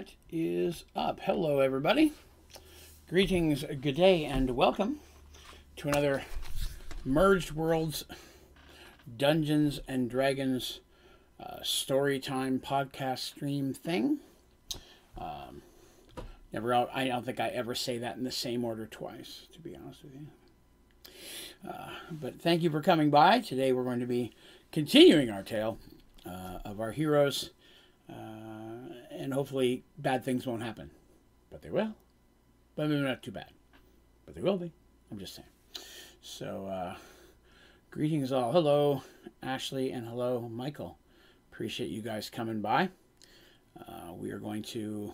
that is up. Hello, everybody. Greetings, good day, and welcome to another Merged Worlds Dungeons and Dragons uh, Storytime podcast stream thing. Um, never, I don't think I ever say that in the same order twice, to be honest with you. Uh, but thank you for coming by. Today we're going to be continuing our tale uh, of our heroes uh, and hopefully bad things won't happen. But they will. But maybe not too bad. But they will be. I'm just saying. So, uh, greetings all. Hello, Ashley, and hello, Michael. Appreciate you guys coming by. Uh, we are going to,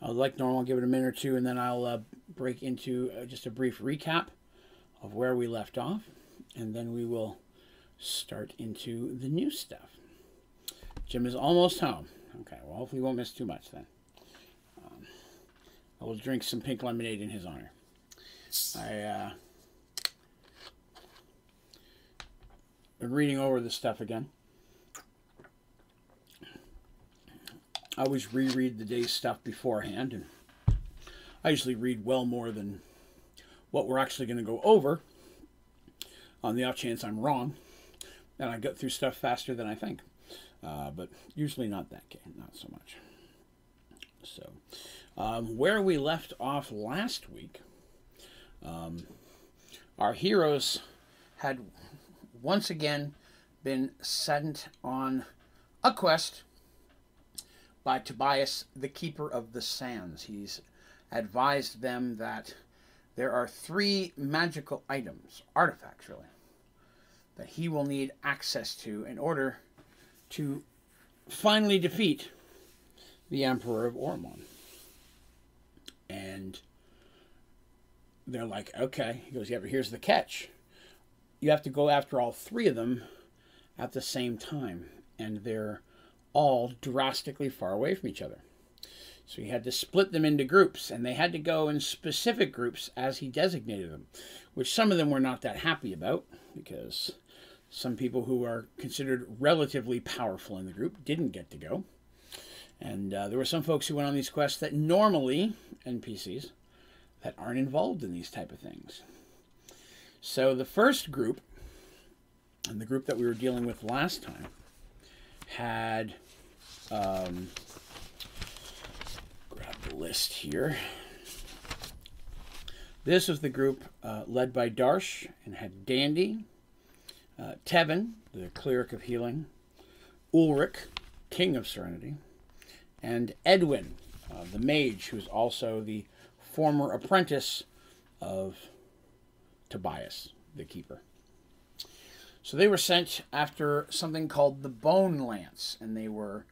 uh, like normal, give it a minute or two, and then I'll uh, break into uh, just a brief recap of where we left off, and then we will start into the new stuff. Jim is almost home. Okay, well, hopefully we won't miss too much then. Um, I will drink some pink lemonade in his honor. I, uh, been reading over this stuff again. I always reread the day's stuff beforehand, and I usually read well more than what we're actually going to go over on the off chance I'm wrong, and I get through stuff faster than I think. Uh, but usually not that game, not so much. So, um, where we left off last week, um, our heroes had once again been sent on a quest by Tobias, the Keeper of the Sands. He's advised them that there are three magical items, artifacts really, that he will need access to in order to finally defeat the Emperor of Ormond. And they're like, okay. He goes, yeah, but here's the catch. You have to go after all three of them at the same time. And they're all drastically far away from each other. So he had to split them into groups, and they had to go in specific groups as he designated them, which some of them were not that happy about because some people who are considered relatively powerful in the group didn't get to go. And uh, there were some folks who went on these quests that normally, NPCs, that aren't involved in these type of things. So the first group, and the group that we were dealing with last time, had um, grab the list here. This was the group uh, led by Darsh and had Dandy, uh, Tevin, the cleric of healing, Ulrich, king of serenity, and Edwin, uh, the mage, who's also the former apprentice of Tobias, the keeper. So they were sent after something called the Bone Lance, and they were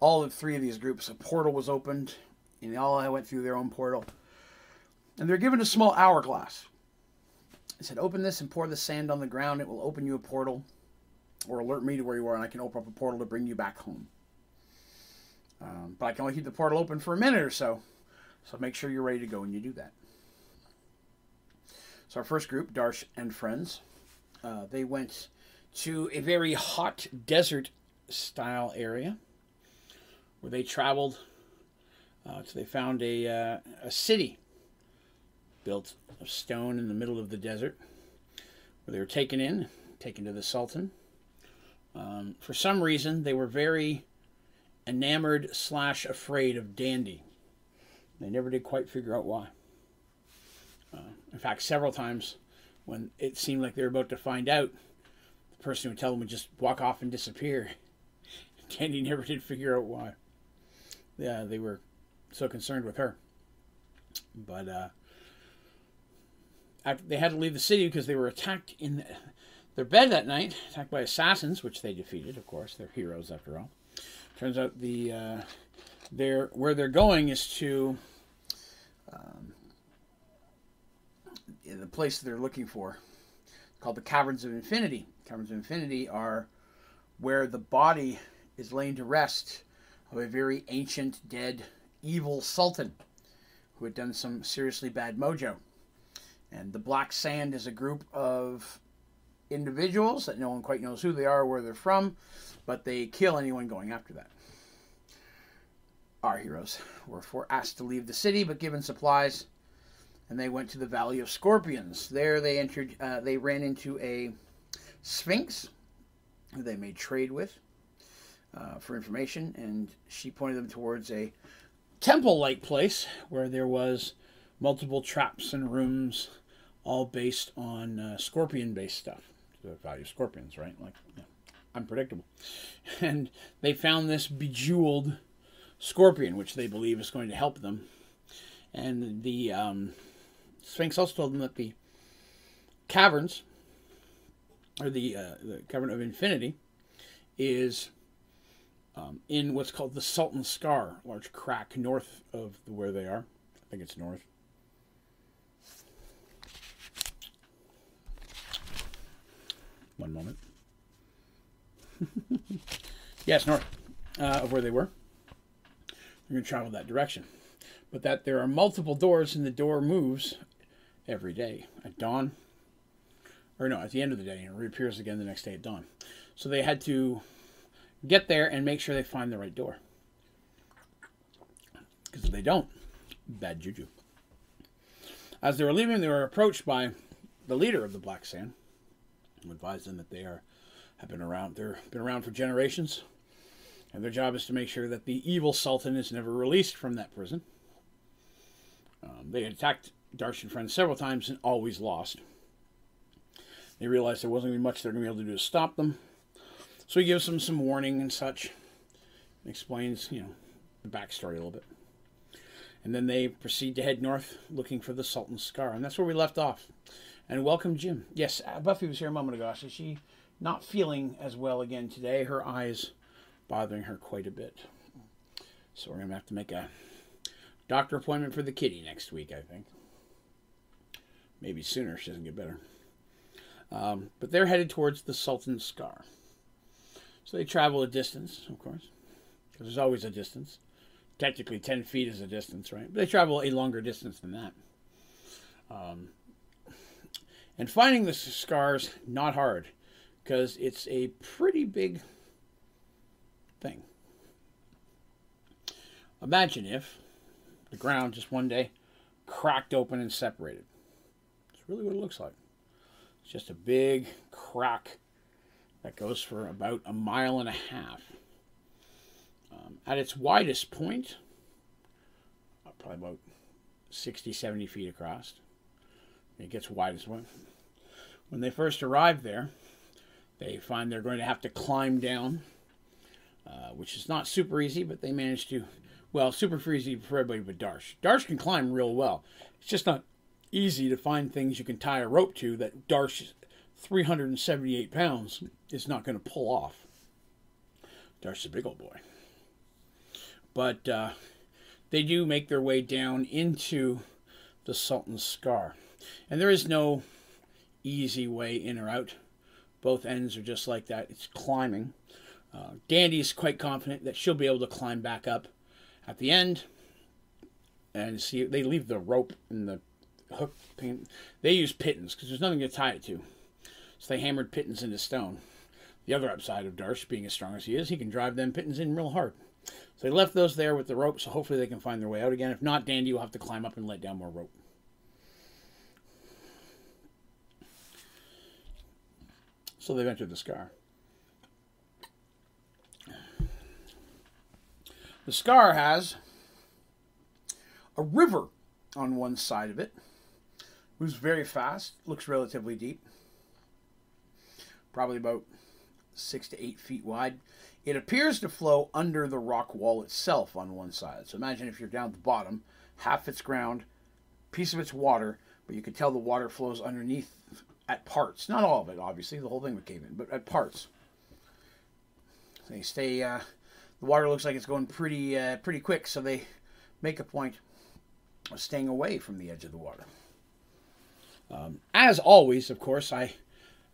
all of three of these groups. A portal was opened, and they all went through their own portal. And they're given a small hourglass. It said, Open this and pour the sand on the ground. It will open you a portal or alert me to where you are, and I can open up a portal to bring you back home. Um, but I can only keep the portal open for a minute or so. So make sure you're ready to go when you do that. So our first group, Darsh and friends, uh, they went to a very hot desert style area where they traveled. Uh, so they found a, uh, a city built of stone in the middle of the desert, where they were taken in, taken to the Sultan. Um, for some reason, they were very enamored slash afraid of Dandy. They never did quite figure out why. Uh, in fact, several times when it seemed like they were about to find out, the person who would tell them would just walk off and disappear. Dandy never did figure out why. Yeah, they were so concerned with her. But uh, they had to leave the city because they were attacked in their bed that night, attacked by assassins, which they defeated. Of course, they're heroes after all. Turns out the uh, they're where they're going is to um, the place they're looking for, called the Caverns of Infinity. Caverns of Infinity are where the body is laid to rest of a very ancient, dead, evil sultan who had done some seriously bad mojo. And the Black Sand is a group of individuals that no one quite knows who they are or where they're from, but they kill anyone going after that. our heroes were asked to leave the city, but given supplies, and they went to the Valley of Scorpions. There, they entered. Uh, they ran into a sphinx who they made trade with uh, for information, and she pointed them towards a temple-like place where there was multiple traps and rooms, all based on uh, scorpion-based stuff. The value of scorpions, right? Like yeah, unpredictable. And they found this bejeweled scorpion, which they believe is going to help them. And the um, Sphinx also told them that the caverns, or the, uh, the cavern of infinity, is um, in what's called the Sultan Scar, large crack north of where they are. I think it's north. One moment. yes, north uh, of where they were. They're going to travel that direction. But that there are multiple doors and the door moves every day at dawn. Or no, at the end of the day and reappears again the next day at dawn. So they had to get there and make sure they find the right door. Because if they don't, bad juju. As they were leaving, they were approached by the leader of the Black Sand, who advised them that they are have been around. They're been around for generations, and their job is to make sure that the evil Sultan is never released from that prison. Um, they had attacked Darsh and friends several times and always lost. They realized there wasn't going to be much they're going to be able to do to stop them. So he gives them some warning and such. Explains, you know, the backstory a little bit. And then they proceed to head north looking for the Sultan's Scar. And that's where we left off. And welcome, Jim. Yes, uh, Buffy was here a moment ago. So she not feeling as well again today. Her eyes bothering her quite a bit. So we're to have to make a doctor appointment for the kitty next week, I think. Maybe sooner. if She doesn't get better. Um, but they're headed towards the Sultan's Scar. So they travel a distance, of course, because there's always a distance. Technically, 10 feet is a distance, right? But they travel a longer distance than that. Um, and finding the scars, not hard, because it's a pretty big thing. Imagine if the ground just one day cracked open and separated. It's really what it looks like. It's just a big crack that goes for about a mile and a half. Um, at its widest point, uh, probably about 60, 70 feet across. It gets widest one. When they first arrive there, they find they're going to have to climb down, uh, which is not super easy, but they manage to. Well, super easy for everybody but Darsh. Darsh can climb real well. It's just not easy to find things you can tie a rope to that Darsh 378 pounds is not going to pull off. Darsh's a big old boy. But uh, they do make their way down into the Sultan's Scar. And there is no easy way in or out. Both ends are just like that. It's climbing. Uh, Dandy is quite confident that she'll be able to climb back up at the end. And see, they leave the rope and the hook. They use pitons because there's nothing to tie it to. So they hammered pitons into stone. The other upside of Darsh, being as strong as he is, he can drive them pitons in real hard. So they left those there with the rope, so hopefully they can find their way out again. If not, Dandy will have to climb up and let down more rope. So they've entered the scar. The scar has a river on one side of it, moves very fast, looks relatively deep probably about six to eight feet wide. It appears to flow under the rock wall itself on one side. So imagine if you're down at the bottom, half its ground, piece of its water, but you can tell the water flows underneath at parts. Not all of it, obviously. The whole thing cave in, but at parts. They stay. Uh, the water looks like it's going pretty uh, pretty quick, so they make a point of staying away from the edge of the water. Um, as always, of course, I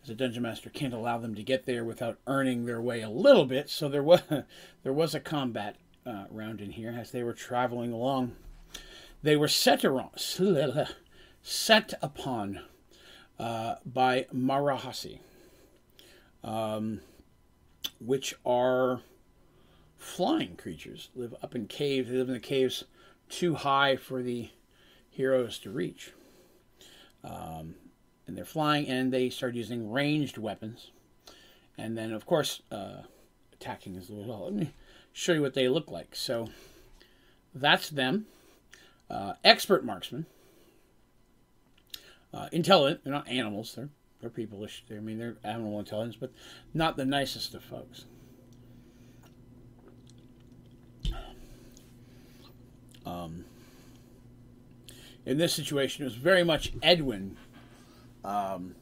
as a dungeon master can't allow them to get there without earning their way a little bit. So there was there was a combat uh, round in here as they were traveling along. They were set around, set upon uh, by Marahasi, um, which are flying creatures. Live up in caves. They live in the caves too high for the heroes to reach. Um, and they're flying, and they start using ranged weapons. And then, of course, uh, attacking as well. Let me show you what they look like. So that's them. Uh, expert marksmen. Uh, intelligent. They're not animals. They're they're peopleish. I mean, they're animal intelligence, but not the nicest of folks. Um, in this situation, it was very much Edwin um,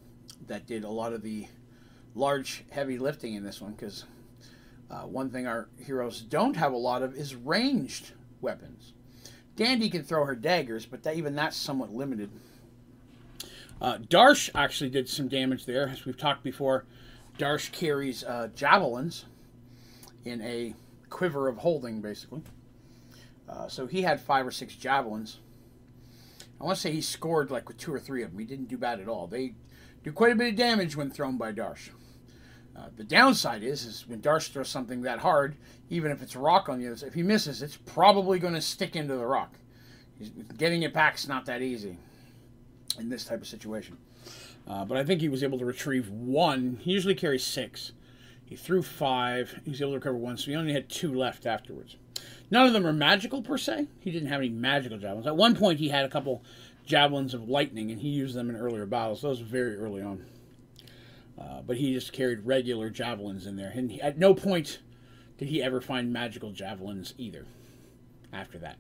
that did a lot of the large, heavy lifting in this one because uh, one thing our heroes don't have a lot of is ranged weapons. Dandy can throw her daggers, but that, even that's somewhat limited. Uh, Darsh actually did some damage there. As we've talked before, Darsh carries uh, javelins in a quiver of holding, basically. Uh, so he had five or six javelins. I want to say he scored like with two or three of them. He didn't do bad at all. They do quite a bit of damage when thrown by Darsh. Uh, the downside is, is when Darsh throws something that hard, even if it's a rock on the other side, if he misses, it's probably going to stick into the rock. He's, getting it back is not that easy in this type of situation. Uh, but I think he was able to retrieve one. He usually carries six. He threw five. He was able to recover one, so he only had two left afterwards. None of them are magical per se. He didn't have any magical javelins. At one point, he had a couple javelins of lightning, and he used them in earlier battles. Those were very early on. Uh, but he just carried regular javelins in there. And he, at no point did he ever find magical javelins either after that.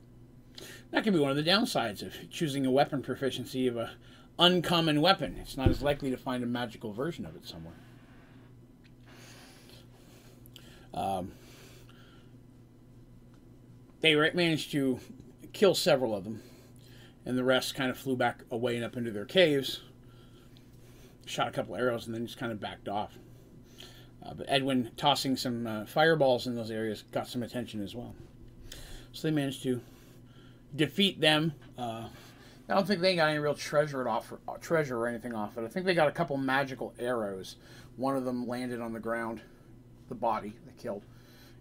That can be one of the downsides of choosing a weapon proficiency of a uncommon weapon. It's not as likely to find a magical version of it somewhere. Um, they managed to kill several of them, and the rest kind of flew back away and up into their caves shot a couple arrows and then just kind of backed off. Uh, but Edwin tossing some uh, fireballs in those areas got some attention as well. So they managed to defeat them. Uh, I don't think they got any real treasure off, uh, treasure or anything off it. I think they got a couple magical arrows. One of them landed on the ground, the body they killed,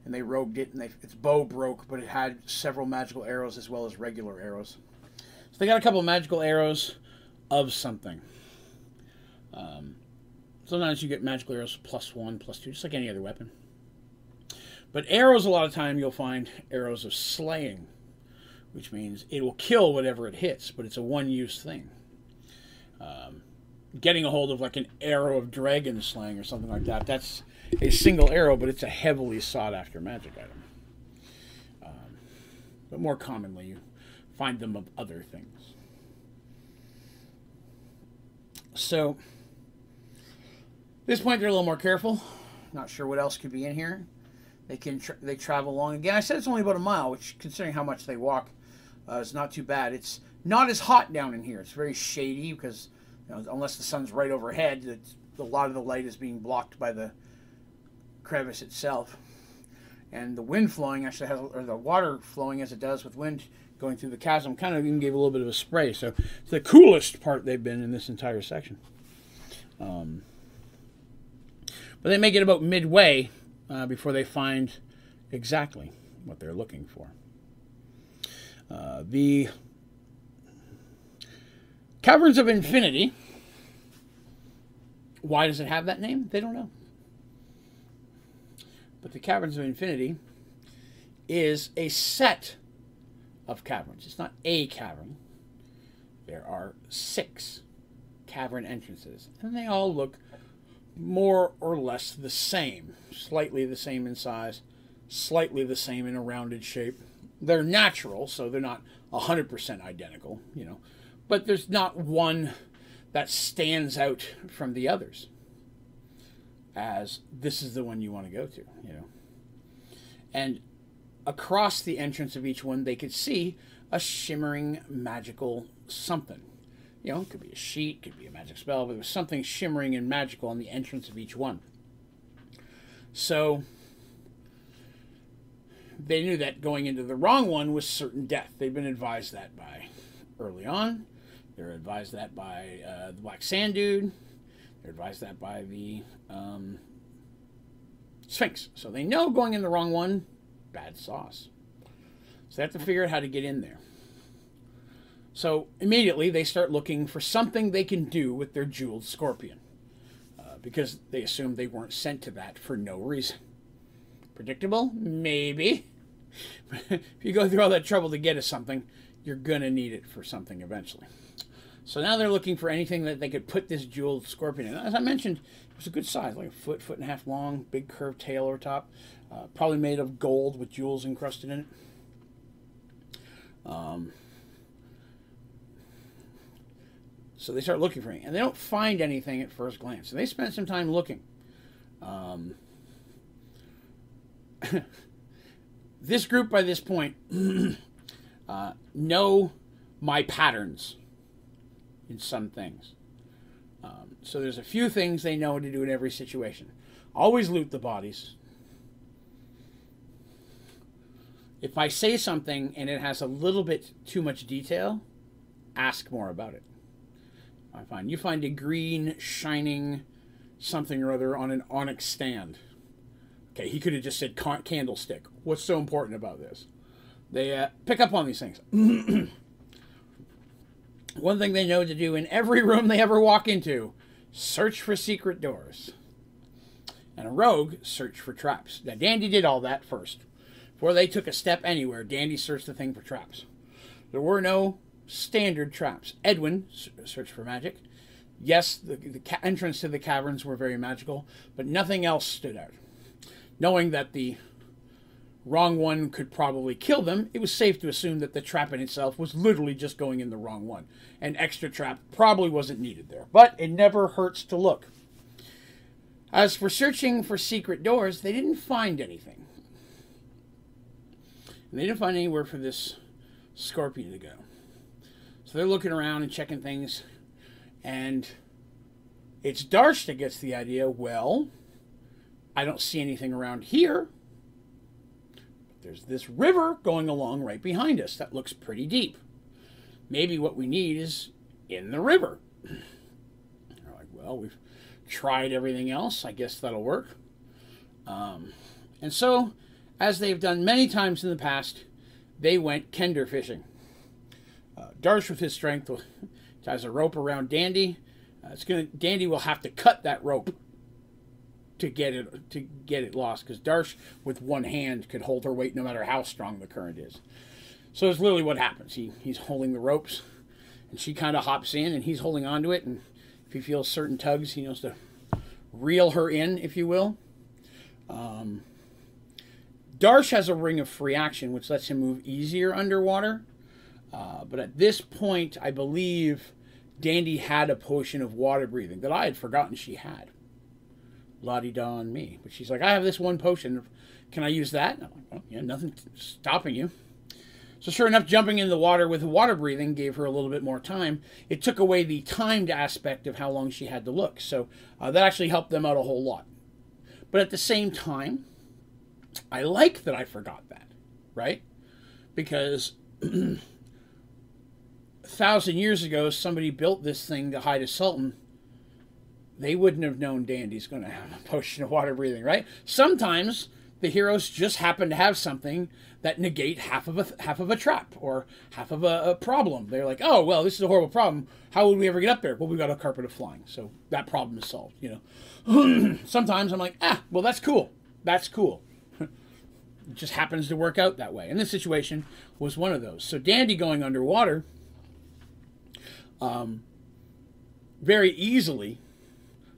and they rogued it. And they, its bow broke, but it had several magical arrows as well as regular arrows. So they got a couple magical arrows of something. Um, sometimes you get magical arrows plus one, plus two, just like any other weapon. But arrows, a lot of time, you'll find arrows of slaying, which means it will kill whatever it hits, but it's a one-use thing. Um, getting a hold of like an arrow of dragon slaying or something like that, that's a single arrow, but it's a heavily sought-after magic item. Um, but more commonly, you find them of other things. So this point, they're a little more careful. Not sure what else could be in here. They can tra they travel along again. I said it's only about a mile, which, considering how much they walk, uh, is not too bad. It's not as hot down in here. It's very shady because you know, unless the sun's right overhead, a lot of the light is being blocked by the crevice itself. And the wind flowing actually has, or the water flowing as it does with wind going through the chasm, kind of even gave a little bit of a spray. So it's the coolest part they've been in this entire section. Um, but they make it about midway uh, before they find exactly what they're looking for. Uh, the Caverns of Infinity. Why does it have that name? They don't know. But the Caverns of Infinity is a set of caverns. It's not a cavern. There are six cavern entrances, and they all look more or less the same, slightly the same in size, slightly the same in a rounded shape. They're natural, so they're not 100% identical, you know, but there's not one that stands out from the others as this is the one you want to go to, you know. And across the entrance of each one, they could see a shimmering magical something. You know, it could be a sheet, could be a magic spell, but there was something shimmering and magical on the entrance of each one. So they knew that going into the wrong one was certain death. They've been advised that by early on. They're advised that by uh, the Black Sand Dude. They're advised that by the um, Sphinx. So they know going in the wrong one bad sauce. So they have to figure out how to get in there. So immediately they start looking for something they can do with their jeweled scorpion uh, because they assume they weren't sent to that for no reason. Predictable? Maybe. if you go through all that trouble to get us something, you're going to need it for something eventually. So now they're looking for anything that they could put this jeweled scorpion in. As I mentioned, it was a good size, like a foot, foot and a half long, big curved tail over top, uh, probably made of gold with jewels encrusted in it. Um, so they start looking for it, and they don't find anything at first glance. So they spend some time looking. Um, this group, by this point, uh, know my patterns in some things. Um, so there's a few things they know to do in every situation. Always loot the bodies. If I say something and it has a little bit too much detail, ask more about it. I find you find a green shining something or other on an onyx stand. Okay, he could have just said candlestick. What's so important about this? They uh, pick up on these things. One thing they know to do in every room they ever walk into search for secret doors. And a rogue, search for traps. Now, Dandy did all that first. Before they took a step anywhere, Dandy searched the thing for traps. There were no standard traps. Edwin searched for magic. Yes, the, the entrance to the caverns were very magical, but nothing else stood out. Knowing that the wrong one could probably kill them, it was safe to assume that the trap in itself was literally just going in the wrong one. An extra trap probably wasn't needed there, but it never hurts to look. As for searching for secret doors, they didn't find anything. And they didn't find anywhere for this scorpion to go. So they're looking around and checking things, and it's Darsh that gets the idea well, I don't see anything around here. There's this river going along right behind us that looks pretty deep. Maybe what we need is in the river. They're like, well, we've tried everything else. I guess that'll work. Um, and so, as they've done many times in the past, they went kender fishing. Uh, Darsh, with his strength, ties a rope around Dandy. Uh, it's gonna Dandy will have to cut that rope to get it to get it lost because Darsh with one hand could hold her weight no matter how strong the current is. So it's literally what happens. He he's holding the ropes, and she kind of hops in, and he's holding onto it. And if he feels certain tugs, he knows to reel her in, if you will. Um, Darsh has a ring of free action, which lets him move easier underwater. Uh, but at this point, I believe Dandy had a potion of water breathing that I had forgotten she had di da on me. But she's like, I have this one potion. Can I use that? I'm like, well, yeah, nothing stopping you. So sure enough, jumping in the water with water breathing gave her a little bit more time. It took away the timed aspect of how long she had to look. So uh, that actually helped them out a whole lot. But at the same time, I like that I forgot that, right? Because a thousand years ago, somebody built this thing to hide a sultan they wouldn't have known Dandy's going to have a potion of water breathing, right? Sometimes the heroes just happen to have something that negate half of a half of a trap or half of a, a, problem. They're like, oh well, this is a horrible problem. How would we ever get up there? Well, we've got a carpet of flying, so that problem is solved. You know. Sometimes I'm like, ah, well, that's cool. That's cool. it just happens to work out that way. And this situation was one of those. So Dandy going underwater, um, very easily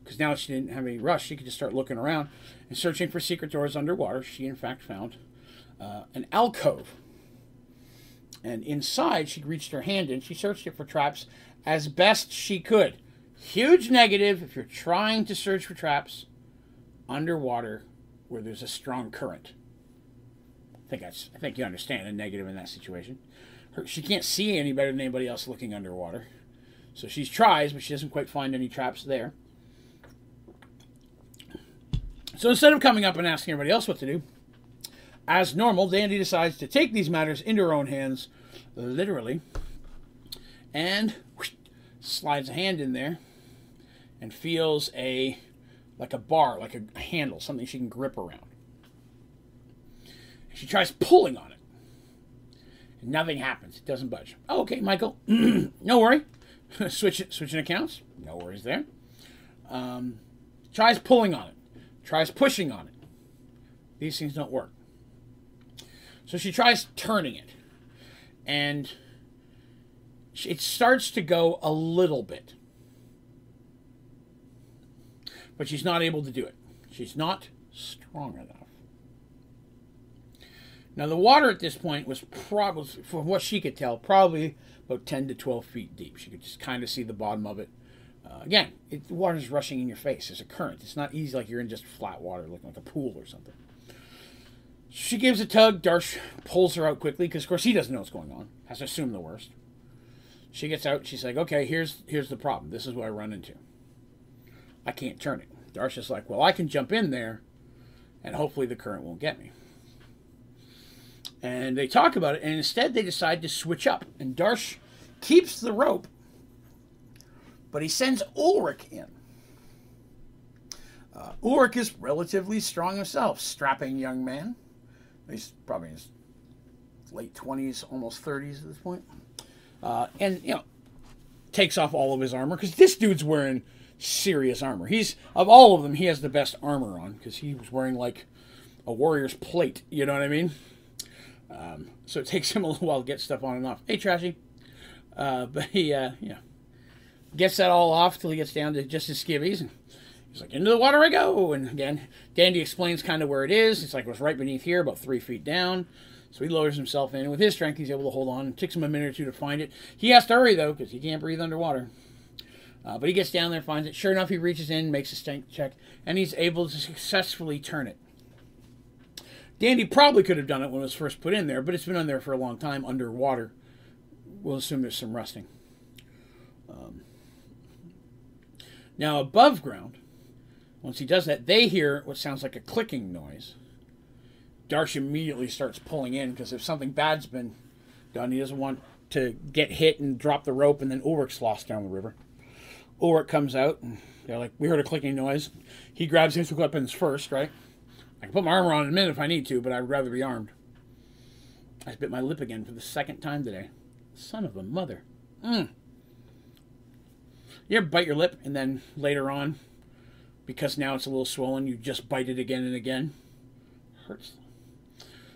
because now she didn't have any rush. She could just start looking around and searching for secret doors underwater. She, in fact, found uh, an alcove. And inside, she reached her hand in. She searched it for traps as best she could. Huge negative if you're trying to search for traps underwater where there's a strong current. I think that's. I think you understand a negative in that situation. Her, she can't see any better than anybody else looking underwater. So she tries, but she doesn't quite find any traps there. So instead of coming up and asking everybody else what to do, as normal, Dandy decides to take these matters into her own hands, literally, and whoosh, slides a hand in there and feels a like a bar, like a handle, something she can grip around. She tries pulling on it. Nothing happens. It doesn't budge. Oh, okay, Michael. no worry. Switch switching accounts. No worries there. Um, tries pulling on it. Tries pushing on it. These things don't work. So she tries turning it. And it starts to go a little bit. But she's not able to do it. She's not strong enough. Now, the water at this point was probably, from what she could tell, probably about 10 to 12 feet deep. She could just kind of see the bottom of it. Uh, again, it, the water's rushing in your face. There's a current. It's not easy like you're in just flat water, looking like a pool or something. She gives a tug. Darsh pulls her out quickly because, of course, he doesn't know what's going on. Has to assume the worst. She gets out. She's like, "Okay, here's here's the problem. This is what I run into. I can't turn it." Darsh is like, "Well, I can jump in there, and hopefully the current won't get me." And they talk about it, and instead they decide to switch up. And Darsh keeps the rope, but he sends Ulrich in. Uh, Ulrich is relatively strong himself, strapping young man. He's probably in his late 20s, almost 30s at this point. Uh, and, you know, takes off all of his armor because this dude's wearing serious armor. He's, of all of them, he has the best armor on because he was wearing like a warrior's plate. You know what I mean? Um, so it takes him a little while to get stuff on and off. Hey, Trashy. Uh, but he, uh, know, gets that all off till he gets down to just his skivvies. And he's like, into the water I go. And again, Dandy explains kind of where it is. It's like it was right beneath here, about three feet down. So he lowers himself in. And with his strength, he's able to hold on. It takes him a minute or two to find it. He has to hurry, though, because he can't breathe underwater. Uh, but he gets down there, finds it. Sure enough, he reaches in, makes a strength check, and he's able to successfully turn it. Dandy probably could have done it when it was first put in there, but it's been on there for a long time underwater. We'll assume there's some rusting. Um, now, above ground, once he does that, they hear what sounds like a clicking noise. Darsh immediately starts pulling in because if something bad's been done, he doesn't want to get hit and drop the rope, and then Ulrich's lost down the river. Ulrich comes out, and they're like, We heard a clicking noise. He grabs his weapons first, right? I can put my armor on in a minute if I need to, but I'd rather be armed. I bit my lip again for the second time today. Son of a mother. Mm. You ever bite your lip and then later on, because now it's a little swollen, you just bite it again and again? Hurts.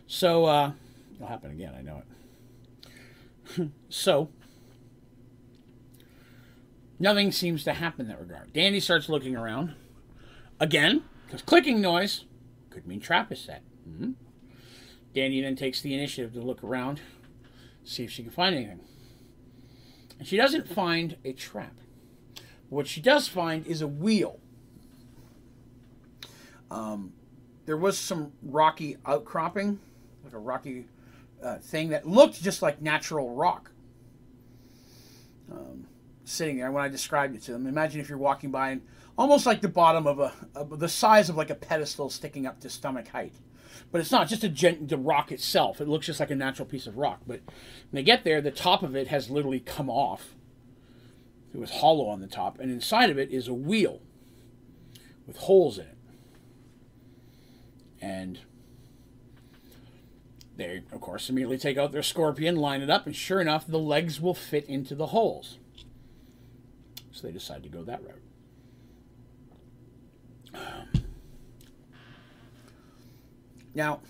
So, uh, it'll happen again, I know it. so, nothing seems to happen in that regard. Dandy starts looking around. Again, because clicking noise could mean trap is set. Mm-hmm. Dandy then takes the initiative to look around, see if she can find anything. And she doesn't find a trap. What she does find is a wheel. Um, there was some rocky outcropping, like a rocky uh, thing that looked just like natural rock. Um, sitting there when I described it to them. Imagine if you're walking by and almost like the bottom of a, of the size of like a pedestal sticking up to stomach height. But it's not just a gent, the rock itself. It looks just like a natural piece of rock. But when they get there, the top of it has literally come off. It was hollow on the top, and inside of it is a wheel with holes in it. And they, of course, immediately take out their scorpion, line it up, and sure enough, the legs will fit into the holes. So they decide to go that route. Now,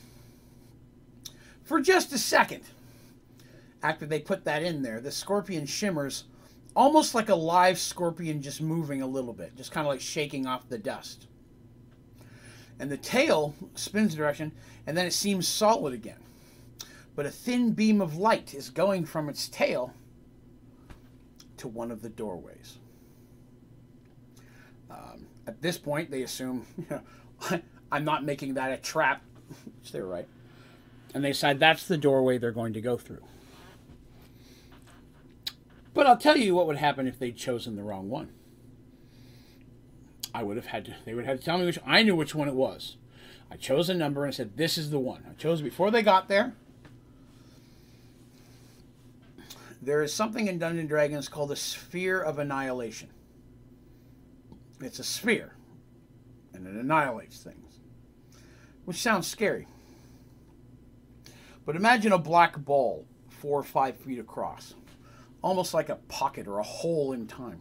for just a second, after they put that in there, the scorpion shimmers almost like a live scorpion just moving a little bit, just kind of like shaking off the dust. And the tail spins direction, and then it seems solid again. But a thin beam of light is going from its tail to one of the doorways. Um, at this point, they assume, you know, I'm not making that a trap, which they're right. And they decide that's the doorway they're going to go through. But I'll tell you what would happen if they'd chosen the wrong one. I would have had to, they would have had to tell me which, I knew which one it was. I chose a number and said, this is the one. I chose before they got there. There is something in Dungeons Dragons called the Sphere of Annihilation. It's a sphere, and it annihilates things, which sounds scary. But imagine a black ball four or five feet across, almost like a pocket or a hole in time.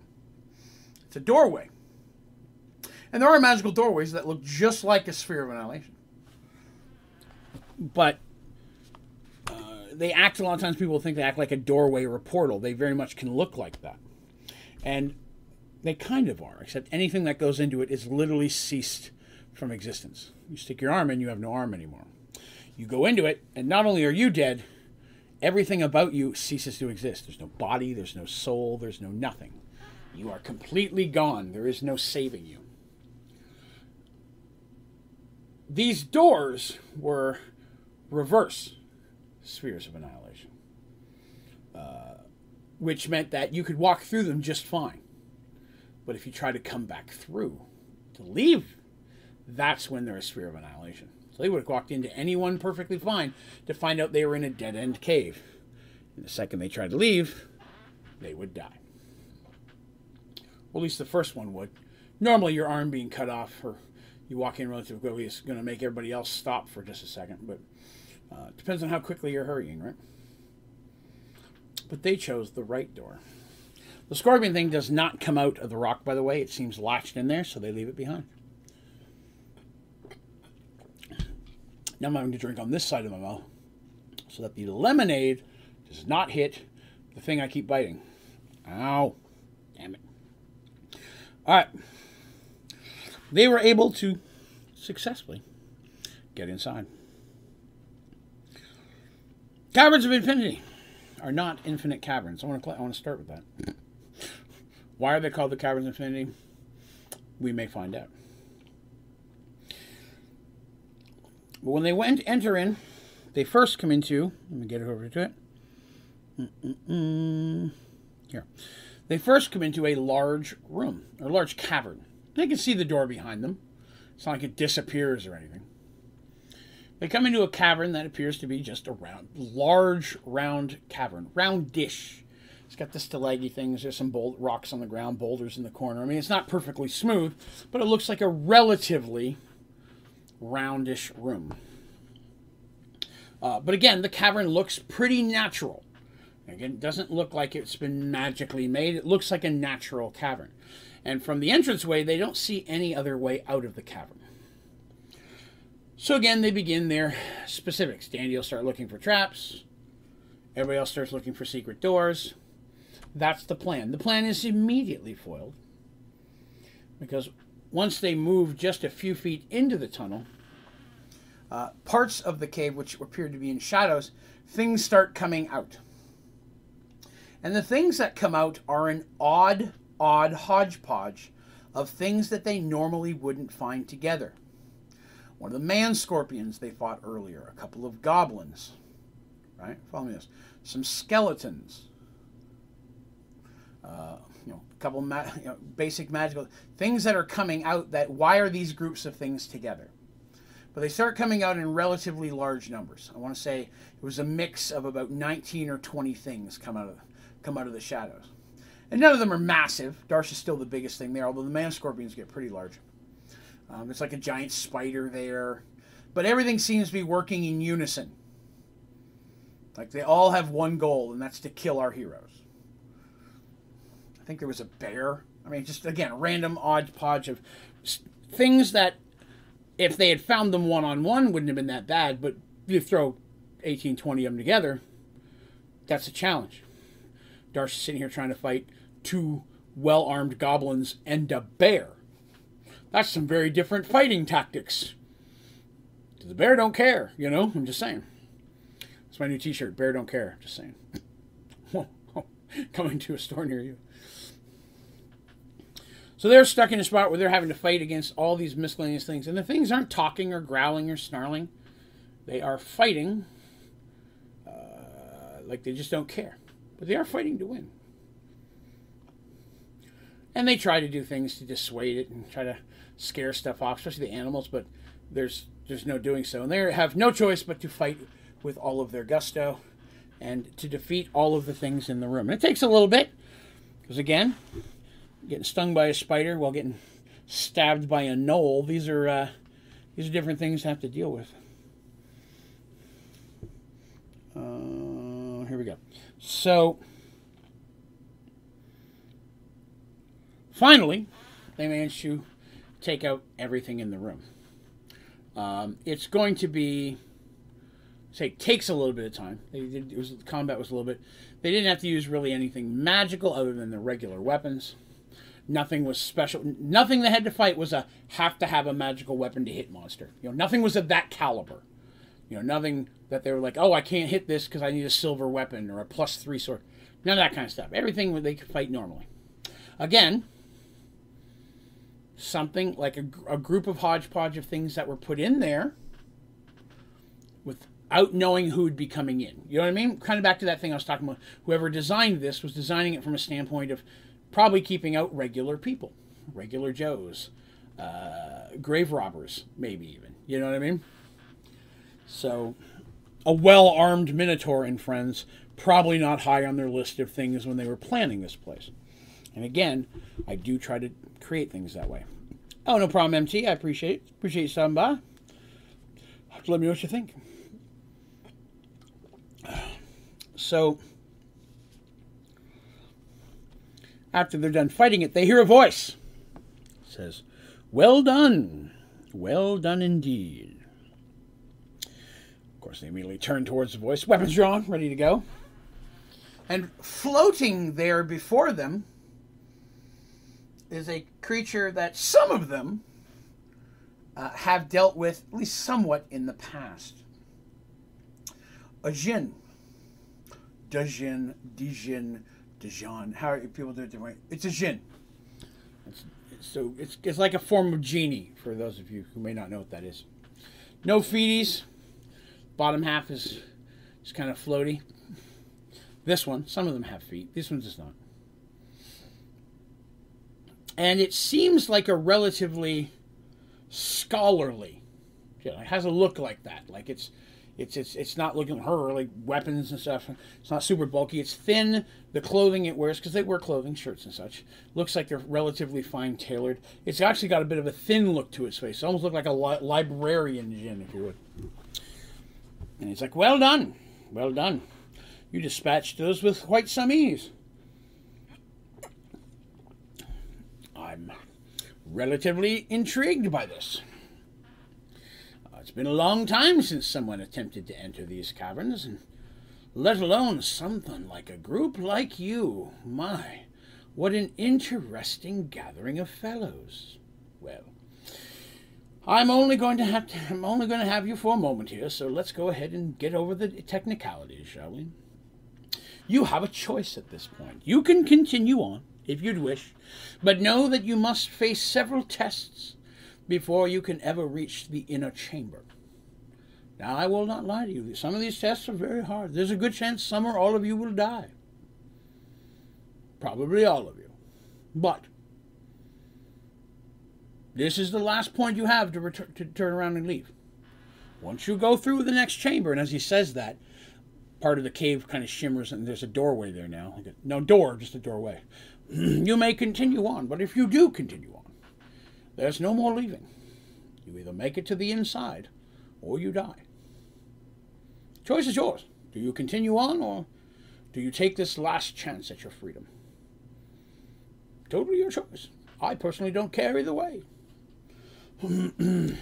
It's a doorway. And there are magical doorways that look just like a sphere of annihilation. But uh, they act a lot of times, people think they act like a doorway or a portal. They very much can look like that. And they kind of are, except anything that goes into it is literally ceased from existence. You stick your arm in, you have no arm anymore. You go into it, and not only are you dead, everything about you ceases to exist. There's no body, there's no soul, there's no nothing. You are completely gone. There is no saving you. These doors were reverse spheres of annihilation, uh, which meant that you could walk through them just fine. But if you try to come back through to leave, that's when they're a sphere of annihilation. So they would have walked into anyone perfectly fine to find out they were in a dead end cave. And the second they tried to leave, they would die. Well, at least the first one would. Normally, your arm being cut off or you walk in relatively quickly is going to make everybody else stop for just a second. But uh, depends on how quickly you're hurrying, right? But they chose the right door. The scorpion thing does not come out of the rock, by the way. It seems latched in there, so they leave it behind. Now I'm going to drink on this side of my mouth so that the lemonade does not hit the thing I keep biting. Ow. Damn it. All right. They were able to successfully get inside. Caverns of Infinity are not infinite caverns. I want to I want to start with that. Why are they called the Caverns of Infinity? We may find out. But when they went enter in, they first come into. Let me get over to it. Mm-mm-mm. Here, they first come into a large room or large cavern. They can see the door behind them. It's not like it disappears or anything. They come into a cavern that appears to be just a round, large, round cavern, round dish. It's got the stalaggy things. There's some bold rocks on the ground, boulders in the corner. I mean, it's not perfectly smooth, but it looks like a relatively roundish room. Uh, but again, the cavern looks pretty natural. Again, it doesn't look like it's been magically made. It looks like a natural cavern. And from the entranceway, they don't see any other way out of the cavern. So again, they begin their specifics. Dandy will start looking for traps. Everybody else starts looking for secret doors. That's the plan. The plan is immediately foiled because once they move just a few feet into the tunnel, uh, parts of the cave which appear to be in shadows, things start coming out. And the things that come out are an odd, odd hodgepodge of things that they normally wouldn't find together. One of the man scorpions they fought earlier, a couple of goblins, right? Follow me this. Some skeletons, uh, couple ma- you know, basic magical things that are coming out. That why are these groups of things together? But they start coming out in relatively large numbers. I want to say it was a mix of about 19 or 20 things come out of come out of the shadows, and none of them are massive. Darsh is still the biggest thing there, although the man scorpions get pretty large. Um, it's like a giant spider there, but everything seems to be working in unison. Like they all have one goal, and that's to kill our heroes think there was a bear. I mean, just again, random odd podge of things that, if they had found them one on one, wouldn't have been that bad. But you throw 18, 20 of them together, that's a challenge. Darsh's sitting here trying to fight two well armed goblins and a bear. That's some very different fighting tactics. The bear don't care, you know? I'm just saying. It's my new t shirt. Bear don't care. Just saying. Coming to a store near you. So they're stuck in a spot where they're having to fight against all these miscellaneous things. And the things aren't talking or growling or snarling, they are fighting uh, like they just don't care. But they are fighting to win. And they try to do things to dissuade it and try to scare stuff off, especially the animals, but there's there's no doing so. And they have no choice but to fight with all of their gusto and to defeat all of the things in the room. And it takes a little bit, because again, getting stung by a spider while getting stabbed by a gnoll. These are uh, these are different things to have to deal with. Uh, here we go. So finally, they managed to take out everything in the room. Um, it's going to be say takes a little bit of time. They did, it was the combat was a little bit. They didn't have to use really anything magical other than the regular weapons. Nothing was special. Nothing they had to fight was a have to have a magical weapon to hit monster. You know, nothing was of that caliber. You know, nothing that they were like, oh, I can't hit this because I need a silver weapon or a plus three sword. None of that kind of stuff. Everything they could fight normally. Again, something like a, a group of hodgepodge of things that were put in there without knowing who would be coming in. You know what I mean? Kind of back to that thing I was talking about. Whoever designed this was designing it from a standpoint of probably keeping out regular people, regular Joes, uh, grave robbers, maybe even. You know what I mean? So, a well armed Minotaur and friends, probably not high on their list of things when they were planning this place. And again, I do try to create things that way. Oh, no problem, MT. I appreciate it. Appreciate you by. Let me know what you think. So, after they're done fighting it, they hear a voice. It says, Well done. Well done indeed. Of course, they immediately turn towards the voice, weapons drawn, ready to go. And floating there before them is a creature that some of them uh, have dealt with, at least somewhat, in the past. A jinn. Dajin, Dijin, Dijon. How are people do it differently? It's a Djinn. It's, so it's, it's like a form of genie, for those of you who may not know what that is. No feeties. Bottom half is just kind of floaty. This one, some of them have feet. This one does not and it seems like a relatively scholarly. It has a look like that, like it's it's it's it's not looking her like weapons and stuff. It's not super bulky. It's thin. The clothing it wears because they wear clothing, shirts and such, looks like they're relatively fine tailored. It's actually got a bit of a thin look to its face. It almost look like a li- librarian Djinn, if you would. And he's like, "Well done, well done. You dispatched those with quite some ease." I'm relatively intrigued by this. It's been a long time since someone attempted to enter these caverns, and let alone something like a group like you. My, what an interesting gathering of fellows. Well, I'm only going to have to, I'm only going to have you for a moment here, so let's go ahead and get over the technicalities, shall we? You have a choice at this point. You can continue on if you'd wish, but know that you must face several tests before you can ever reach the inner chamber. Now, I will not lie to you. Some of these tests are very hard. There's a good chance some or all of you will die. Probably all of you. But this is the last point you have to, to turn around and leave. Once you go through the next chamber, and as he says that, part of the cave kind of shimmers and there's a doorway there now. No door, just a doorway. you may continue on, but if you do continue on, there's no more leaving. You either make it to the inside or you die. Choice is yours. Do you continue on or do you take this last chance at your freedom? Totally your choice. I personally don't care either way. and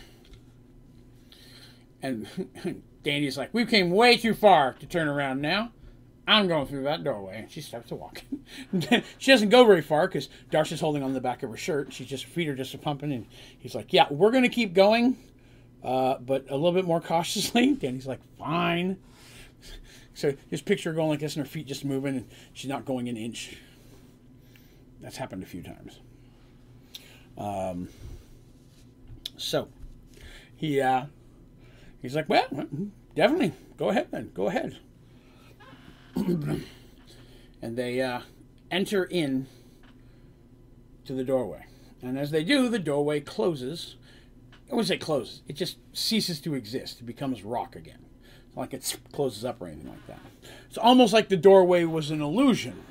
Dandy's like, we've came way too far to turn around now. I'm going through that doorway. And she starts to walk. she doesn't go very far because Darsh's holding on the back of her shirt. She's just feet are just pumping, and he's like, "Yeah, we're going to keep going, uh, but a little bit more cautiously." Dandy's like, "Fine." So just picture her going like this, and her feet just moving, and she's not going an inch. That's happened a few times. Um, so he uh, he's like, "Well, definitely go ahead then. Go ahead." and they uh, enter in to the doorway. And as they do, the doorway closes. I wouldn't say closes. It just ceases to exist. It becomes rock again. Like it closes up or anything like that. It's almost like the doorway was an illusion.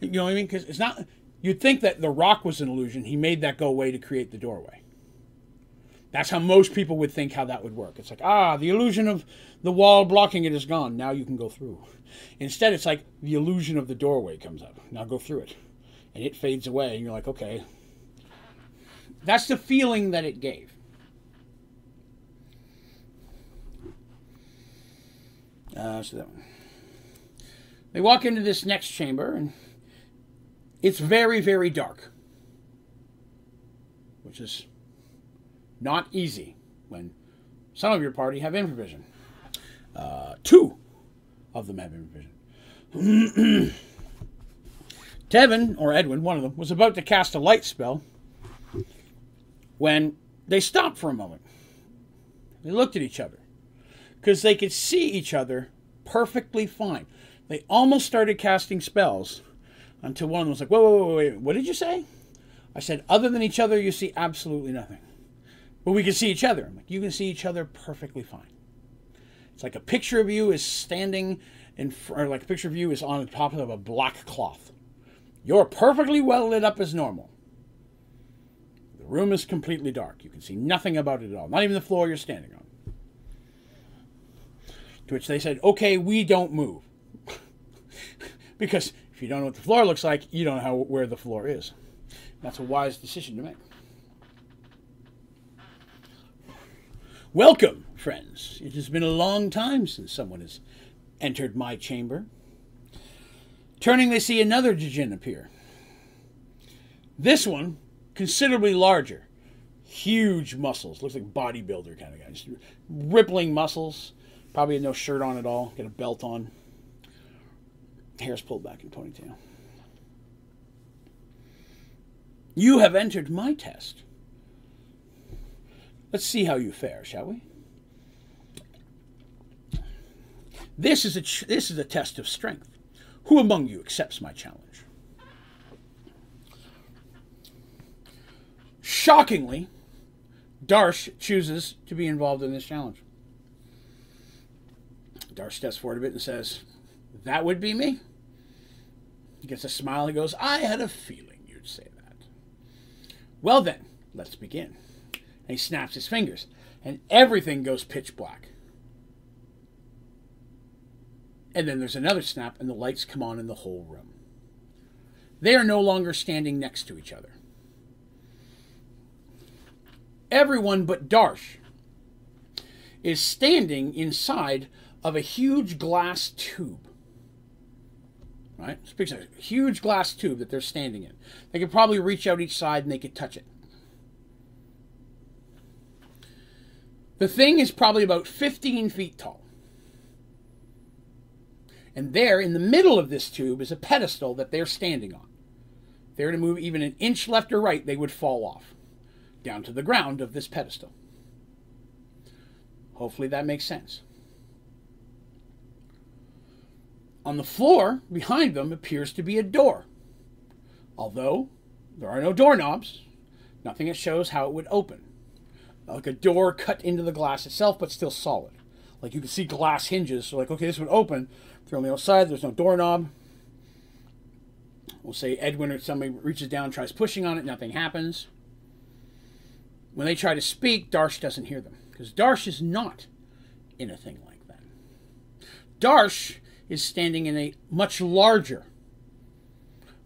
You know what I mean? Because it's not. You'd think that the rock was an illusion. He made that go away to create the doorway. That's how most people would think how that would work. It's like, ah, the illusion of the wall blocking it is gone. Now you can go through. Instead, it's like the illusion of the doorway comes up. Now go through it. And it fades away, and you're like, okay. That's the feeling that it gave. Uh, so that one. They walk into this next chamber, and it's very, very dark, which is not easy when some of your party have infravision. Uh, two of them have infravision. Tevin, or Edwin, one of them, was about to cast a light spell when they stopped for a moment. They looked at each other because they could see each other perfectly fine. They almost started casting spells until one of them was like, whoa, whoa, whoa, wait, what did you say? I said, other than each other, you see absolutely nothing. But we can see each other. I'm like, you can see each other perfectly fine. It's like a picture of you is standing in, or like a picture of you is on top of a black cloth. You're perfectly well lit up as normal. The room is completely dark. You can see nothing about it at all, not even the floor you're standing on. To which they said, okay, we don't move. because if you don't know what the floor looks like, you don't know how, where the floor is. That's a wise decision to make. Welcome, friends. It has been a long time since someone has entered my chamber. Turning, they see another Djinn appear. This one, considerably larger. Huge muscles. Looks like bodybuilder kind of guy. Just rippling muscles. Probably no shirt on at all. Got a belt on. Hair's pulled back in ponytail. You have entered my test. Let's see how you fare, shall we? This is a this is a test of strength. Who among you accepts my challenge? Shockingly, Darsh chooses to be involved in this challenge. Darsh steps forward a bit and says, That would be me. He gets a smile. He goes, I had a feeling you'd say that. Well, then, let's begin. And he snaps his fingers, and everything goes pitch black. And then there's another snap, and the lights come on in the whole room. They are no longer standing next to each other. Everyone but Darsh is standing inside of a huge glass tube. Right? It's a huge glass tube that they're standing in. They could probably reach out each side and they could touch it. The thing is probably about 15 feet tall. And there, in the middle of this tube, is a pedestal that they're standing on. If they were to move even an inch left or right, they would fall off down to the ground of this pedestal. Hopefully that makes sense. On the floor behind them appears to be a door. Although there are no doorknobs, nothing that shows how it would open like a door cut into the glass itself, but still solid. Like you can see glass hinges. So like, okay, this would open. You're on the outside, there's no doorknob. We'll say Edwin or somebody reaches down, tries pushing on it, nothing happens. When they try to speak, Darsh doesn't hear them because Darsh is not in a thing like that. Darsh is standing in a much larger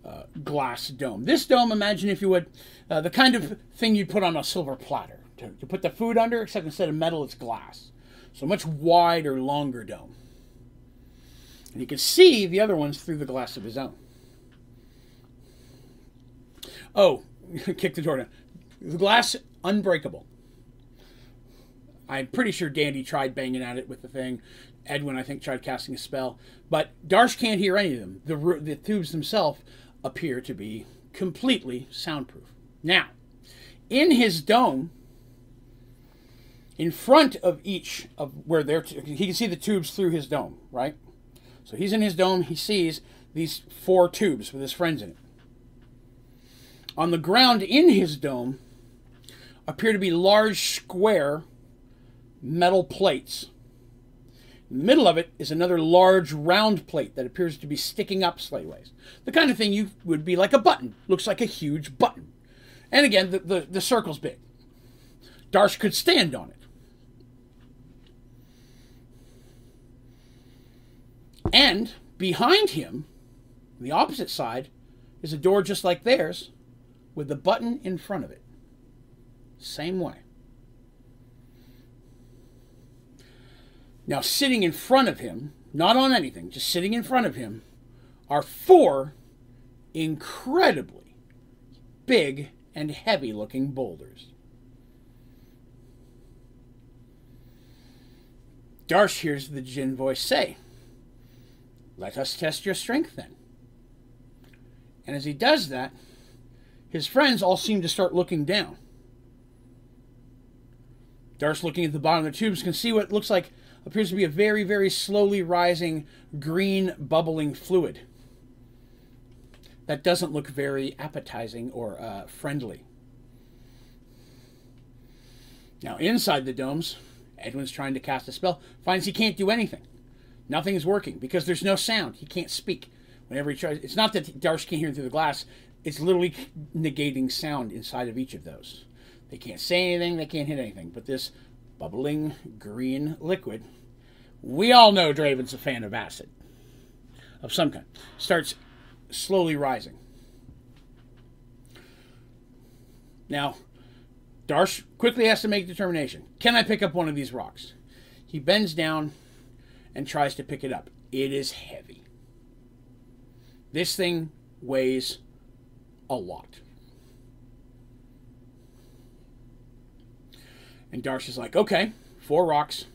uh, glass dome. This dome, imagine if you would, uh, the kind of thing you'd put on a silver platter to, to put the food under, except instead of metal, it's glass. So much wider, longer dome. And you can see the other ones through the glass of his own. Oh, kick the door down. The glass, unbreakable. I'm pretty sure Dandy tried banging at it with the thing. Edwin, I think, tried casting a spell. But Darsh can't hear any of them. The, the tubes themselves appear to be completely soundproof. Now, in his dome, in front of each of where they're, he can see the tubes through his dome, right? So he's in his dome, he sees these four tubes with his friends in it. On the ground in his dome appear to be large square metal plates. In the middle of it is another large round plate that appears to be sticking up slightways. The kind of thing you would be like a button, looks like a huge button. And again, the, the, the circle's big Darsh could stand on it. And behind him, the opposite side, is a door just like theirs with the button in front of it. Same way. Now, sitting in front of him, not on anything, just sitting in front of him, are four incredibly big and heavy looking boulders. Darsh hears the Jinn voice say, Let us test your strength then. And as he does that, his friends all seem to start looking down. Darsh, looking at the bottom of the tubes, can see what looks like appears to be a very, very slowly rising green bubbling fluid. That doesn't look very appetizing or uh, friendly. Now, inside the domes, Edwin's trying to cast a spell, finds he can't do anything. Nothing is working because there's no sound. He can't speak. Whenever he tries, it's not that Darsh can't hear through the glass, it's literally negating sound inside of each of those. They can't say anything, they can't hit anything. But this bubbling green liquid, we all know Draven's a fan of acid of some kind, starts slowly rising. Now, Darsh quickly has to make determination. Can I pick up one of these rocks? He bends down and tries to pick it up. It is heavy. This thing weighs a lot. And Darsh is like, okay, four rocks,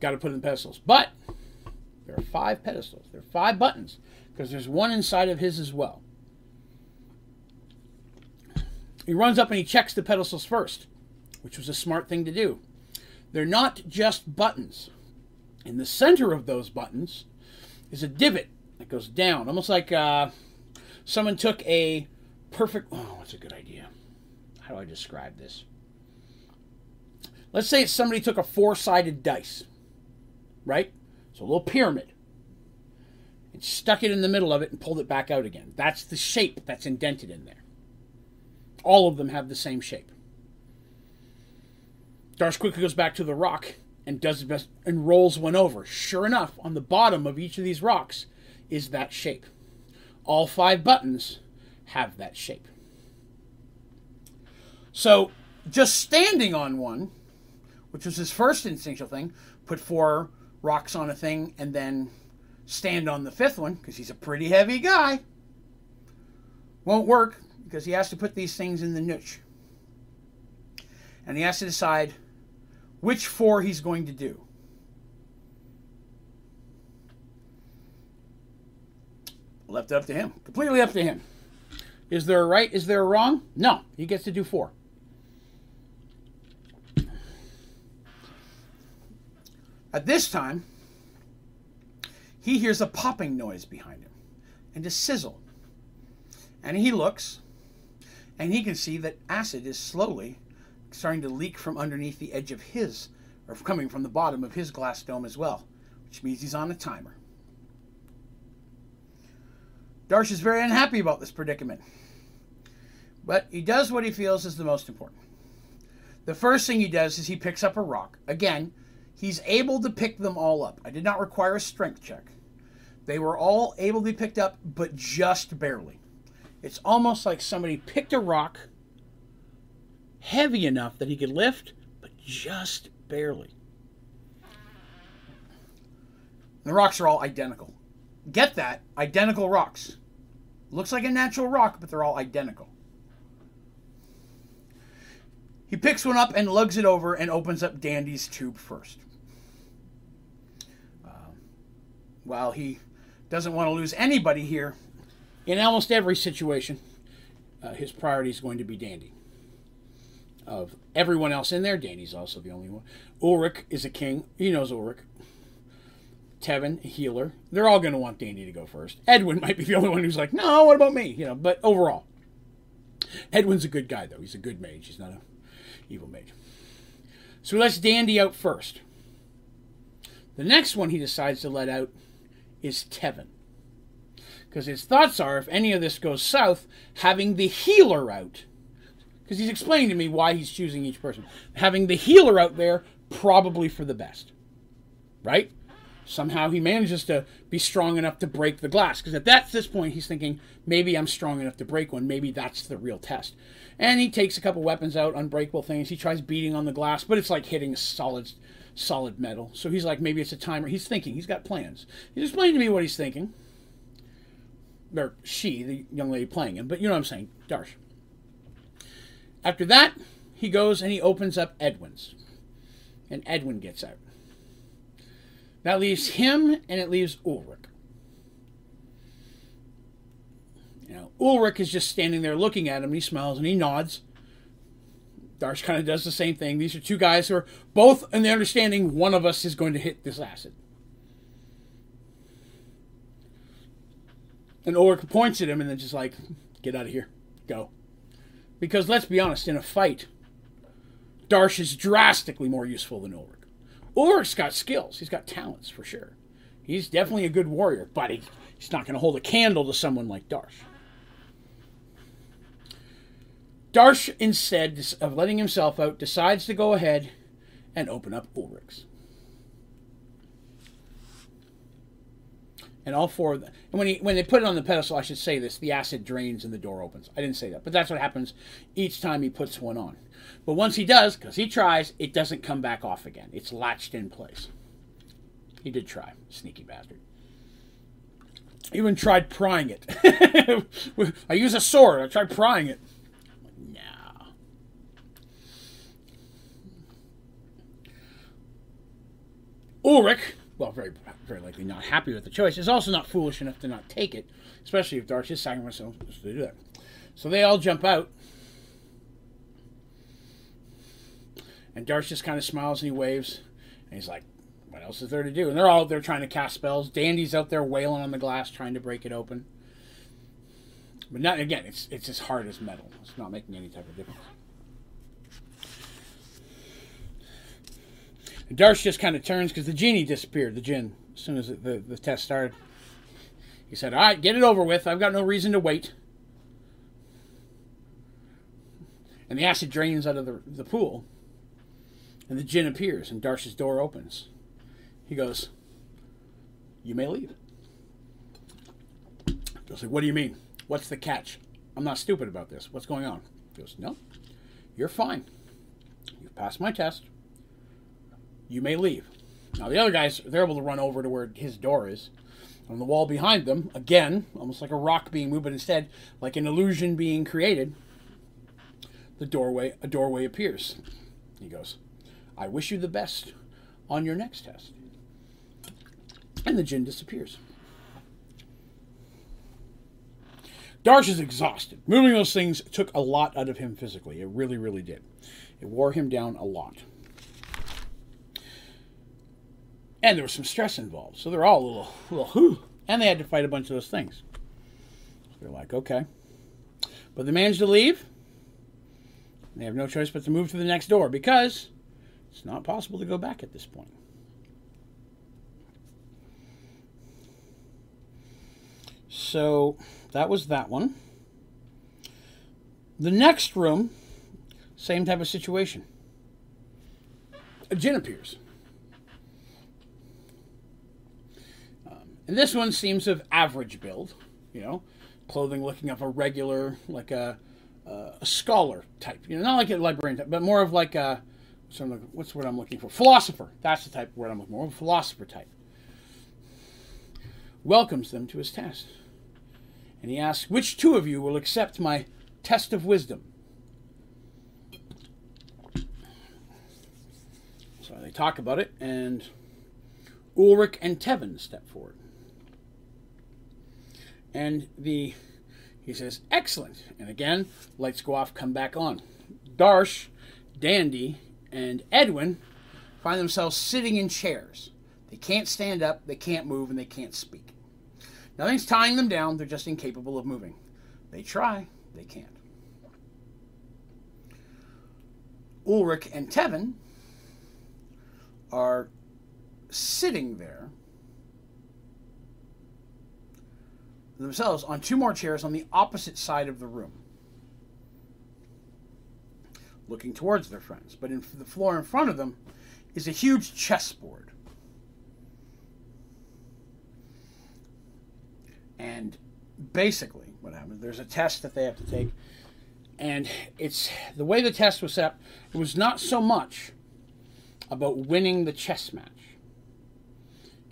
got to put in pedestals. But there are five pedestals. There are five buttons because there's one inside of his as well. He runs up and he checks the pedestals first, which was a smart thing to do. They're not just buttons. In the center of those buttons is a divot that goes down, almost like uh, someone took a perfect. Oh, that's a good idea? How do I describe this? Let's say somebody took a four sided dice, right? So a little pyramid. And stuck it in the middle of it and pulled it back out again. That's the shape that's indented in there. All of them have the same shape. Darsh quickly goes back to the rock and does his best and rolls one over. Sure enough, on the bottom of each of these rocks is that shape. All five buttons have that shape. So just standing on one, which was his first instinctual thing, put four rocks on a thing and then stand on the fifth one because he's a pretty heavy guy. Won't work because he has to put these things in the niche. And he has to decide which four he's going to do. Left up to him. Completely up to him. Is there a right? Is there a wrong? No. He gets to do four. At this time, he hears a popping noise behind him and a sizzle. And he looks, and he can see that acid is slowly starting to leak from underneath the edge of his, or coming from the bottom of his glass dome as well, which means he's on a timer. Darsh is very unhappy about this predicament. But he does what he feels is the most important. The first thing he does is he picks up a rock. Again, he's able to pick them all up. I did not require a strength check. They were all able to be picked up, but just barely. It's almost like somebody picked a rock heavy enough that he could lift, but just barely. The rocks are all identical. Get that? Identical rocks. Looks like a natural rock, but they're all identical. He picks one up and lugs it over and opens up Dandy's tube first. Uh, while he doesn't want to lose anybody here, in almost every situation, uh, his priority is going to be Dandy. Of everyone else in there, Dandy's also the only one. Ulrich is a king. He knows Ulrich. Tevin, a healer. They're all going to want Dandy to go first. Edwin might be the only one who's like, no, what about me? You know, but overall, Edwin's a good guy though. He's a good mage. He's not a evil mage. So he lets Dandy out first. The next one he decides to let out is Tevin. Because his thoughts are if any of this goes south, having the healer out because he's explaining to me why he's choosing each person. Having the healer out there, probably for the best. Right? Somehow he manages to be strong enough to break the glass. Because at that this point, he's thinking, maybe I'm strong enough to break one. Maybe that's the real test. And he takes a couple weapons out, unbreakable things. He tries beating on the glass, but it's like hitting solid, solid metal. So he's like, maybe it's a timer. He's thinking. He's got plans. He's explaining to me what he's thinking. Or she, the young lady playing him. But you know what I'm saying, Darsh. After that, he goes and he opens up Edwin's. And Edwin gets out. That leaves him and it leaves Ulrich. You know, Ulrich is just standing there looking at him. he smiles and he nods. Darsh kind of does the same thing. These are two guys who are both in the understanding one of us is going to hit this acid. And Ulrich points at him and then just like, get out of here. Go. Because let's be honest, in a fight, Darsh is drastically more useful than Ulrich. Ulrich's got skills. He's got talents for sure. He's definitely a good warrior, but he, he's not going to hold a candle to someone like Darsh. Darsh, instead of letting himself out, decides to go ahead and open up Ulrich's. And all four of. And when he when they put it on the pedestal, I should say this: the acid drains and the door opens. I didn't say that, but that's what happens each time he puts one on. But once he does, because he tries, it doesn't come back off again. It's latched in place. He did try, sneaky bastard. Even tried prying it. I use a sword. I tried prying it. No. Ulrich, well, very, very likely not happy with the choice, is also not foolish enough to not take it, especially if Darsh is sacrificing himself to do that. So they all jump out And Darsh just kind of smiles and he waves. And he's like, what else is there to do? And they're all there trying to cast spells. Dandy's out there wailing on the glass, trying to break it open. But not again, it's it's as hard as metal. It's not making any type of difference. And just kind of turns because the genie disappeared, the djinn, as soon as the, the test started. He said, All right, get it over with. I've got no reason to wait. And the acid drains out of the, the pool. And the djinn appears, and Darsh's door opens. He goes, You may leave. Goes like, What do you mean? What's the catch? I'm not stupid about this. What's going on? He goes, No, you're fine. You've passed my test. You may leave. Now the other guys, they're able to run over to where his door is. On the wall behind them, again, almost like a rock being moved, but instead like an illusion being created, the doorway a doorway appears. He goes, I wish you the best on your next test. And the djinn disappears. Darsh is exhausted. Moving those things took a lot out of him physically. It really, really did. It wore him down a lot. And there was some stress involved. So they're all a little, a little whew. And they had to fight a bunch of those things. They're like, okay. But they managed to leave. They have no choice but to move to the next door because it's not possible to go back at this point. So that was that one. The next room, same type of situation. A djinn appears. And this one seems of average build, you know, clothing looking of a regular, like a, uh, a scholar type, you know, not like a librarian type, but more of like a, so what's the word I'm looking for? Philosopher. That's the type of word I'm looking for. More of a philosopher type. Welcomes them to his test. And he asks, Which two of you will accept my test of wisdom? So they talk about it, and Ulrich and Tevin step forward. And the he says, Excellent. And again, lights go off, come back on. Darsh, Dandy, and Edwin find themselves sitting in chairs. They can't stand up, they can't move, and they can't speak. Nothing's tying them down, they're just incapable of moving. They try, they can't. Ulrich and Tevin are sitting there themselves on two more chairs on the opposite side of the room. looking towards their friends. But in the floor in front of them is a huge chessboard. And basically, what happens, there's a test that they have to take. And it's the way the test was set up, it was not so much about winning the chess match.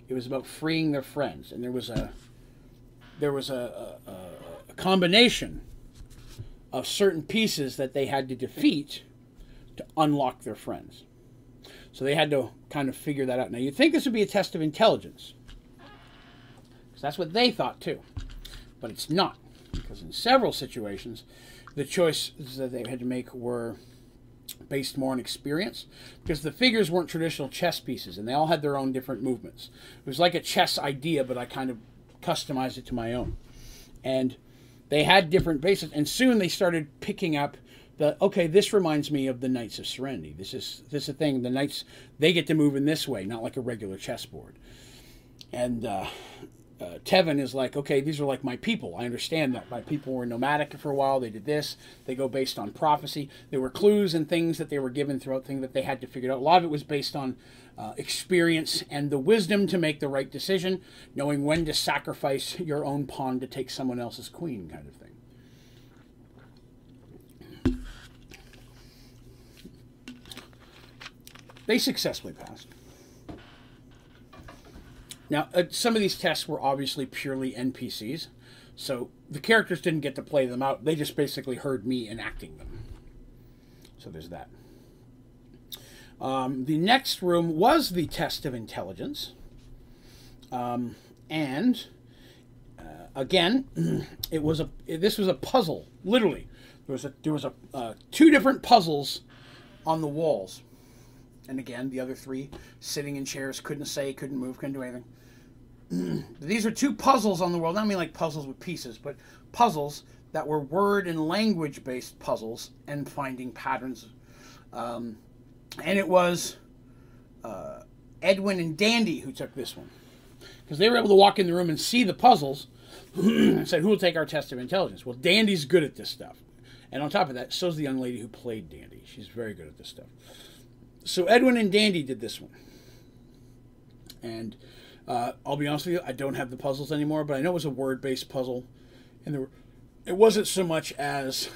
It was about freeing their friends. And there was a there was a, a, a combination of certain pieces that they had to defeat to unlock their friends. So they had to kind of figure that out. Now, you'd think this would be a test of intelligence. Because that's what they thought too. But it's not. Because in several situations, the choices that they had to make were based more on experience because the figures weren't traditional chess pieces and they all had their own different movements. It was like a chess idea, but I kind of customized it to my own. And they had different bases, and soon they started picking up the okay. This reminds me of the Knights of Serenity. This is this is a thing. The knights they get to move in this way, not like a regular chessboard. And uh, uh, Tevin is like, okay, these are like my people. I understand that my people were nomadic for a while. They did this. They go based on prophecy. There were clues and things that they were given throughout things that they had to figure out. A lot of it was based on uh, experience and the wisdom to make the right decision, knowing when to sacrifice your own pawn to take someone else's queen, kind of thing. They successfully passed. Now, uh, some of these tests were obviously purely NPCs, so the characters didn't get to play them out. They just basically heard me enacting them. So there's that. Um, the next room was the test of intelligence. Um, and uh, again, it was a this was a puzzle. Literally, there was a there was a uh, two different puzzles on the walls, and again, the other three sitting in chairs couldn't say, couldn't move, couldn't do anything. these are two puzzles on the world. I don't mean like puzzles with pieces, but puzzles that were word and language based puzzles and finding patterns. Um, and it was uh, Edwin and Dandy who took this one because they were able to walk in the room and see the puzzles and said, Who will take our test of intelligence? Well, Dandy's good at this stuff. And on top of that, so's the young lady who played Dandy. She's very good at this stuff. So Edwin and Dandy did this one. And uh, I'll be honest with you, I don't have the puzzles anymore, but I know it was a word based puzzle. And there were, it wasn't so much as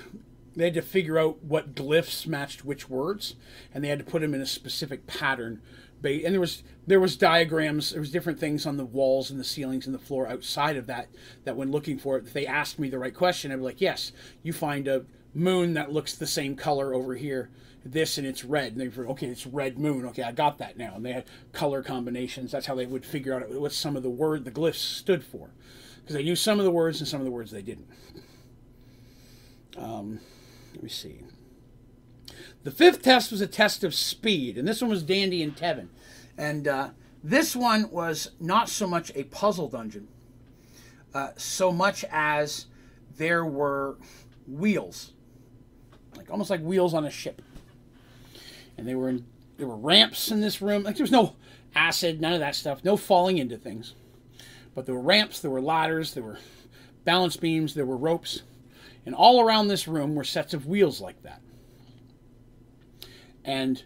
they had to figure out what glyphs matched which words, and they had to put them in a specific pattern. And there was there was diagrams, there was different things on the walls and the ceilings and the floor outside of that. That when looking for it, they asked me the right question, I'd be like, "Yes, you find a moon that looks the same color over here." this and it's red. And they were, okay, it's red moon. Okay, I got that now. And they had color combinations. That's how they would figure out what some of the word, the glyphs stood for. Because they knew some of the words and some of the words they didn't. Um, let me see. The fifth test was a test of speed, and this one was Dandy and Tevin. And uh, this one was not so much a puzzle dungeon, uh, so much as there were wheels, like almost like wheels on a ship and they were in there were ramps in this room. Like there was no acid, none of that stuff, no falling into things. But there were ramps, there were ladders, there were balance beams, there were ropes, and all around this room were sets of wheels like that. And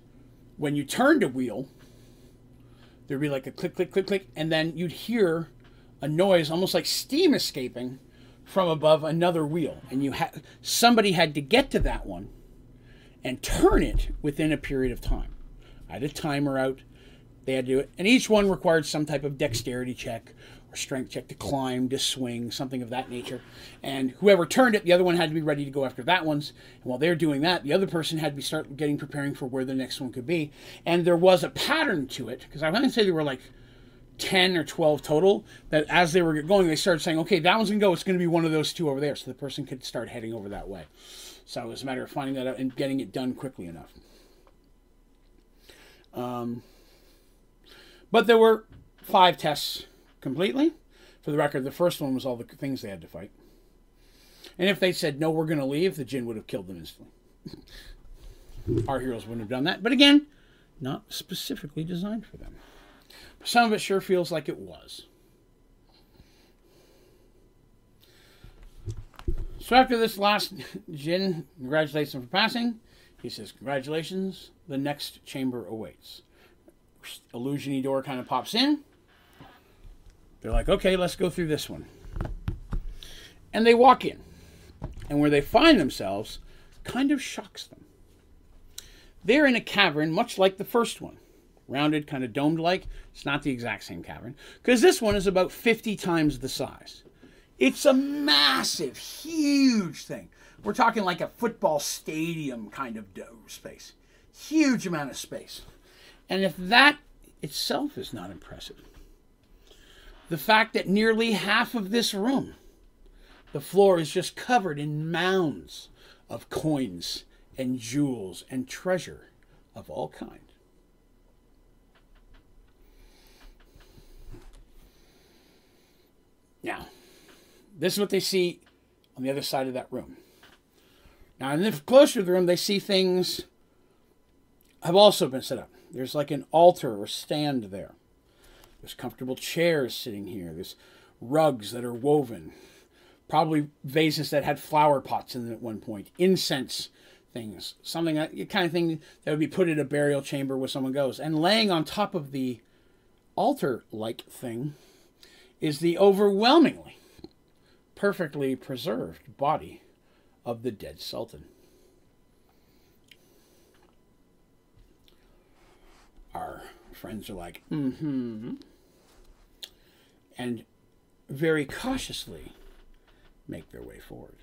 when you turned a wheel, there'd be like a click, click, click, click, and then you'd hear a noise almost like steam escaping from above another wheel. And you had somebody had to get to that one and turn it within a period of time. I had a timer out. They had to do it. And each one required some type of dexterity check strength check to climb, to swing, something of that nature. And whoever turned it, the other one had to be ready to go after that one's. And while they're doing that, the other person had to be start getting preparing for where the next one could be. And there was a pattern to it, because I wouldn't say there were like 10 or 12 total, that as they were going, they started saying, okay, that one's going to go. It's going to be one of those two over there. So the person could start heading over that way. So it was a matter of finding that out and getting it done quickly enough. Um, but there were five tests completely. For the record, the first one was all the things they had to fight. And if they said, no, we're going to leave, the Jinn would have killed them instantly. Our heroes wouldn't have done that. But again, not specifically designed for them. But Some of it sure feels like it was. So after this last Jinn, congratulations for passing. He says, Congratulations, the next chamber awaits. Illusiony door kind of pops in. They're like, Okay, let's go through this one. And they walk in. And where they find themselves kind of shocks them. They're in a cavern much like the first one rounded, kind of domed like. It's not the exact same cavern because this one is about 50 times the size. It's a massive, huge thing. We're talking like a football stadium kind of space. Huge amount of space. And if that itself is not impressive, the fact that nearly half of this room, the floor is just covered in mounds of coins and jewels and treasure of all kinds. Now, this is what they see on the other side of that room. Now, in the closer to the room, they see things have also been set up. There's like an altar or stand there. There's comfortable chairs sitting here. There's rugs that are woven. Probably vases that had flower pots in them at one point. Incense things. Something uh, that kind of thing that would be put in a burial chamber where someone goes. And laying on top of the altar like thing is the overwhelmingly perfectly preserved body of the dead Sultan. Our friends are like, mm hmm, and very cautiously make their way forward.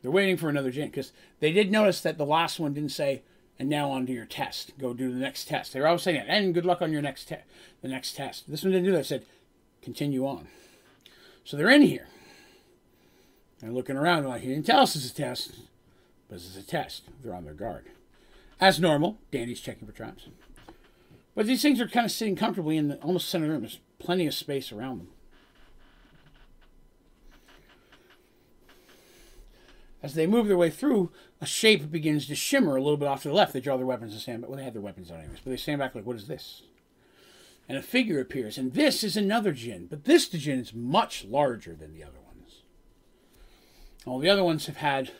They're waiting for another jinn because they did notice that the last one didn't say, and now on to your test. Go do the next test. They were always saying that, and good luck on your next test. The next test. This one didn't do that. It said, continue on. So they're in here. They're looking around. They're like, he didn't tell us it's a test, but it's a test. They're on their guard. As normal, Dandy's checking for traps. But these things are kind of sitting comfortably in the almost center of room. There's plenty of space around them. As they move their way through, a shape begins to shimmer a little bit off to the left. They draw their weapons and stand back. Well, they had their weapons on anyways, but they stand back like, what is this? And a figure appears, and this is another jinn, but this jinn is much larger than the other ones. All the other ones have had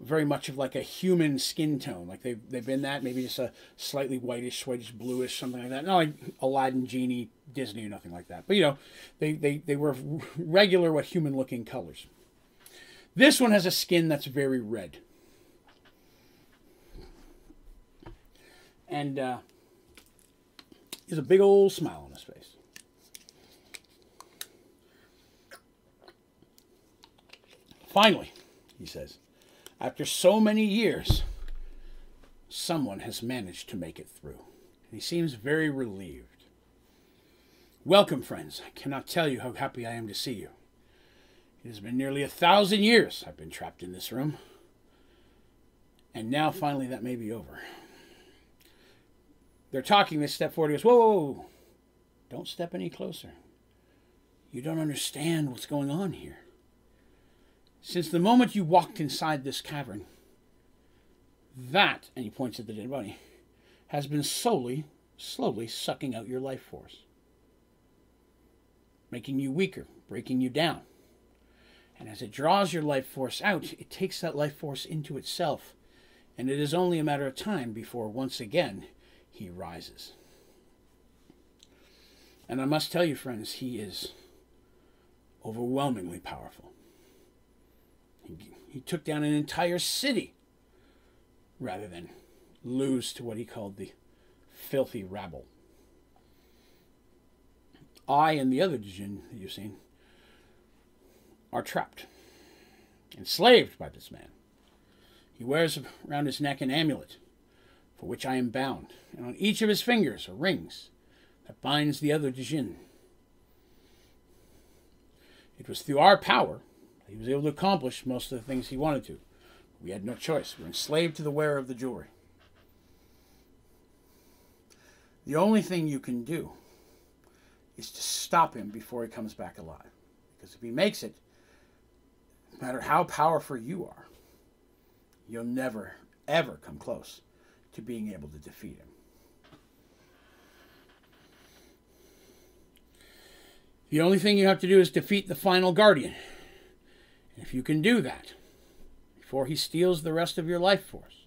very much of like a human skin tone, like they've they've been that maybe just a slightly whitish, whitish, bluish, something like that. Not like Aladdin, genie, Disney, or nothing like that. But you know, they they they were regular, what human looking colors. This one has a skin that's very red. And uh, has a big old smile on his face. Finally, he says, after so many years, someone has managed to make it through. And he seems very relieved. Welcome, friends. I cannot tell you how happy I am to see you. It has been nearly a thousand years I've been trapped in this room. And now finally that may be over. They're talking, they step forward. He goes, whoa, whoa, whoa, don't step any closer. You don't understand what's going on here. Since the moment you walked inside this cavern, that, and he points at the dead body, has been slowly, slowly sucking out your life force, making you weaker, breaking you down. And as it draws your life force out, it takes that life force into itself. And it is only a matter of time before once again he rises. And I must tell you, friends, he is overwhelmingly powerful. He, took down an entire city rather than lose to what he called the filthy rabble. I and the other jinn that you've seen are trapped, enslaved by this man. He wears around his neck an amulet, for which I am bound, and on each of his fingers are rings that binds the other jinn. It was through our power he was able to accomplish most of the things he wanted to. We had no choice. We were enslaved to the wearer of the jewelry. The only thing you can do is to stop him before he comes back alive. Because if he makes it, no matter how powerful you are, you'll never, ever come close to being able to defeat him. The only thing you have to do is defeat the final guardian. And if you can do that, before he steals the rest of your life force,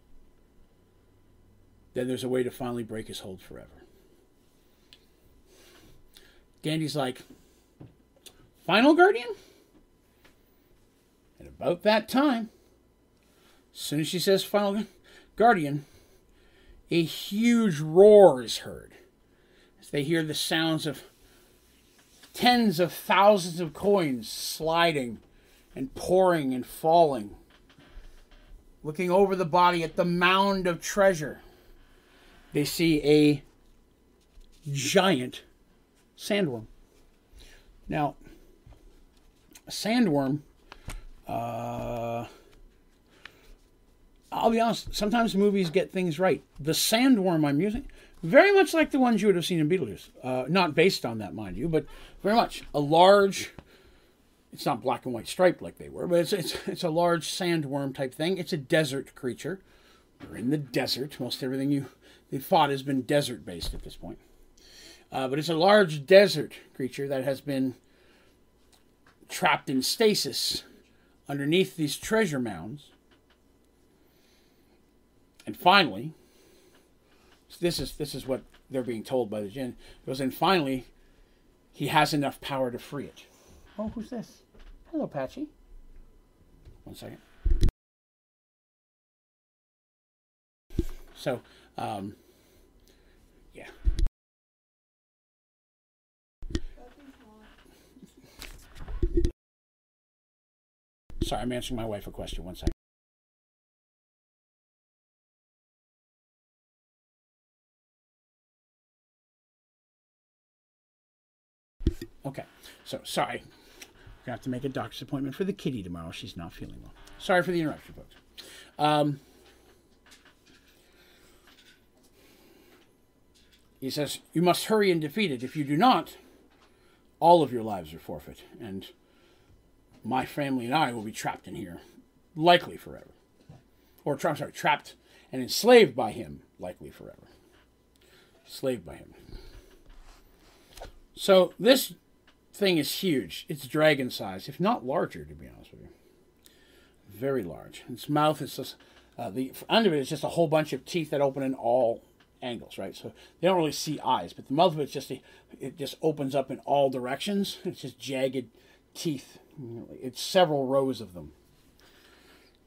then there's a way to finally break his hold forever. Dandy's like, Final Guardian? At about that time, as soon as she says Final Guardian, a huge roar is heard as they hear the sounds of tens of thousands of coins sliding and pouring and falling. Looking over the body at the mound of treasure, they see a giant sandworm. Now, a sandworm, uh, I'll be honest, sometimes movies get things right. The sandworm I'm using, very much like the ones you would have seen in Beetlejuice. Uh, not based on that, mind you, but very much a large. It's not black and white striped like they were, but it's it's it's a large sandworm type thing. It's a desert creature. We're in the desert. Most everything you they fought has been desert based at this point. Uh, but it's a large desert creature that has been trapped in stasis underneath these treasure mounds. And finally, this is this is what they're being told by the jinn. Goes and finally, he has enough power to free it. Oh, who's this? Hello, Patchy. One second. So, um, yeah. Sorry, I'm answering my wife a question. One second. Okay, so sorry. We're gonna have to make a doctor's appointment for the kitty tomorrow. She's not feeling well. Sorry for the interruption, folks. Um, he says, You must hurry and defeat it. If you do not, all of your lives are forfeit, and my family and I will be trapped in here, likely forever. Or, I'm sorry, trapped and enslaved by him, likely forever. Slaved by him. So, this thing is huge. It's dragon size, if not larger, to be honest with you. Very large. Its mouth is just, uh, the under it is just a whole bunch of teeth that open in all angles, right? So they don't really see eyes, but the mouth of it's just a, it just opens up in all directions. It's just jagged teeth. It's several rows of them,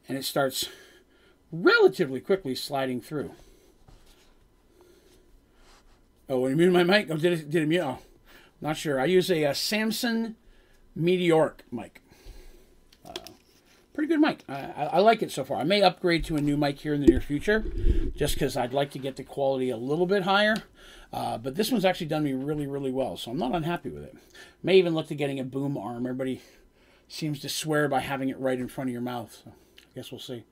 and it starts relatively quickly sliding through. Oh, when you mute my mic, oh, did it, did it mute? Oh, not sure. I use a, a Samson Meteoric mic. Uh, pretty good mic. I, I, like it so far. I may upgrade to a new mic here in the near future, just because I'd like to get the quality a little bit higher. Uh, but this one's actually done me really, really well, so I'm not unhappy with it. May even look to getting a boom arm. Everybody seems to swear by having it right in front of your mouth. So I guess we'll see.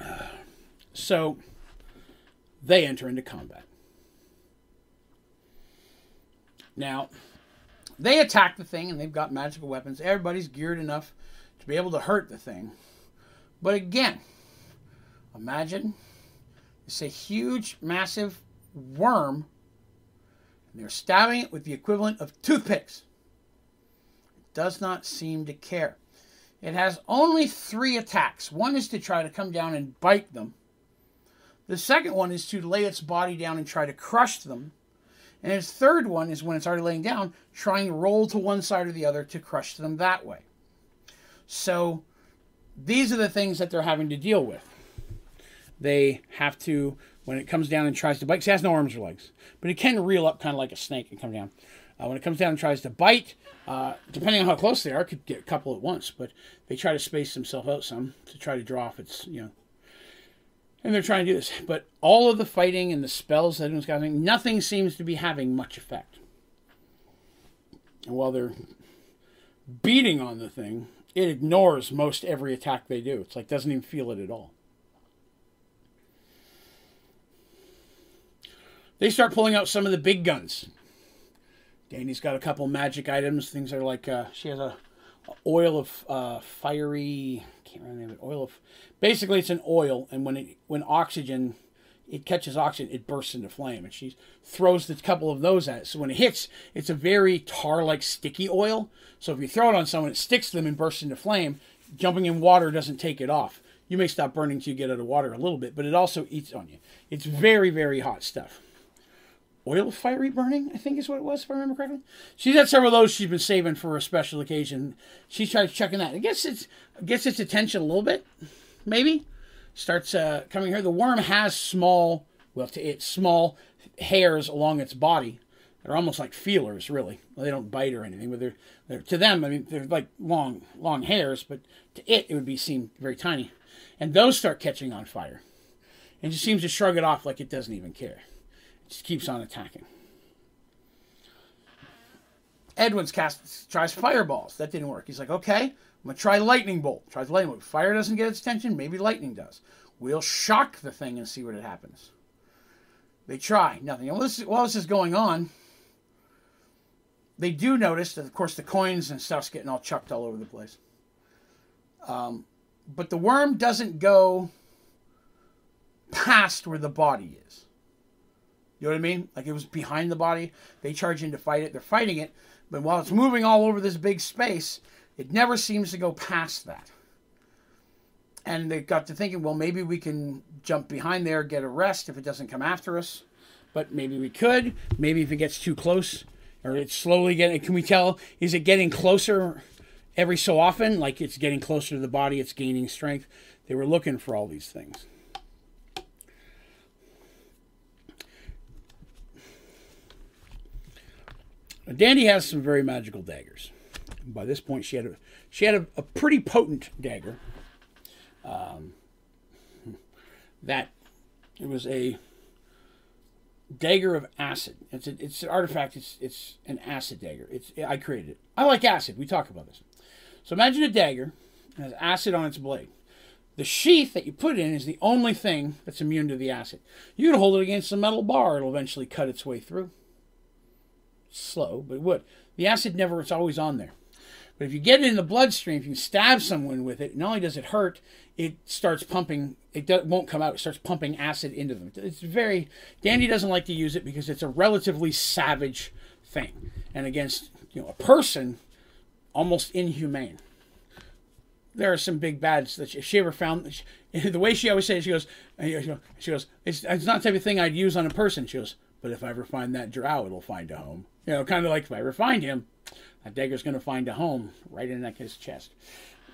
Uh, so they enter into combat. Now, they attack the thing and they've got magical weapons. Everybody's geared enough to be able to hurt the thing. But again, imagine it's a huge, massive worm, and they're stabbing it with the equivalent of toothpicks. It does not seem to care. It has only three attacks. One is to try to come down and bite them. The second one is to lay its body down and try to crush them. And his third one is when it's already laying down, trying to roll to one side or the other to crush them that way. So these are the things that they're having to deal with. They have to, when it comes down and tries to bite, because it has no arms or legs, but it can reel up kind of like a snake and come down. Uh, when it comes down and tries to bite, uh, depending on how close they are, could get a couple at once, but they try to space themselves out some to try to draw off its, you know, and they're trying to do this. But all of the fighting and the spells that everyone's got, nothing seems to be having much effect. And while they're beating on the thing, it ignores most every attack they do. It's like doesn't even feel it at all. They start pulling out some of the big guns. Dandy's got a couple magic items. Things are like uh, she has a, a oil of uh, fiery. Can't remember it. Oil basically it's an oil, and when it when oxygen it catches oxygen, it bursts into flame, and she throws a couple of those at it. So when it hits, it's a very tar-like sticky oil. So if you throw it on someone, it sticks to them and bursts into flame. jumping in water doesn't take it off. You may stop burning till you get out of water a little bit, but it also eats on you. It's very, very hot stuff. Oil fiery burning, I think is what it was, if I remember correctly. She's had several of those she's been saving for a special occasion. She tries checking that. I guess it's gets its attention a little bit, maybe. Starts uh, coming here. The worm has small, well, it's small hairs along its body they're almost like feelers, really. Well, they don't bite or anything, but they're, they're to them. I mean, they're like long, long hairs, but to it, it would be seem very tiny. And those start catching on fire, and just seems to shrug it off like it doesn't even care. Just keeps on attacking. Edwin's cast tries fireballs. That didn't work. He's like, okay, I'm gonna try lightning bolt. Tries lightning bolt. Fire doesn't get its attention. Maybe lightning does. We'll shock the thing and see what happens. They try nothing. While this, while this is going on, they do notice that, of course, the coins and stuff's getting all chucked all over the place. Um, but the worm doesn't go past where the body is. You know what I mean? Like it was behind the body. They charge in to fight it. They're fighting it, but while it's moving all over this big space, it never seems to go past that. And they got to thinking, well, maybe we can jump behind there, get a rest if it doesn't come after us. But maybe we could. Maybe if it gets too close, or it's slowly getting can we tell is it getting closer every so often like it's getting closer to the body it's gaining strength they were looking for all these things Dandy has some very magical daggers. By this point, she had a she had a, a pretty potent dagger. Um, that it was a dagger of acid. It's a, it's an artifact. It's it's an acid dagger. It's I created it. I like acid. We talk about this. So imagine a dagger has acid on its blade. The sheath that you put in is the only thing that's immune to the acid. You can hold it against a metal bar; it'll eventually cut its way through. Slow, but it would. The acid never. It's always on there. But if you get it in the bloodstream, if you stab someone with it, not only does it hurt, it starts pumping. It do, won't come out. It starts pumping acid into them. It's very. Dandy doesn't like to use it because it's a relatively savage thing, and against you know a person, almost inhumane. There are some big bads that she, if she ever found. She, the way she always says, she goes, uh, she goes, it's, it's not the type of thing I'd use on a person. She goes, but if I ever find that drow, it'll find a home. You know, kind of like if I ever find him, that dagger's going to find a home right in that kid's chest.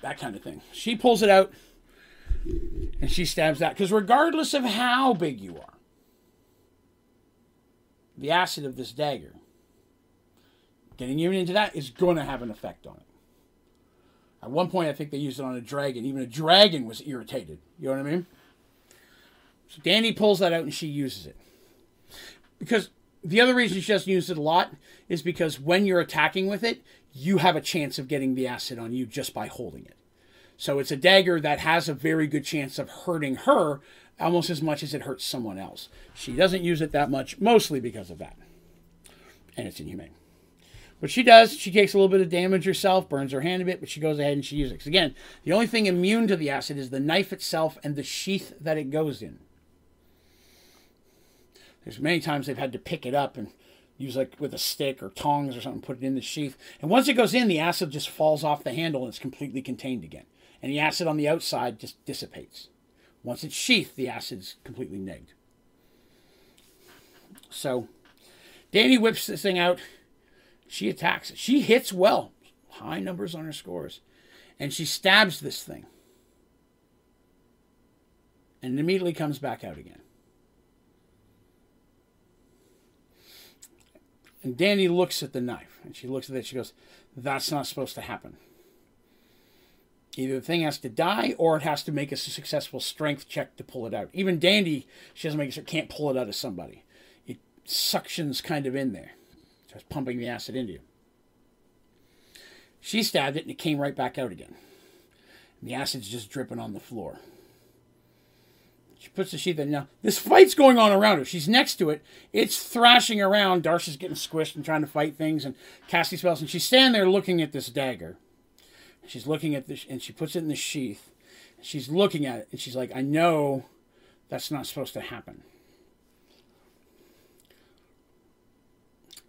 That kind of thing. She pulls it out and she stabs that. Because regardless of how big you are, the acid of this dagger, getting you into that is going to have an effect on it. At one point, I think they used it on a dragon. Even a dragon was irritated. You know what I mean? So Dandy pulls that out and she uses it. Because the other reason she doesn't use it a lot is because when you're attacking with it, you have a chance of getting the acid on you just by holding it. So it's a dagger that has a very good chance of hurting her almost as much as it hurts someone else. She doesn't use it that much, mostly because of that. And it's inhumane. But she does. She takes a little bit of damage herself, burns her hand a bit, but she goes ahead and she uses it. Again, the only thing immune to the acid is the knife itself and the sheath that it goes in. There's many times they've had to pick it up and use like with a stick or tongs or something, put it in the sheath. And once it goes in, the acid just falls off the handle and it's completely contained again. And the acid on the outside just dissipates. Once it's sheathed, the acid's completely negged. So Dandy whips this thing out. She attacks it. She hits well. High numbers on her scores. And she stabs this thing. And it immediately comes back out again. And Dandy looks at the knife and she looks at it. She goes, That's not supposed to happen. Either the thing has to die or it has to make a successful strength check to pull it out. Even Dandy, she doesn't make it, can't pull it out of somebody. It suctions kind of in there, starts pumping the acid into you. She stabbed it and it came right back out again. And the acid's just dripping on the floor. She puts the sheath in. Now, this fight's going on around her. She's next to it. It's thrashing around. Darsh's getting squished and trying to fight things and casting spells. And she's standing there looking at this dagger. She's looking at this, and she puts it in the sheath. She's looking at it, and she's like, I know that's not supposed to happen.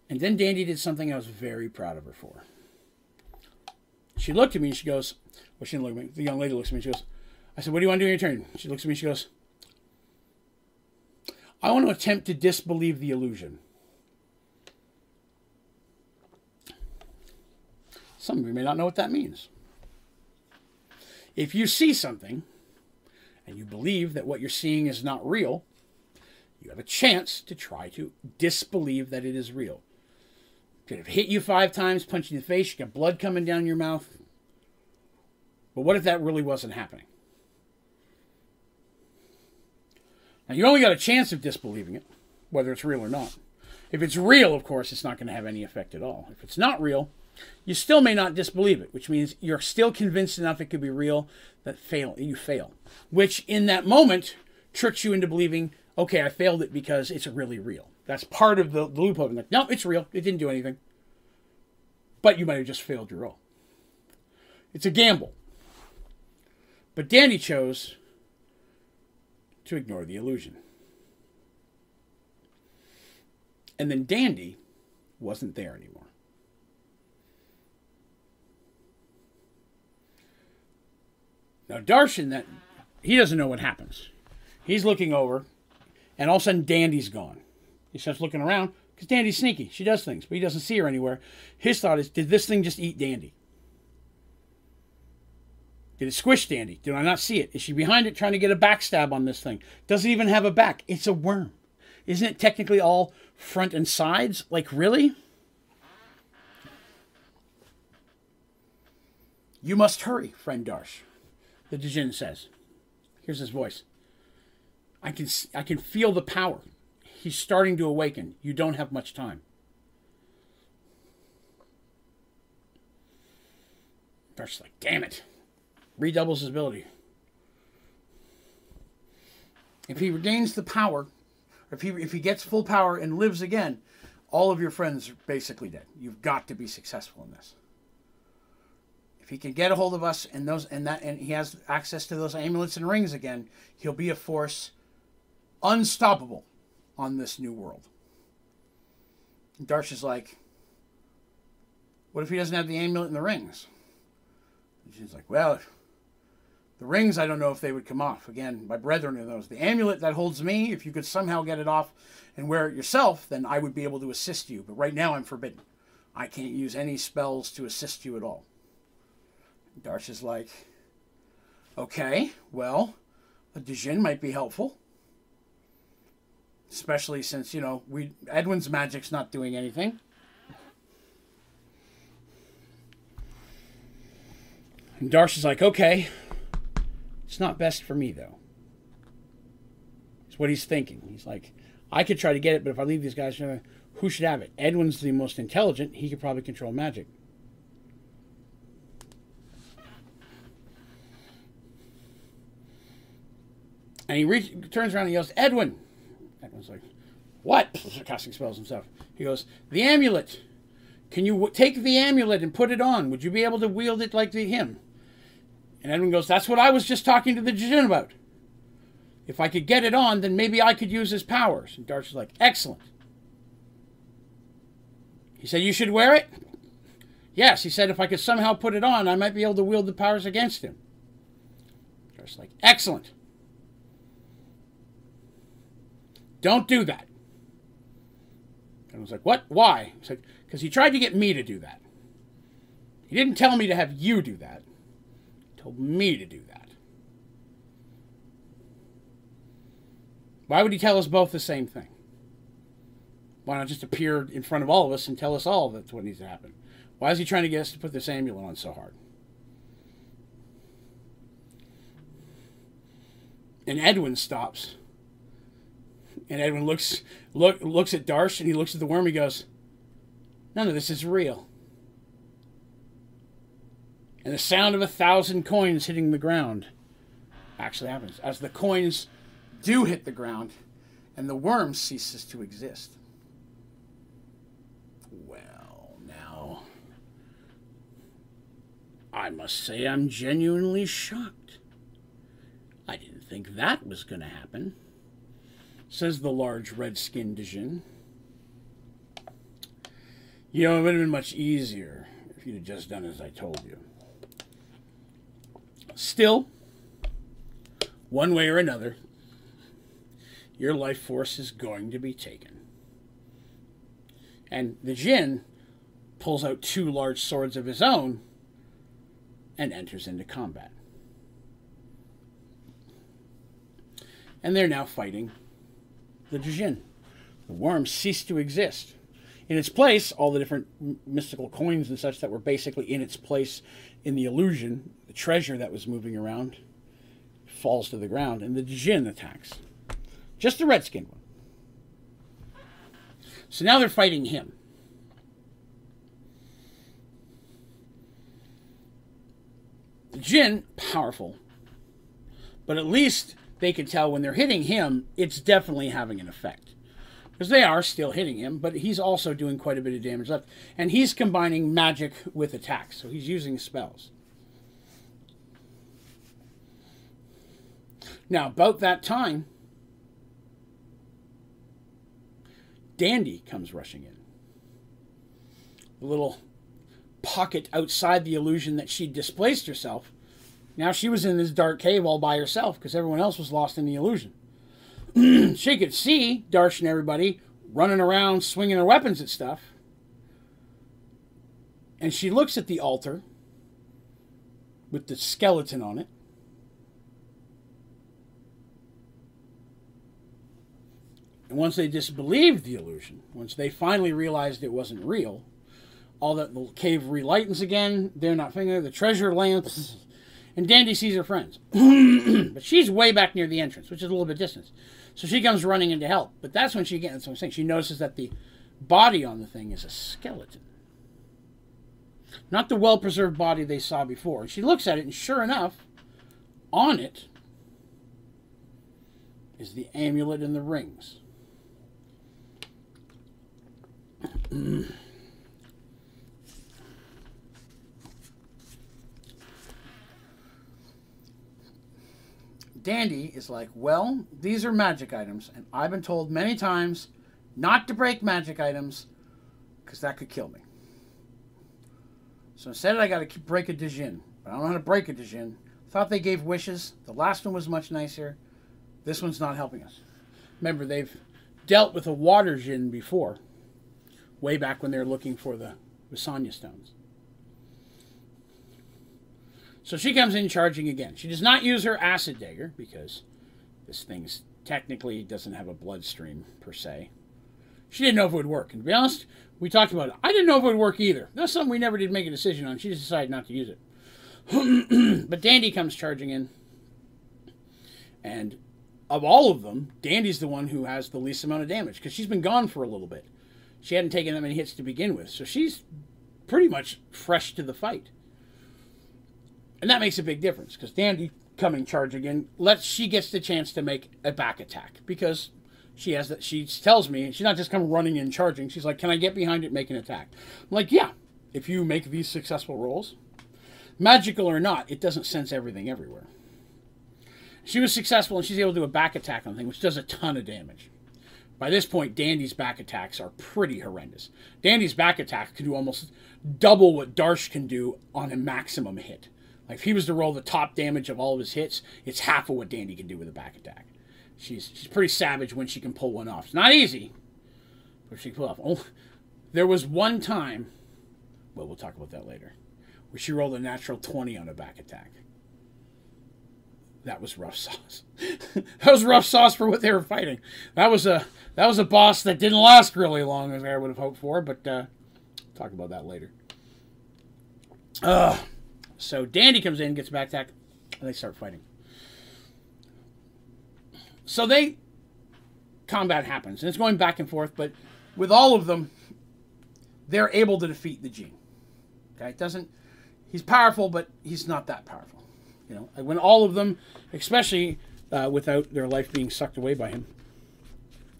And then Dandy did something I was very proud of her for. She looked at me and she goes, well, she didn't look at me. The young lady looks at me and she goes, I said, what do you want to do in your turn? She looks at me and she goes, I want to attempt to disbelieve the illusion. Some of you may not know what that means. If you see something and you believe that what you're seeing is not real, you have a chance to try to disbelieve that it is real. Could have hit you five times, punched you in the face, you got blood coming down your mouth. But what if that really wasn't happening? Now, you only got a chance of disbelieving it, whether it's real or not. If it's real, of course, it's not going to have any effect at all. If it's not real, you still may not disbelieve it, which means you're still convinced enough it could be real that fail you fail. Which in that moment tricks you into believing, okay, I failed it because it's really real. That's part of the, the loophole. Like, no, it's real. It didn't do anything. But you might have just failed your role. It's a gamble. But Dandy chose to ignore the illusion. And then Dandy wasn't there anymore. Now Darshan, that he doesn't know what happens. He's looking over, and all of a sudden Dandy's gone. He starts looking around because Dandy's sneaky. She does things, but he doesn't see her anywhere. His thought is, did this thing just eat Dandy? Did it squish Dandy? Did I not see it? Is she behind it trying to get a backstab on this thing? Doesn't even have a back. It's a worm. Isn't it technically all front and sides? Like, really? You must hurry, friend Darsh the Djinn says. Here's his voice. I can I can feel the power. He's starting to awaken. You don't have much time. Darsh's like, damn it. Redoubles his ability. If he regains the power, if he if he gets full power and lives again, all of your friends are basically dead. You've got to be successful in this If he can get a hold of us and those and that and he has access to those amulets and rings again, he'll be a force unstoppable on this new world. And Darsh is like, what if he doesn't have the amulet and the rings? And she's like, well, the rings, I don't know if they would come off. Again, my brethren are those. The amulet that holds me, if you could somehow get it off and wear it yourself, then I would be able to assist you. But right now, I'm forbidden. I can't use any spells to assist you at all. Darsh is like, okay, well, a Djinn might be helpful. Especially since, you know, we Edwin's magic's not doing anything. And Darsh is like, okay, it's not best for me, though. It's what he's thinking. He's like, I could try to get it, but if I leave these guys, who should have it? Edwin's the most intelligent. He could probably control magic. And he reach, turns around and yells, Edwin. Edwin's like, What? Casting spells himself. He goes, The amulet. Can you take the amulet and put it on? Would you be able to wield it like the him? And Edwin goes, That's what I was just talking to the Djinn about. If I could get it on, then maybe I could use his powers. And Darsh's like, Excellent. He said, You should wear it? Yes, he said, if I could somehow put it on, I might be able to wield the powers against him. Darsh's like, Excellent. Don't do that. And I was like, What? Why? He said, Because he tried to get me to do that. He didn't tell me to have you do that. Told me to do that. Why would he tell us both the same thing? Why not just appear in front of all of us and tell us all that's what needs to happen? Why is he trying to get us to put this amulet on so hard? And Edwin stops and Edwin looks look looks at Darsh and he looks at the worm. And he goes, "None of this is real." And the sound of a thousand coins hitting the ground actually happens as the coins do hit the ground, and the worm ceases to exist. Well, now I must say I'm genuinely shocked. I didn't think that was going to happen says the large red skinned Djinn. You know, it would have been much easier if you'd just done as I told you. Still, one way or another, your life force is going to be taken. And the Jinn pulls out two large swords of his own and enters into combat. And they're now fighting the Jinn. The worm ceased to exist. In its place, all the different mystical coins and such that were basically in its place in the illusion, the treasure that was moving around, falls to the ground, and the Jinn attacks. Just the red skinned one. So now they're fighting him. The Jinn, powerful. But at least they can tell when they're hitting him, it's definitely having an effect. Because they are still hitting him, but he's also doing quite a bit of damage left. And he's combining magic with attacks, so he's using spells. Now, about that time, Dandy comes rushing in. A little pocket outside the illusion that she displaced herself. Now she was in this dark cave all by herself because everyone else was lost in the illusion. she could see Darsh and everybody running around swinging their weapons at stuff. And she looks at the altar with the skeleton on it. And once they disbelieved the illusion, once they finally realized it wasn't real, all that the cave relightens again. They're not thinking the treasure lamps, and Dandy sees her friends, but she's way back near the entrance, which is a little bit distance. So she comes running in to help. But that's when she gets. That's what I'm saying. She notices that the body on the thing is a skeleton, not the well-preserved body they saw before. She looks at it, and sure enough, on it is the amulet and the rings. Mm. Dandy is like, well, these are magic items, and I've been told many times not to break magic items because that could kill me. So instead, I got to break a Djinn, but I don't know how to break a Djinn. Thought they gave wishes. The last one was much nicer. This one's not helping us. Remember, they've dealt with a water Djinn before, way back when they were looking for the Visanya stones. So she comes in charging again. She does not use her acid dagger because this thing technically doesn't have a bloodstream per se. She didn't know if it would work. And to be honest, we talked about it. I didn't know if it would work either. That's something we never did make a decision on. She just decided not to use it. but Dandy comes charging in. And of all of them, Dandy's the one who has the least amount of damage because she's been gone for a little bit. She hadn't taken that many hits to begin with. So she's pretty much fresh to the fight. And that makes a big difference because Dandy coming charge again. Lets she gets the chance to make a back attack because she has that she tells me she's not just come running and charging. She's like can i get behind it make an attack? I'm like yeah if you make these successful rolls. Magical or not it doesn't sense everything everywhere. She was successful and she's able to do a back attack on thing which does a ton of damage by this point dandy's back attacks are pretty horrendous dandy's back attack can do almost double what darsh can do on a maximum hit like if he was to roll the top damage of all of his hits, it's half of what Dandy can do with a back attack. She's she's pretty savage when she can pull one off. It's not easy, but she can pull off. Oh, there was one time, well, we'll talk about that later, where she rolled a natural twenty on a back attack. That was rough sauce. that was rough sauce for what they were fighting. That was a that was a boss that didn't last really long as I would have hoped for, but uh, talk about that later. Ugh. So Dandy comes in, gets back attack, and they start fighting. So they combat happens, and it's going back and forth, but with all of them, they're able to defeat the Djinn. Okay, it doesn't. He's powerful, but he's not that powerful. You know, I when all of them, especially uh, without their life being sucked away by him,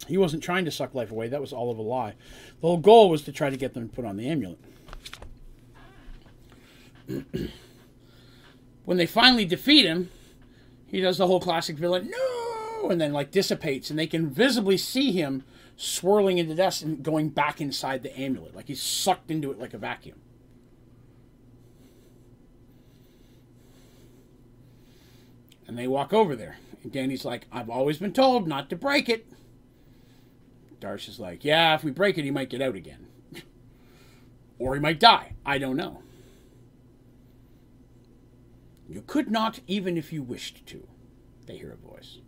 he wasn't trying to suck life away. That was all of a lie. The whole goal was to try to get them to put on the amulet. when they finally defeat him, he does the whole classic villain, no, and then like dissipates, and they can visibly see him swirling into dust and going back inside the amulet, like he's sucked into it like a vacuum. And they walk over there. And Dandy's like, I've always been told not to break it. Darsh is like, Yeah, if we break it, he might get out again. or he might die. I don't know. You could not, even if you wished to. They hear a voice.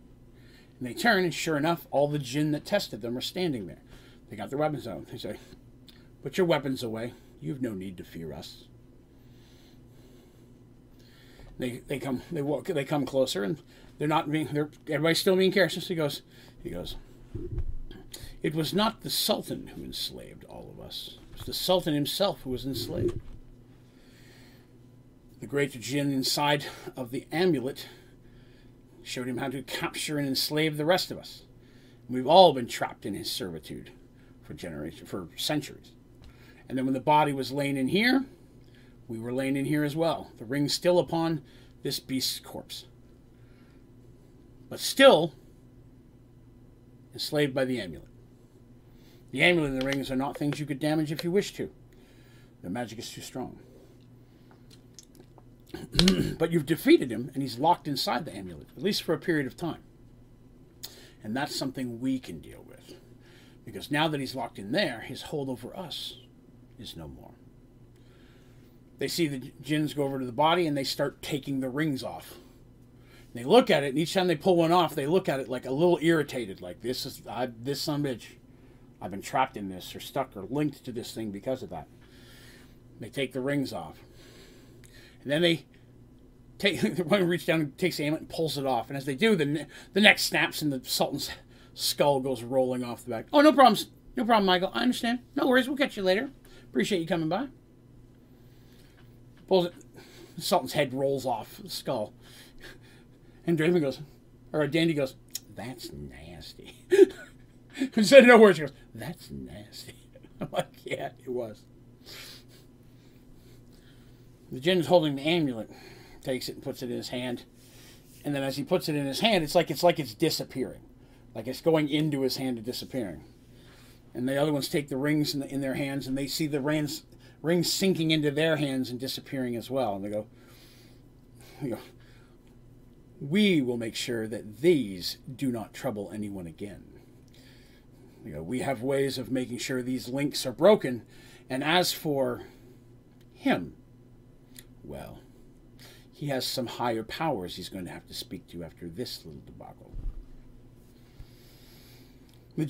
And they turn, and sure enough, all the jinn that tested them are standing there. They got their weapons out. They say, Put your weapons away. You've no need to fear us. They, they come they walk they come closer and they're not being they're everybody's still being careless. He goes he goes It was not the Sultan who enslaved all of us. It was the Sultan himself who was enslaved. The great jinn inside of the amulet showed him how to capture and enslave the rest of us. We've all been trapped in his servitude for generations, for centuries. And then when the body was laying in here, we were laying in here as well. The ring still upon this beast's corpse. But still enslaved by the amulet. The amulet and the rings are not things you could damage if you wish to. The magic is too strong. but you've defeated him, and he's locked inside the amulet, at least for a period of time. And that's something we can deal with. Because now that he's locked in there, his hold over us is no more. They see the jinns go over to the body and they start taking the rings off. They look at it, and each time they pull one off, they look at it like a little irritated, like this is I, this some bitch. I've been trapped in this, or stuck, or linked to this thing because of that. They take the rings off, and then they take the one reach down and takes the amulet and pulls it off. And as they do, the the neck snaps and the sultan's skull goes rolling off the back. Oh, no problems, no problem, Michael. I understand. No worries. We'll catch you later. Appreciate you coming by. Pulls it. Sultan's head rolls off the skull. And Draven goes, or Dandy goes, that's nasty. He said no words. She goes, that's nasty. I'm like, yeah, it was. The jinn's holding the amulet, takes it and puts it in his hand. And then as he puts it in his hand, it's like it's like it's disappearing. Like it's going into his hand and disappearing. And the other ones take the rings in, the, in their hands and they see the rings, rings sinking into their hands and disappearing as well. And they go, we will make sure that these do not trouble anyone again. We have ways of making sure these links are broken. And as for him, well, he has some higher powers he's going to have to speak to after this little debacle. The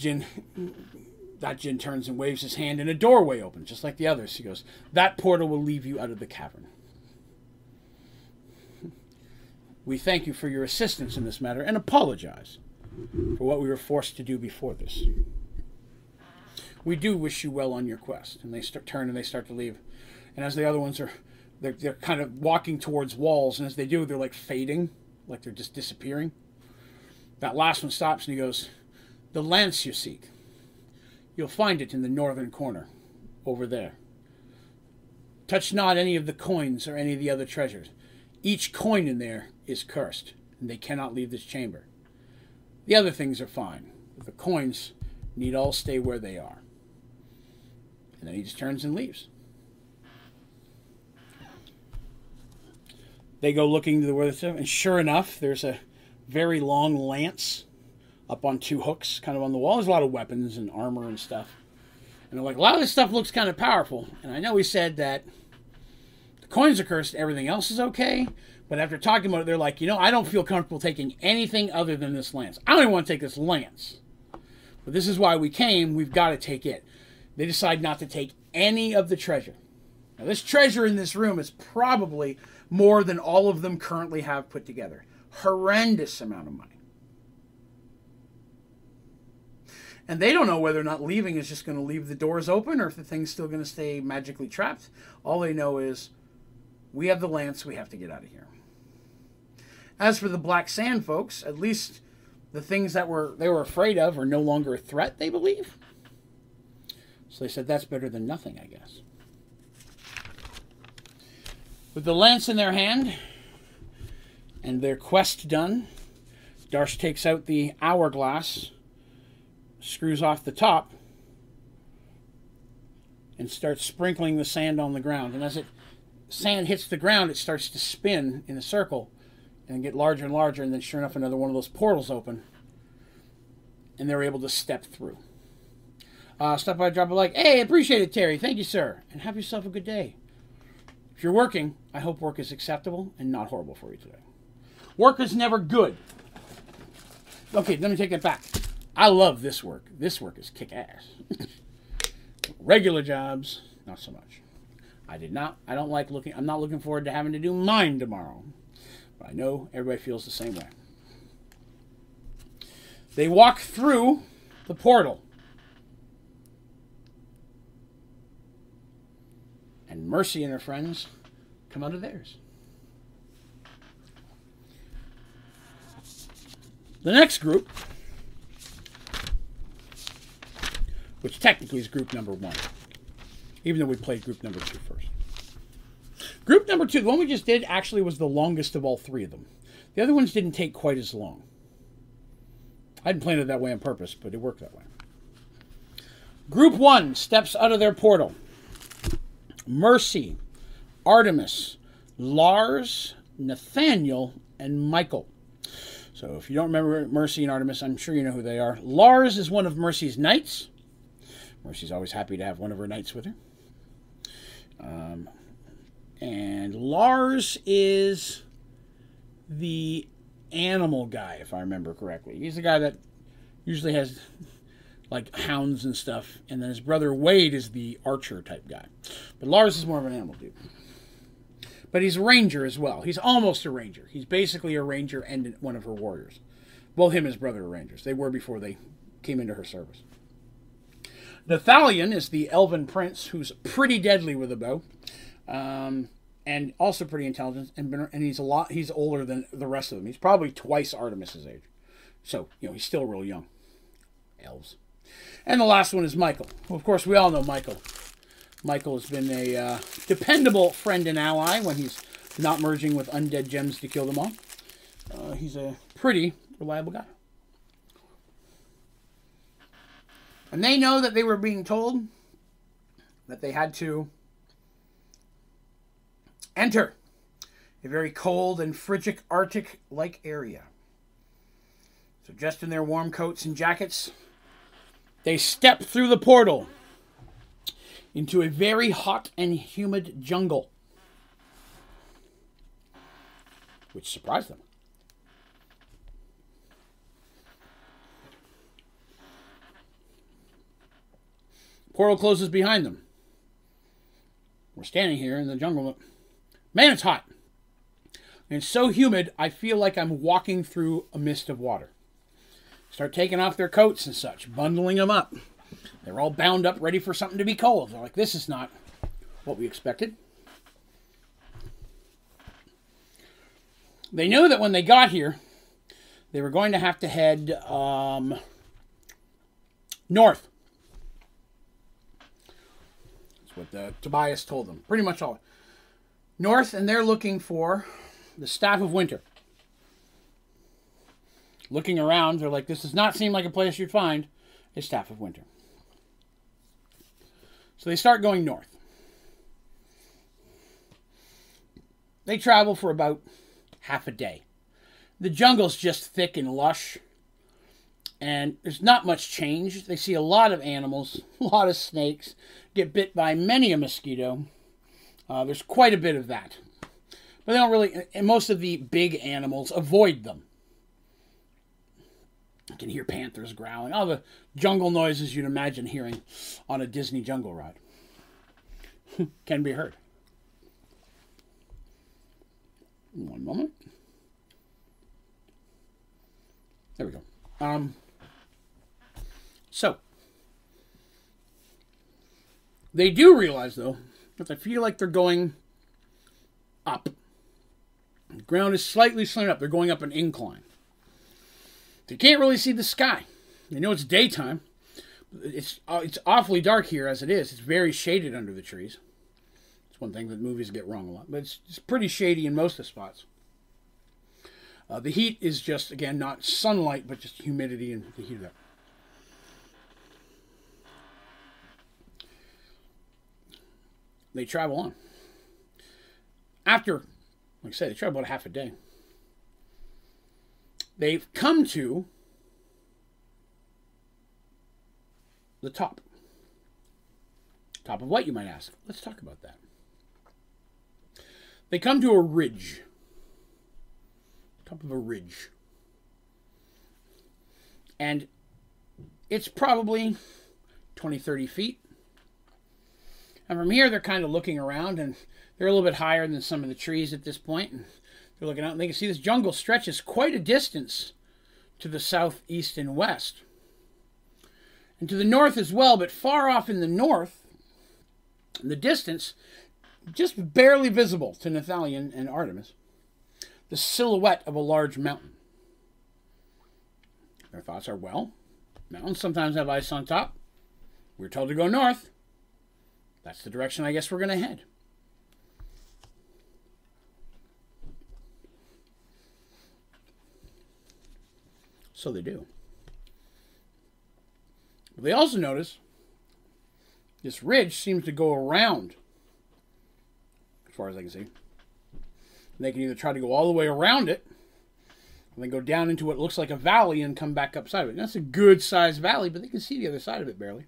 that jinn turns and waves his hand, and a doorway opens, just like the others. He goes, That portal will leave you out of the cavern. We thank you for your assistance in this matter and apologize for what we were forced to do before this. We do wish you well on your quest. And they start, turn and they start to leave. And as the other ones are, they're, they're kind of walking towards walls. And as they do, they're like fading, like they're just disappearing. That last one stops and he goes, The lance you seek, you'll find it in the northern corner, over there. Touch not any of the coins or any of the other treasures. Each coin in there is cursed, and they cannot leave this chamber. The other things are fine. The coins need all stay where they are. And then he just turns and leaves. They go looking to the where and sure enough, there's a very long lance up on two hooks, kind of on the wall. There's a lot of weapons and armor and stuff. And they're like, a lot of this stuff looks kind of powerful. And I know he said that the coins are cursed, everything else is okay. But after talking about it, they're like, you know, I don't feel comfortable taking anything other than this lance. I don't even want to take this lance. But this is why we came. We've got to take it. They decide not to take any of the treasure. Now, this treasure in this room is probably more than all of them currently have put together. Horrendous amount of money. And they don't know whether or not leaving is just going to leave the doors open or if the thing's still going to stay magically trapped. All they know is we have the lance, we have to get out of here. As for the Black Sand folks, at least the things that were they were afraid of are no longer a threat, they believe. So they said that's better than nothing, I guess. With the lance in their hand and their quest done, Darsh takes out the hourglass, screws off the top, and starts sprinkling the sand on the ground. And as it sand hits the ground, it starts to spin in a circle and get larger and larger, and then sure enough, another one of those portals open, and they're able to step through. Uh, stop by, drop a like. Hey, appreciate it, Terry. Thank you, sir, and have yourself a good day. If you're working, I hope work is acceptable and not horrible for you today. Work is never good. Okay, let me take that back. I love this work. This work is kick ass. Regular jobs, not so much. I did not. I don't like looking. I'm not looking forward to having to do mine tomorrow. But I know everybody feels the same way. They walk through the portal. And Mercy and her friends come out of theirs. The next group, which technically is group number one, even though we played group number two first. Group number two, the one we just did, actually was the longest of all three of them. The other ones didn't take quite as long. I didn't plan it that way on purpose, but it worked that way. Group one steps out of their portal. Mercy, Artemis, Lars, Nathaniel, and Michael. So if you don't remember Mercy and Artemis, I'm sure you know who they are. Lars is one of Mercy's knights. Mercy's always happy to have one of her knights with her. Um, and Lars is the animal guy, if I remember correctly. He's the guy that usually has like hounds and stuff, and then his brother Wade is the archer type guy. But Lars is more of an animal dude. But he's a ranger as well. He's almost a ranger. He's basically a ranger and one of her warriors. Both him and his brother are rangers. They were before they came into her service. Nathalion is the elven prince who's pretty deadly with a bow. Um, and also pretty intelligent, and, and he's a lot. He's older than the rest of them. He's probably twice Artemis's age, so you know he's still real young. Elves, and the last one is Michael. Well, of course, we all know Michael. Michael has been a uh, dependable friend and ally when he's not merging with undead gems to kill them all. Uh, he's a pretty reliable guy. And they know that they were being told that they had to enter a very cold and frigid Arctic like area. So, just in their warm coats and jackets, they step through the portal into a very hot and humid jungle, which surprised them. Portal closes behind them. We're standing here in the jungle. Man, it's hot. And it's so humid, I feel like I'm walking through a mist of water. Start taking off their coats and such, bundling them up. They're all bound up, ready for something to be cold. They're like, this is not what we expected. They knew that when they got here, they were going to have to head um, north. That's what the, Tobias told them. Pretty much all north, and they're looking for the Staff of Winter. Looking around, they're like, this does not seem like a place you'd find a Staff of Winter. So they start going north. They travel for about half a day. The jungle's just thick and lush, and there's not much change. They see a lot of animals, a lot of snakes, get bit by many a mosquito, uh, there's quite a bit of that. But they don't really, and most of the big animals avoid them. You can hear panthers growling, all the jungle noises you'd imagine hearing on a Disney jungle ride can be heard. One moment. There we go. Um, so, they do realize, though, that they feel like they're going up. The ground is slightly slanted up. They're going up an incline. They can't really see the sky. They know it's daytime. It's uh, it's awfully dark here as it is. It's very shaded under the trees. It's one thing that movies get wrong a lot, but it's, it's pretty shady in most of the spots. Uh, the heat is just again not sunlight, but just humidity and the heat of that. They travel on. After, like I said, they travel about half a day. they've come to the top. Top of what, you might ask? Let's talk about that. They come to a ridge. Top of a ridge. And it's probably 20, 30 feet. And from here, they're kind of looking around, and they're a little bit higher than some of the trees at this point. And they're looking out, and they can see this jungle stretches quite a distance to the south, east, and west. And to the north as well, but far off in the north, in the distance, just barely visible to Nathalion and Artemis, the silhouette of a large mountain. Their thoughts are well, mountains sometimes have ice on top. We're told to go north. That's the direction I guess we're going to head. So they do. But they also notice this ridge seems to go around, as far as I can see. They can either try to go all the way around it, and then go down into what looks like a valley and come back up side of it. And that's a good sized valley, but they can see the other side of it barely.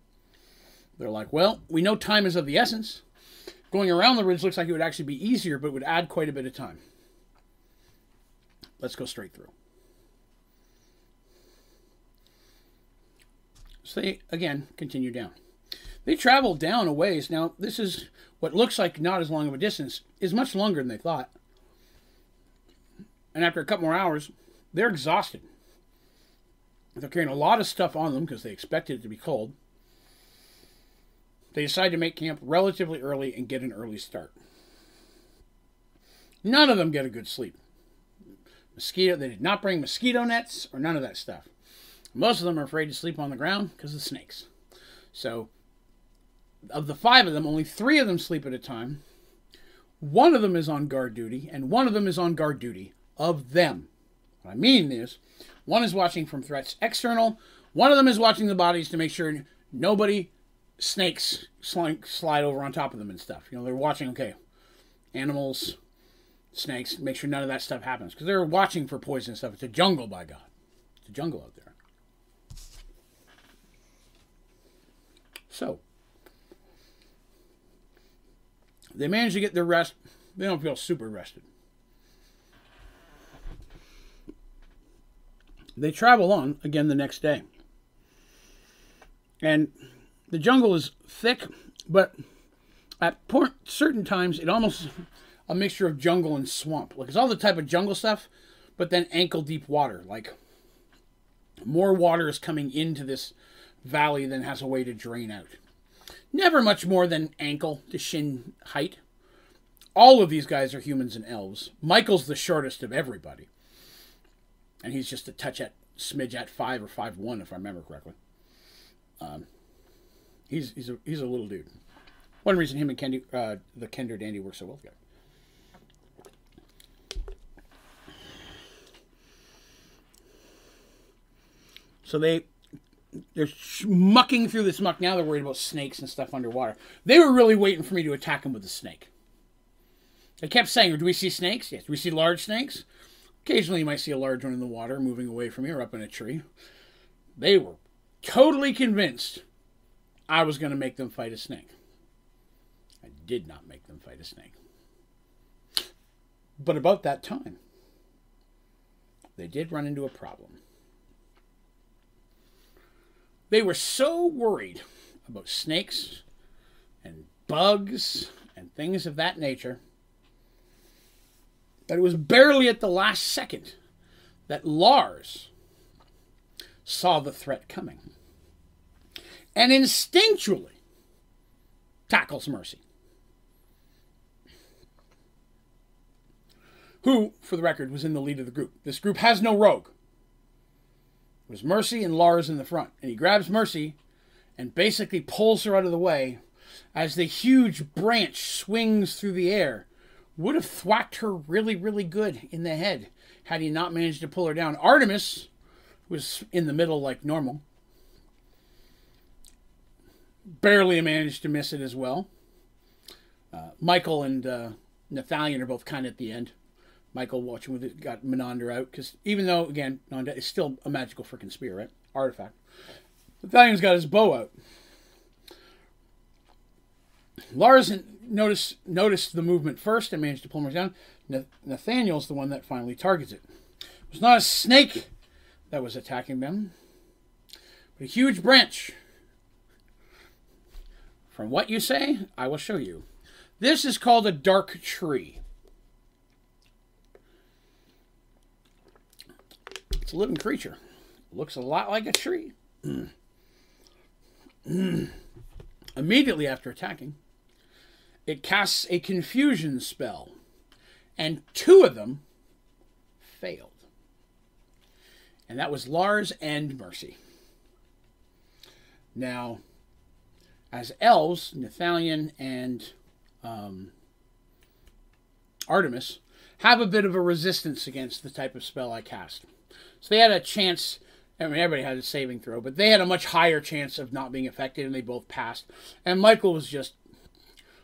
They're like, well, we know time is of the essence. Going around the ridge looks like it would actually be easier, but would add quite a bit of time. Let's go straight through. So they, again, continue down. They travel down a ways. Now, this is what looks like not as long of a distance, is much longer than they thought. And after a couple more hours, they're exhausted. They're carrying a lot of stuff on them because they expected it to be cold. They decide to make camp relatively early and get an early start. None of them get a good sleep. Mosquito, they did not bring mosquito nets or none of that stuff. Most of them are afraid to sleep on the ground because of snakes. So, of the five of them, only three of them sleep at a time. One of them is on guard duty, and one of them is on guard duty of them. What I mean is, one is watching from threats external, one of them is watching the bodies to make sure nobody snakes slide, slide over on top of them and stuff. You know, they're watching, okay, animals, snakes, make sure none of that stuff happens. Because they're watching for poison stuff. It's a jungle, by God. It's a jungle out there. So, they manage to get their rest. They don't feel super rested. They travel on again the next day. And the jungle is thick, but at certain times it almost a mixture of jungle and swamp. Like it's all the type of jungle stuff, but then ankle deep water. Like more water is coming into this valley than has a way to drain out. Never much more than ankle to shin height. All of these guys are humans and elves. Michael's the shortest of everybody. And he's just a touch at smidge at five or five one, if I remember correctly. Um, he's he's a he's a little dude. One reason him and Kendi, uh, the Kender Dandy work so well together. So they they're mucking through this muck now. They're worried about snakes and stuff underwater. They were really waiting for me to attack them with a snake. They kept saying, "Do we see snakes? Yes. Do we see large snakes? Occasionally, you might see a large one in the water moving away from you or up in a tree." They were totally convinced I was going to make them fight a snake. I did not make them fight a snake. But about that time, they did run into a problem. They were so worried about snakes and bugs and things of that nature that it was barely at the last second that Lars saw the threat coming and instinctually tackles Mercy. Who, for the record, was in the lead of the group. This group has no rogue. It was Mercy and Lars in the front. And he grabs Mercy and basically pulls her out of the way as the huge branch swings through the air. Would have thwacked her really, really good in the head had he not managed to pull her down. Artemis was in the middle like normal. Barely managed to miss it as well. Uh, Michael and uh, are both kind of at the end. Michael watching with it got Menandra out because even though again Nanda is still a magical freaking spear, right? Artifact. Nathalion's got his bow out. Lars noticed noticed the movement first and managed to pull him down. Nathalion's the one that finally targets it. It was not a snake that was attacking them, but a huge branch. From what you say, I will show you. This is called a dark tree. It's a living creature. Looks a lot like a tree. Immediately after attacking, it casts a confusion spell, and two of them failed. And that was Lars and Mercy. Now, as elves, Nathalion and um, Artemis have a bit of a resistance against the type of spell I cast. So they had a chance. I mean, everybody had a saving throw, but they had a much higher chance of not being affected, and they both passed. And Michael was just.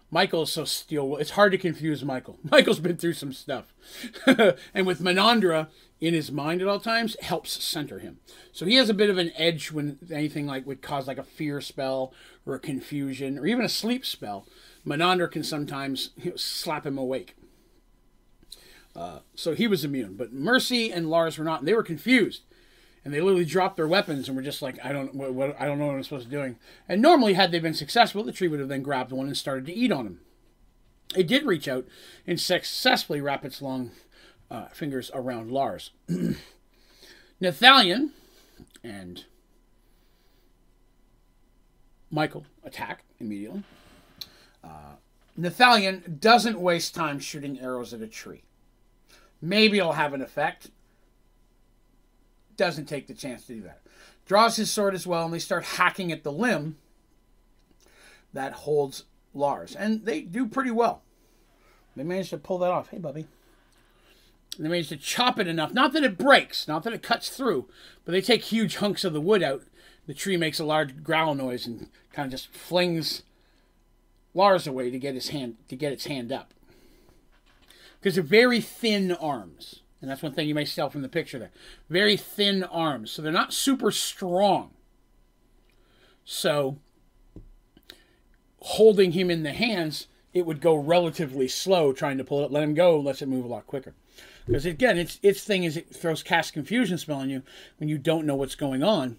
Michael is so steel. It's hard to confuse Michael. Michael's been through some stuff. and with Menandra in his mind at all times, helps center him. So he has a bit of an edge when anything like would cause like a fear spell or a confusion or even a sleep spell. Menandra can sometimes you know, slap him awake. Uh, so he was immune, but Mercy and Lars were not, and they were confused, and they literally dropped their weapons and were just like, "I don't, what, what, I don't know what I'm supposed to be doing." And normally, had they been successful, the tree would have then grabbed one and started to eat on him. It did reach out and successfully wrap its long uh, fingers around Lars. Nathalion and Michael attack immediately. Uh, Nathalion doesn't waste time shooting arrows at a tree. Maybe it'll have an effect. Doesn't take the chance to do that. Draws his sword as well, and they start hacking at the limb that holds Lars. And they do pretty well. They manage to pull that off. Hey, Bubby. And they manage to chop it enough. Not that it breaks, not that it cuts through, but they take huge hunks of the wood out. The tree makes a large growl noise and kind of just flings Lars away to get his hand to get its hand up. Because they're very thin arms. And that's one thing you may tell from the picture there. Very thin arms. So they're not super strong. So holding him in the hands, it would go relatively slow trying to pull it. Let him go, lets it move a lot quicker. Because again, its its thing is it throws cast confusion spell on you when you don't know what's going on.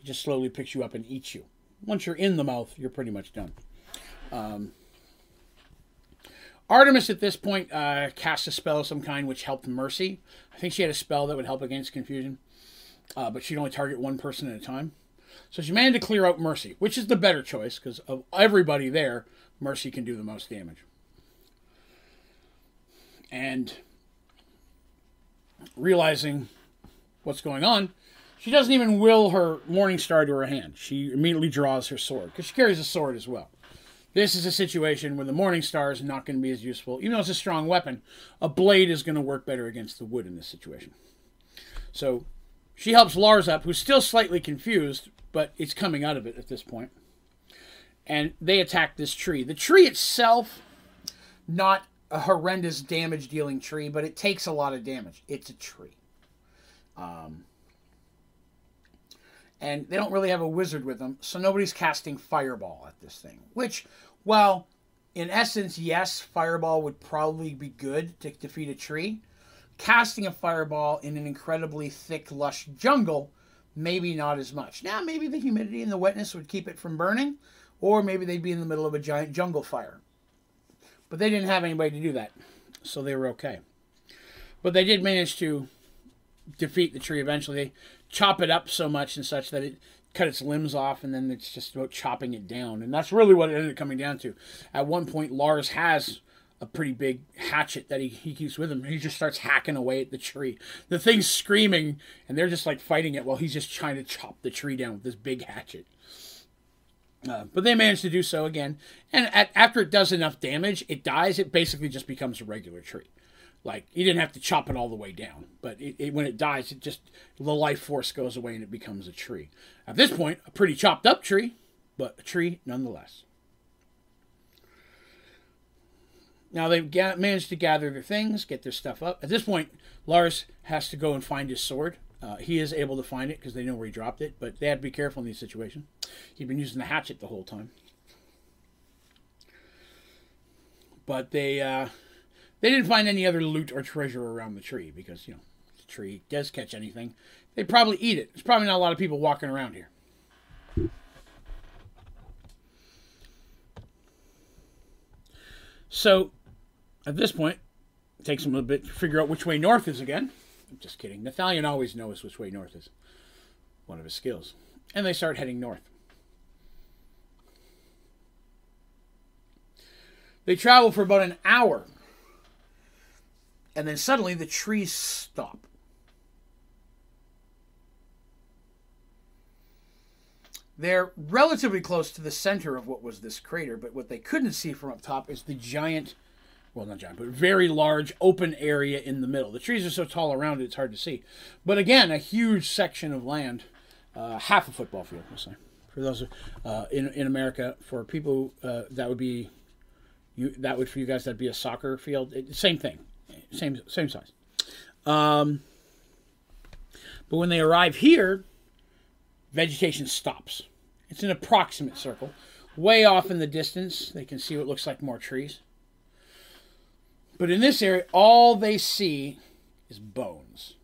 It just slowly picks you up and eats you. Once you're in the mouth, you're pretty much done. Um, Artemis at this point uh, cast a spell of some kind which helped Mercy. I think she had a spell that would help against confusion, uh, but she'd only target one person at a time. So she managed to clear out Mercy, which is the better choice because of everybody there, Mercy can do the most damage. And realizing what's going on, she doesn't even will her Morning Star to her hand. She immediately draws her sword because she carries a sword as well. This is a situation where the Morning Star is not going to be as useful. Even though it's a strong weapon, a blade is going to work better against the wood in this situation. So she helps Lars up, who's still slightly confused, but it's coming out of it at this point. And they attack this tree. The tree itself, not a horrendous damage dealing tree, but it takes a lot of damage. It's a tree. Um, and they don't really have a wizard with them, so nobody's casting Fireball at this thing. Which, well, in essence, yes, Fireball would probably be good to defeat a tree. Casting a Fireball in an incredibly thick, lush jungle, maybe not as much. Now, maybe the humidity and the wetness would keep it from burning, or maybe they'd be in the middle of a giant jungle fire. But they didn't have anybody to do that, so they were okay. But they did manage to defeat the tree eventually. They chop it up so much and such that it cut its limbs off and then it's just about chopping it down. And that's really what it ended up coming down to. At one point, Lars has a pretty big hatchet that he, he keeps with him. He just starts hacking away at the tree. The thing's screaming and they're just like fighting it while he's just trying to chop the tree down with this big hatchet. Uh, but they manage to do so again. And at, after it does enough damage, it dies. It basically just becomes a regular tree. Like you didn't have to chop it all the way down, but it, it, when it dies, it just the life force goes away and it becomes a tree. At this point, a pretty chopped up tree, but a tree nonetheless. Now they've ga- managed to gather their things, get their stuff up. At this point, Lars has to go and find his sword. Uh, he is able to find it because they know where he dropped it, but they have to be careful in these situations. He'd been using the hatchet the whole time. But they uh, they didn't find any other loot or treasure around the tree because you know the tree does catch anything. They probably eat it. There's probably not a lot of people walking around here. So, at this point, it takes them a little bit to figure out which way north is again. I'm just kidding. Nathalion always knows which way north is. One of his skills. And they start heading north. They travel for about an hour. And then suddenly the trees stop. They're relatively close to the center of what was this crater, but what they couldn't see from up top is the giant, well, not giant, but very large open area in the middle. The trees are so tall around it, it's hard to see. But again, a huge section of land, uh, half a football field, we'll say. For those uh, in, in America, for people, uh, that would be, you, that would for you guys, that'd be a soccer field. It, same thing, same, same size. Um, but when they arrive here, vegetation stops. It's an approximate circle. Way off in the distance, they can see what looks like more trees. But in this area, all they see is bones.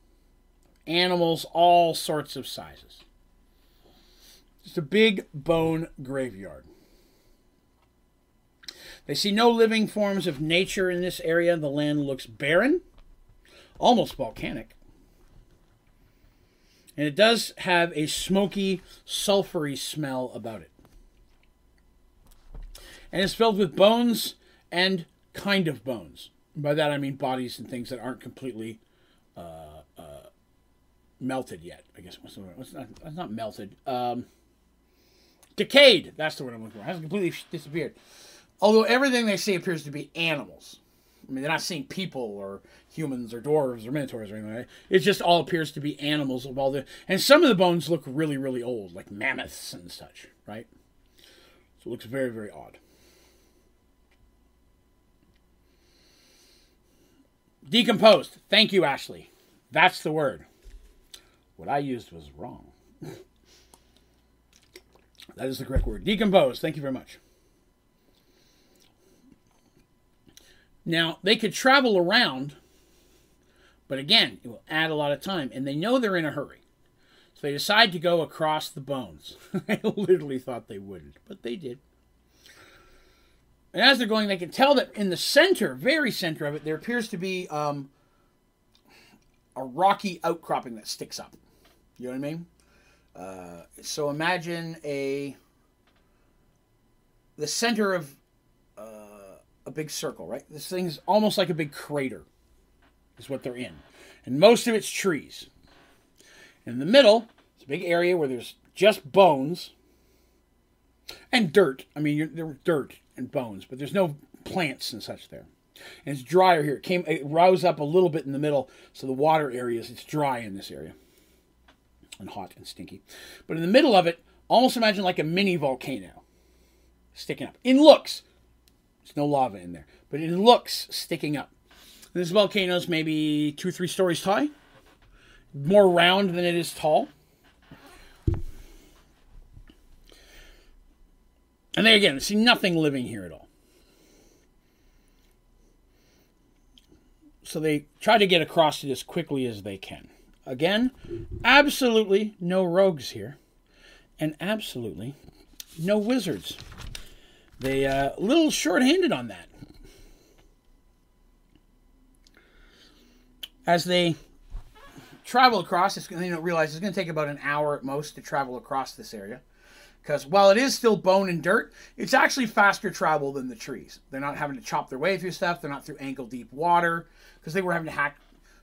Animals, all sorts of sizes. Just a big bone graveyard. They see no living forms of nature in this area. The land looks barren, almost volcanic. And it does have a smoky, sulfury smell about it. And it's filled with bones and kind of bones. By that I mean bodies and things that aren't completely uh, uh, melted yet. I guess? What's not, it's not melted. Um, decayed. That's the word I'm looking for. It hasn't completely disappeared. Although everything they see appears to be animals. I mean, they're not seeing people or humans or dwarves or minotaurs or anything. It just all appears to be animals of all the. And some of the bones look really, really old, like mammoths and such, right? So it looks very, very odd. Decomposed. Thank you, Ashley. That's the word. What I used was wrong. that is the correct word. Decomposed. Thank you very much. Now, they could travel around, but again, it will add a lot of time, and they know they're in a hurry. So they decide to go across the bones. I literally thought they wouldn't, but they did. And as they're going, they can tell that in the center, very center of it, there appears to be um, a rocky outcropping that sticks up. You know what I mean? Uh, so imagine a the center of a big circle, right? This thing's almost like a big crater, is what they're in. And most of it's trees. In the middle, it's a big area where there's just bones and dirt. I mean, there dirt and bones, but there's no plants and such there. And it's drier here. It came, it rose up a little bit in the middle, so the water areas, it's dry in this area. And hot and stinky. But in the middle of it, almost imagine like a mini volcano sticking up. In looks, there's no lava in there, but it looks sticking up. This volcano is maybe two, three stories high, more round than it is tall. And there again, see nothing living here at all. So they try to get across it as quickly as they can. Again, absolutely no rogues here, and absolutely no wizards. They uh, a little short-handed on that. As they travel across, it's going to realize it's going to take about an hour at most to travel across this area. Because while it is still bone and dirt, it's actually faster travel than the trees. They're not having to chop their way through stuff. They're not through ankle deep water because they were having to hack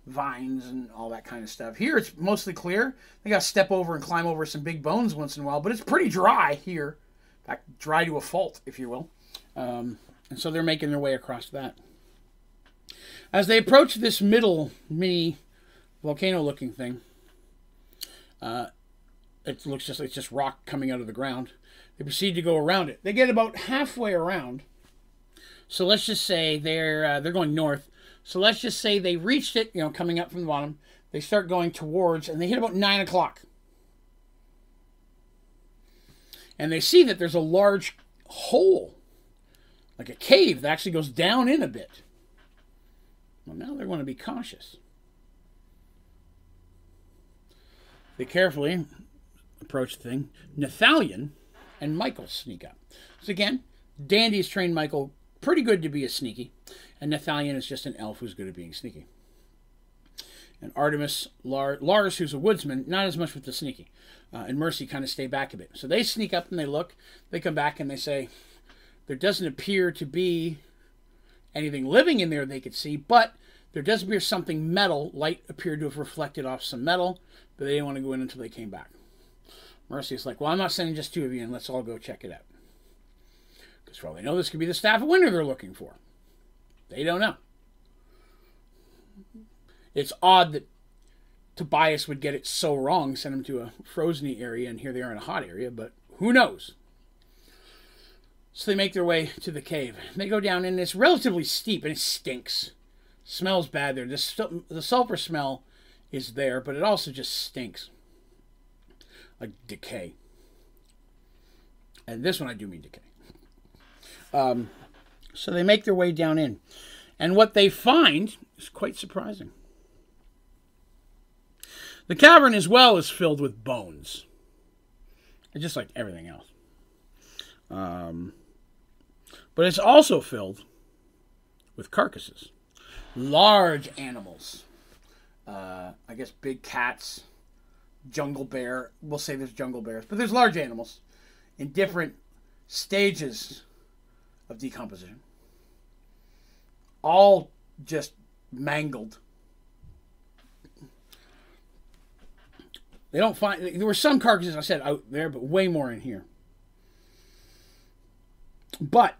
vines and all that kind of stuff. Here it's mostly clear. They got to step over and climb over some big bones once in a while, but it's pretty dry here In fact, dry to a fault, if you will. Um, and so they're making their way across that. As they approach this middle mini volcano looking thing, uh, it looks just like it's just rock coming out of the ground. They proceed to go around it. They get about halfway around. So let's just say they're uh, they're going north. So let's just say they reached it, you know, coming up from the bottom. They start going towards, and they hit about nine o'clock. And they see that there's a large hole, like a cave that actually goes down in a bit. Well, now they're going to be cautious. They carefully approach the thing. Nathalion and Michael sneak up. So again, Dandy's trained Michael pretty good to be a sneaky, and Nathalion is just an elf who's good at being sneaky. And Artemis, Lar- Lars, who's a woodsman, not as much with the sneaky, uh, and Mercy kind of stay back a bit. So they sneak up and they look. They come back and they say, there doesn't appear to be anything living in there they could see, but there does appear something metal. Light appeared to have reflected off some metal, but they didn't want to go in until they came back. Mercy is like, well, I'm not sending just two of you and Let's all go check it out. Because for all they know, this could be the staff of winter they're looking for. They don't know. It's odd that Tobias would get it so wrong, send them to a frozen area, and here they are in a hot area, but who knows? So they make their way to the cave. They go down, and it's relatively steep, and it stinks. Smells bad there. The, the sulfur smell is there, but it also just stinks like decay. And this one I do mean decay. Um, so they make their way down in. And what they find is quite surprising. The cavern as well is filled with bones. Just like everything else. Um, but it's also filled with carcasses. Large animals. Uh, I guess big cats, jungle bear. We'll say there's jungle bears, but there's large animals in different stages of decomposition. All just mangled. They don't find there were some carcasses I said out there, but way more in here. But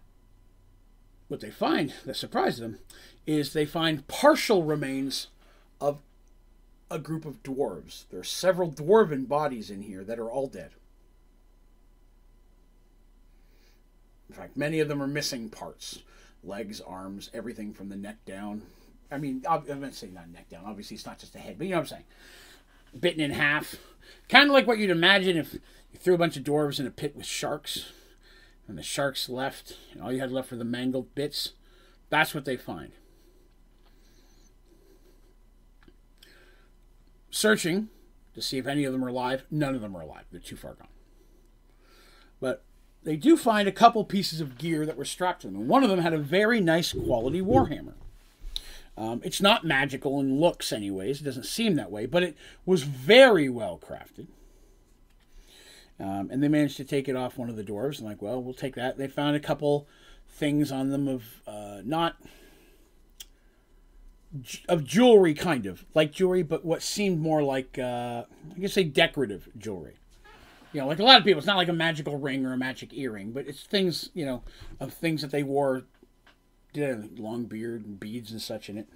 what they find that surprises them is they find partial remains of a group of dwarves. There are several dwarven bodies in here that are all dead. In fact, many of them are missing parts legs, arms, everything from the neck down. I mean, I'm going to say not neck down. Obviously, it's not just the head, but you know what I'm saying. Bitten in half. Kind of like what you'd imagine if you threw a bunch of dwarves in a pit with sharks and the sharks left, and all you had left were the mangled bits. That's what they find. Searching to see if any of them are alive. None of them are alive. They're too far gone. But they do find a couple pieces of gear that were strapped to them. And one of them had a very nice quality warhammer. Um, it's not magical in looks, anyways. It doesn't seem that way, but it was very well crafted. Um, and they managed to take it off one of the dwarves. And like, well, we'll take that. They found a couple things on them of uh, not of jewelry, kind of like jewelry, but what seemed more like uh, I guess say decorative jewelry. You know, like a lot of people, it's not like a magical ring or a magic earring, but it's things you know of things that they wore, did a long beard and beads and such in it.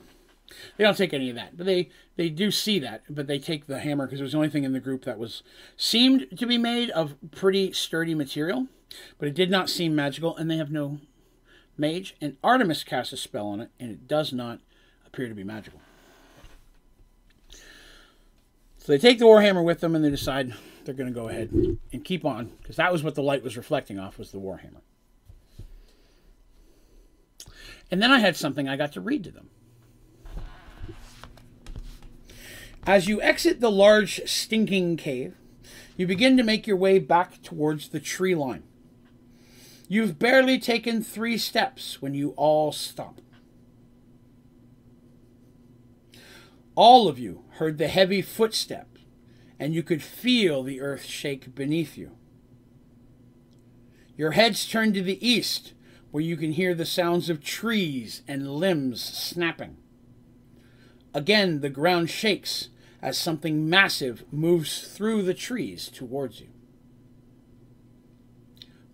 They don't take any of that, but they they do see that. But they take the hammer because it was the only thing in the group that was seemed to be made of pretty sturdy material, but it did not seem magical, and they have no mage. And Artemis casts a spell on it, and it does not appear to be magical. So they take the warhammer with them and they decide they're going to go ahead and keep on because that was what the light was reflecting off was the warhammer. And then I had something I got to read to them. As you exit the large stinking cave, you begin to make your way back towards the tree line. You've barely taken three steps when you all stop. All of you heard the heavy footstep, and you could feel the earth shake beneath you. Your heads turn to the east, where you can hear the sounds of trees and limbs snapping. Again, the ground shakes as something massive moves through the trees towards you.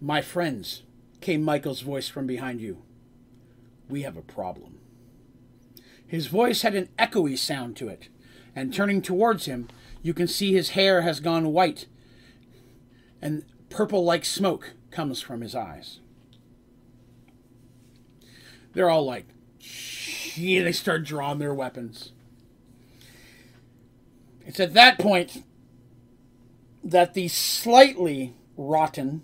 My friends, came Michael's voice from behind you. We have a problem. His voice had an echoey sound to it, and turning towards him, you can see his hair has gone white, and purple like smoke comes from his eyes. they're all like, yeah, they start drawing their weapons. It's at that point that the slightly rotten,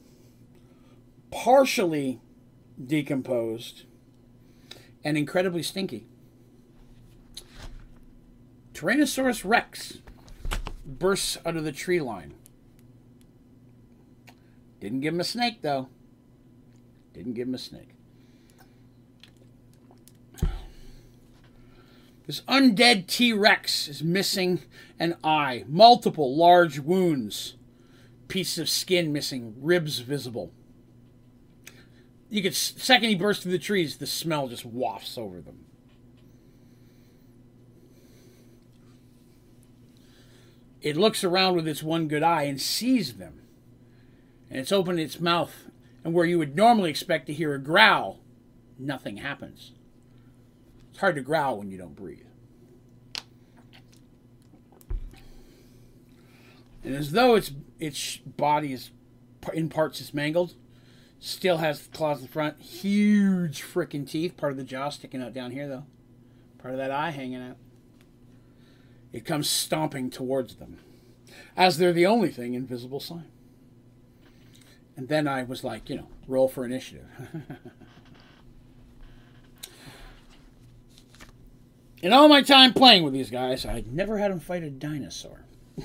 partially decomposed, and incredibly stinky Tyrannosaurus rex bursts out of the tree line. Didn't give him a snake, though. Didn't give him a snake. This undead T Rex is missing an eye, multiple large wounds, pieces of skin missing, ribs visible. You could, second he bursts through the trees, the smell just wafts over them. It looks around with its one good eye and sees them. And it's opened its mouth, and where you would normally expect to hear a growl, nothing happens. It's hard to growl when you don't breathe. And as though its its body is in parts is mangled, still has claws in front, huge freaking teeth, part of the jaw sticking out down here though, part of that eye hanging out. It comes stomping towards them, as they're the only thing in visible sight. And then I was like, you know, roll for initiative. in all my time playing with these guys, I'd never had them fight a dinosaur.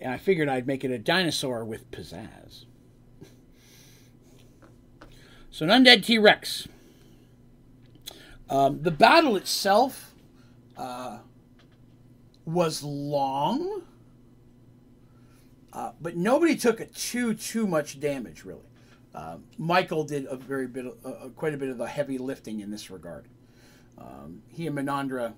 and I figured I'd make it a dinosaur with pizzazz. So, an undead T Rex. Um, the battle itself uh, was long, uh, but nobody took a too too much damage really. Uh, Michael did a very bit, of, uh, quite a bit of the heavy lifting in this regard. Um, he and Menandra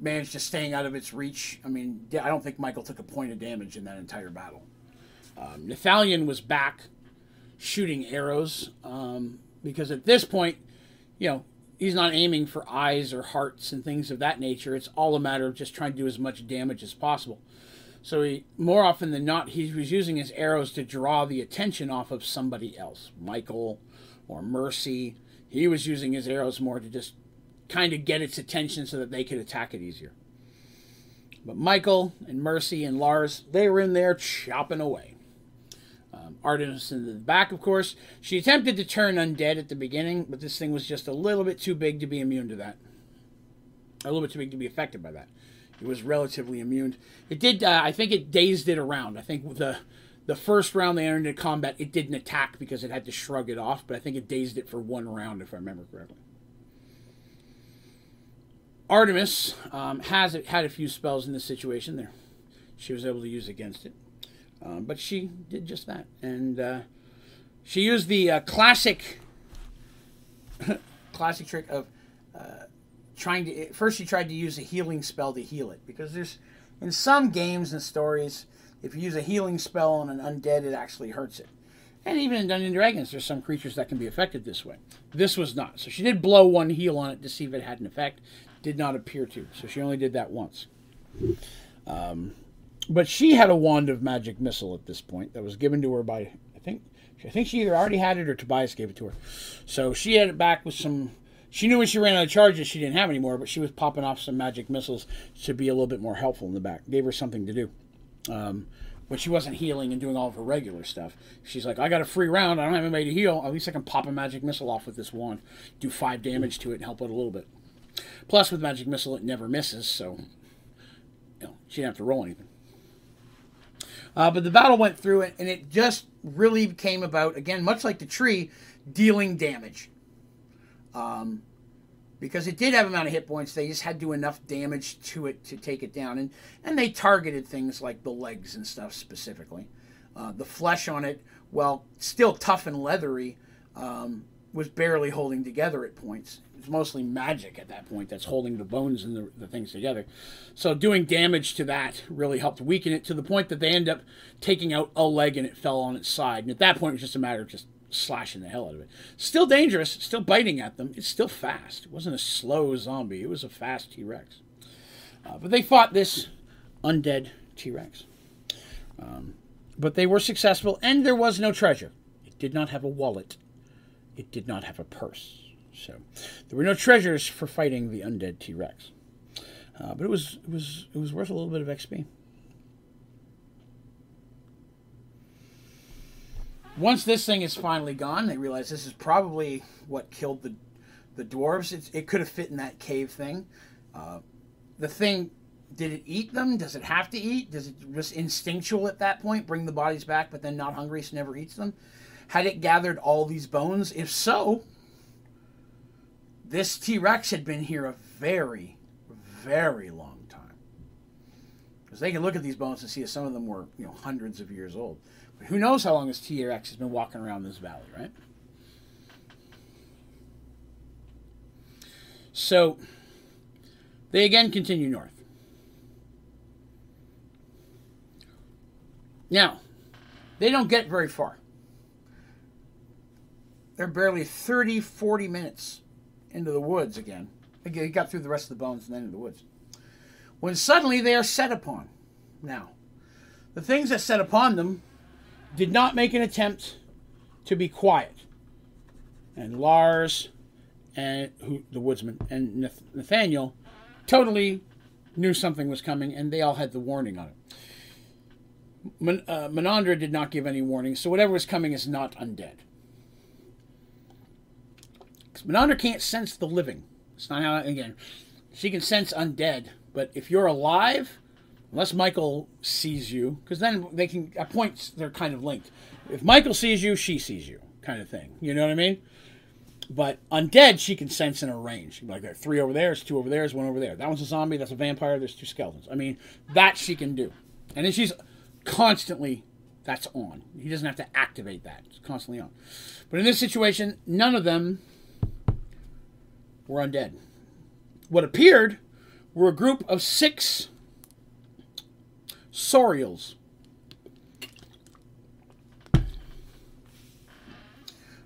managed to staying out of its reach. I mean, I don't think Michael took a point of damage in that entire battle. Um, Nathalion was back shooting arrows um, because at this point, you know, he's not aiming for eyes or hearts and things of that nature. It's all a matter of just trying to do as much damage as possible. So he, more often than not, he was using his arrows to draw the attention off of somebody else, Michael or Mercy. He was using his arrows more to just kind of get its attention so that they could attack it easier. But Michael and Mercy and Lars, they were in there chopping away. Artemis in the back, of course. She attempted to turn undead at the beginning, but this thing was just a little bit too big to be immune to that. A little bit too big to be affected by that. It was relatively immune. It did. Uh, I think it dazed it around. I think the the first round they entered into combat, it didn't attack because it had to shrug it off. But I think it dazed it for one round, if I remember correctly. Artemis um, has had a few spells in this situation. There, she was able to use against it. Um, but she did just that. And uh, she used the uh, classic classic trick of uh, trying to. First, she tried to use a healing spell to heal it. Because there's. In some games and stories, if you use a healing spell on an undead, it actually hurts it. And even in Dungeons and Dragons, there's some creatures that can be affected this way. This was not. So she did blow one heal on it to see if it had an effect. Did not appear to. So she only did that once. Um, but she had a wand of magic missile at this point that was given to her by I think I think she either already had it or Tobias gave it to her. So she had it back with some. She knew when she ran out of charges she didn't have any more, but she was popping off some magic missiles to be a little bit more helpful in the back. Gave her something to do. Um, when she wasn't healing and doing all of her regular stuff, she's like, I got a free round. I don't have anybody to heal. At least I can pop a magic missile off with this wand, do five damage to it, and help out a little bit. Plus, with magic missile, it never misses, so you know, she didn't have to roll anything. Uh, but the battle went through it, and it just really came about again, much like the tree, dealing damage. Um, because it did have a amount of hit points, they just had to do enough damage to it to take it down, and and they targeted things like the legs and stuff specifically. Uh, the flesh on it, well, still tough and leathery, um, was barely holding together at points it's mostly magic at that point that's holding the bones and the, the things together. So doing damage to that really helped weaken it to the point that they end up taking out a leg and it fell on its side. And at that point, it was just a matter of just slashing the hell out of it. Still dangerous, still biting at them. It's still fast. It wasn't a slow zombie. It was a fast T Rex. Uh, but they fought this undead T Rex. Um, but they were successful, and there was no treasure. It did not have a wallet. It did not have a purse. So there were no treasures for fighting the undead T Rex, uh, but it was it was it was worth a little bit of XP. Once this thing is finally gone, they realize this is probably what killed the the dwarves. It's, it could have fit in that cave thing. Uh, the thing, did it eat them? Does it have to eat? Does it just instinctual at that point, bring the bodies back, but then not hungry, so never eats them? Had it gathered all these bones? If so, this T Rex had been here a very, very long time. Because they can look at these bones and see that some of them were, you know, hundreds of years old. But who knows how long this T Rex has been walking around this valley, right? So they again continue north. Now, they don't get very far. They're barely 30, 40 minutes into the woods again. He got through the rest of the bones and then into the woods. When suddenly they are set upon. Now, the things that set upon them did not make an attempt to be quiet. And Lars and who, the woodsman and Nathalion totally knew something was coming, and they all had the warning on it. Uh, Menandra did not give any warning, so whatever was coming is not undead. Menandra can't sense the living. It's not how, again, she can sense undead, but if you're alive, unless Michael sees you, because then they can, at points, they're kind of linked. If Michael sees you, she sees you, kind of thing. You know what I mean? But undead, she can sense in a range. Like there three over there, there's two over there, there's one over there. That one's a zombie, that's a vampire, there's two skeletons. I mean, that she can do. And then she's constantly, that's on. He doesn't have to activate that. It's constantly on. But in this situation, none of them were undead. What appeared were a group of six Saurials.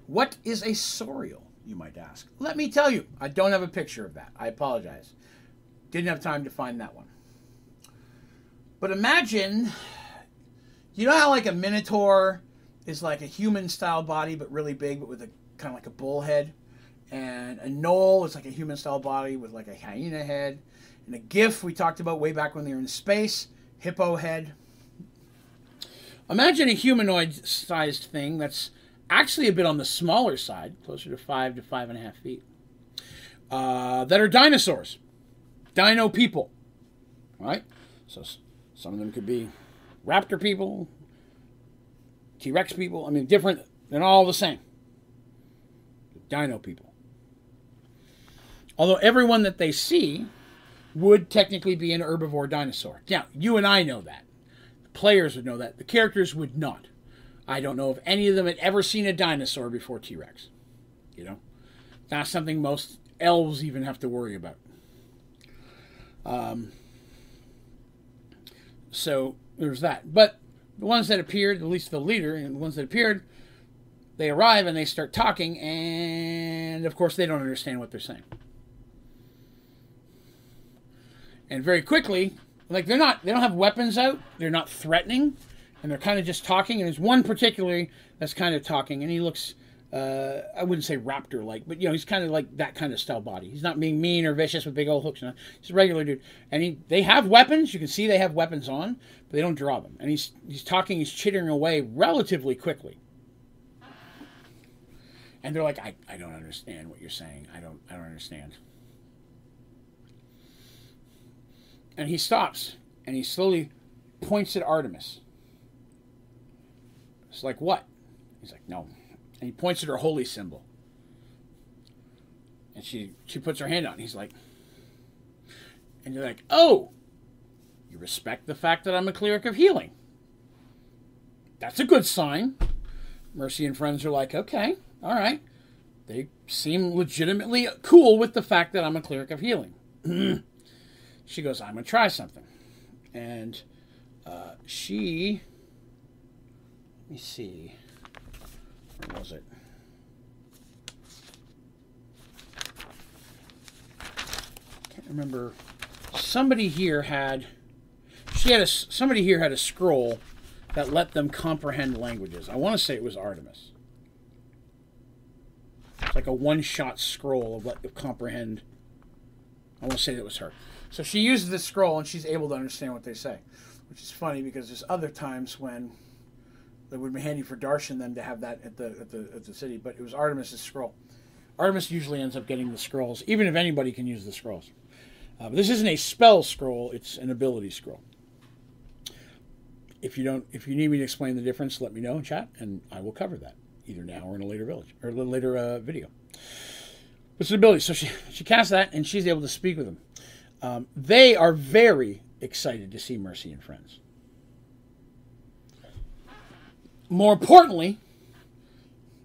What is a Saurial? you might ask. Let me tell you, I don't have a picture of that. I apologize. Didn't have time to find that one. But imagine, you know how like a minotaur is like a human style body but really big but with a kind of like a bull head? And a gnoll is like a human style body with like a hyena head. And a giff we talked about way back when they were in space, hippo head. Imagine a humanoid sized thing that's actually a bit on the smaller side, closer to five to five and a half feet, uh, that are dinosaurs, dino people. Right? So some of them could be raptor people, T Rex people. I mean, different, they're all the same. Dino people. Although everyone that they see would technically be an herbivore dinosaur. Now, you and I know that. The players would know that. The characters would not. I don't know if any of them had ever seen a dinosaur before T Rex. You know, not something most elves even have to worry about. Um, so there's that. But the ones that appeared, at least the leader, and the ones that appeared, they arrive and they start talking, and of course they don't understand what they're saying. And very quickly, like they're not, they don't have weapons out. They're not threatening and they're kind of just talking. And there's one particularly that's kind of talking, and he looks. Uh, I wouldn't say raptor like, but you know, he's kind of like that kind of style body. He's not being mean or vicious with big old hooks. He's a regular dude, and he they have weapons. You can see they have weapons on, but they don't draw them. And he's he's talking, he's chittering away relatively quickly. And they're like, I, I don't understand what you're saying. I don't I don't understand. And he stops and he slowly points at Artemis. It's like, what? He's like, no. And he points at her holy symbol. And she she puts her hand on. He's like, and you're like, oh, you respect the fact that I'm a cleric of healing. That's a good sign. Mercy and friends are like, okay, all right. They seem legitimately cool with the fact that I'm a cleric of healing. she goes, I'm going to try something. And uh, she let me see. Where was it? Can't remember. Somebody here had. She had a. Somebody here had a scroll that let them comprehend languages. I want to say it was Artemis. It's like a one-shot scroll of what to comprehend. I want to say that was her. So she uses this scroll and she's able to understand what they say, which is funny because there's other times when it would be handy for Darsh and them to have that at the at the at the city, but it was Artemis's scroll. Artemis usually ends up getting the scrolls, even if anybody can use the scrolls. Uh, but this isn't a spell scroll; it's an ability scroll. If you don't, if you need me to explain the difference, let me know in chat, and I will cover that either now or in a later village or a later uh, video. It's an ability, so she she casts that, and she's able to speak with them. Um, they are very excited to see Mercy and friends. More importantly,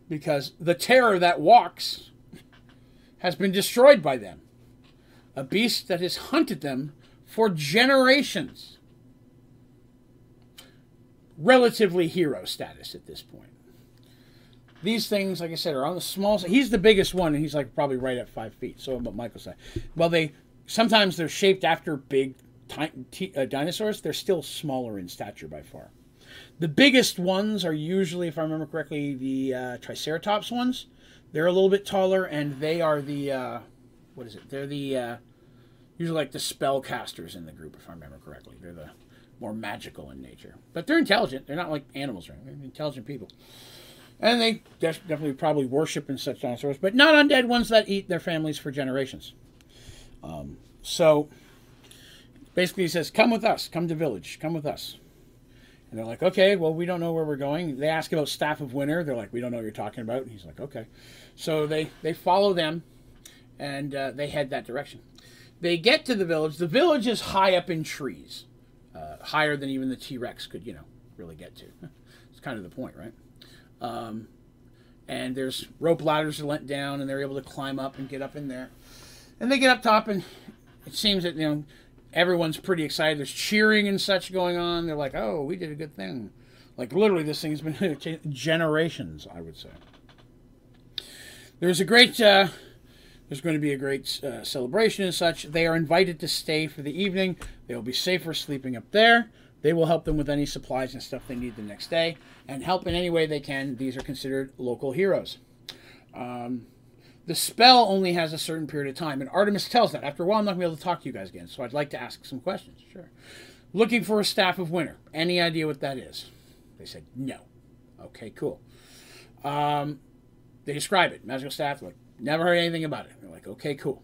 because the terror that walks has been destroyed by them. A beast that has hunted them for generations. Relatively hero status at this point. These things, like I said, are on the small side. He's the biggest one, and he's like probably right at five feet. So what Michael said. Well, they sometimes they're shaped after big uh, dinosaurs. They're still smaller in stature by far. The biggest ones are usually, if I remember correctly, the uh, Triceratops ones. They're a little bit taller, and they are the uh, what is it? They're the uh, usually like the spellcasters in the group, if I remember correctly. They're the more magical in nature, but they're intelligent. They're not like animals, right? They're intelligent people, and they definitely probably worship and such dinosaurs, but not undead ones that eat their families for generations. Um, so basically, he says, "Come with us. Come to village. Come with us." And they're like, okay, well, we don't know where we're going. They ask about Staff of Winter. They're like, we don't know what you're talking about. And he's like, okay. So they, they follow them and uh, they head that direction. They get to the village. The village is high up in trees, uh, higher than even the T Rex could, you know, really get to. it's kind of the point, right? Um, and there's rope ladders are let down, and they're able to climb up and get up in there. And they get up top, and it seems that, you know, everyone's pretty excited. There's cheering and such going on. They're like, "Oh, we did a good thing." Like literally, this thing's been generations, I would say. There's a great. Uh, there's going to be a great uh, celebration and such. They are invited to stay for the evening. They will be safer sleeping up there. They will help them with any supplies and stuff they need the next day, and help in any way they can. These are considered local heroes. Um, the spell only has a certain period of time, and Artemis tells that. After a while, I'm not going to be able to talk to you guys again, so I'd like to ask some questions. Sure. Looking for a Staff of Winter. Any idea what that is? They said, no. Okay, cool. Um, they describe it. Magical staff. Like, never heard anything about it. They're like, okay, cool.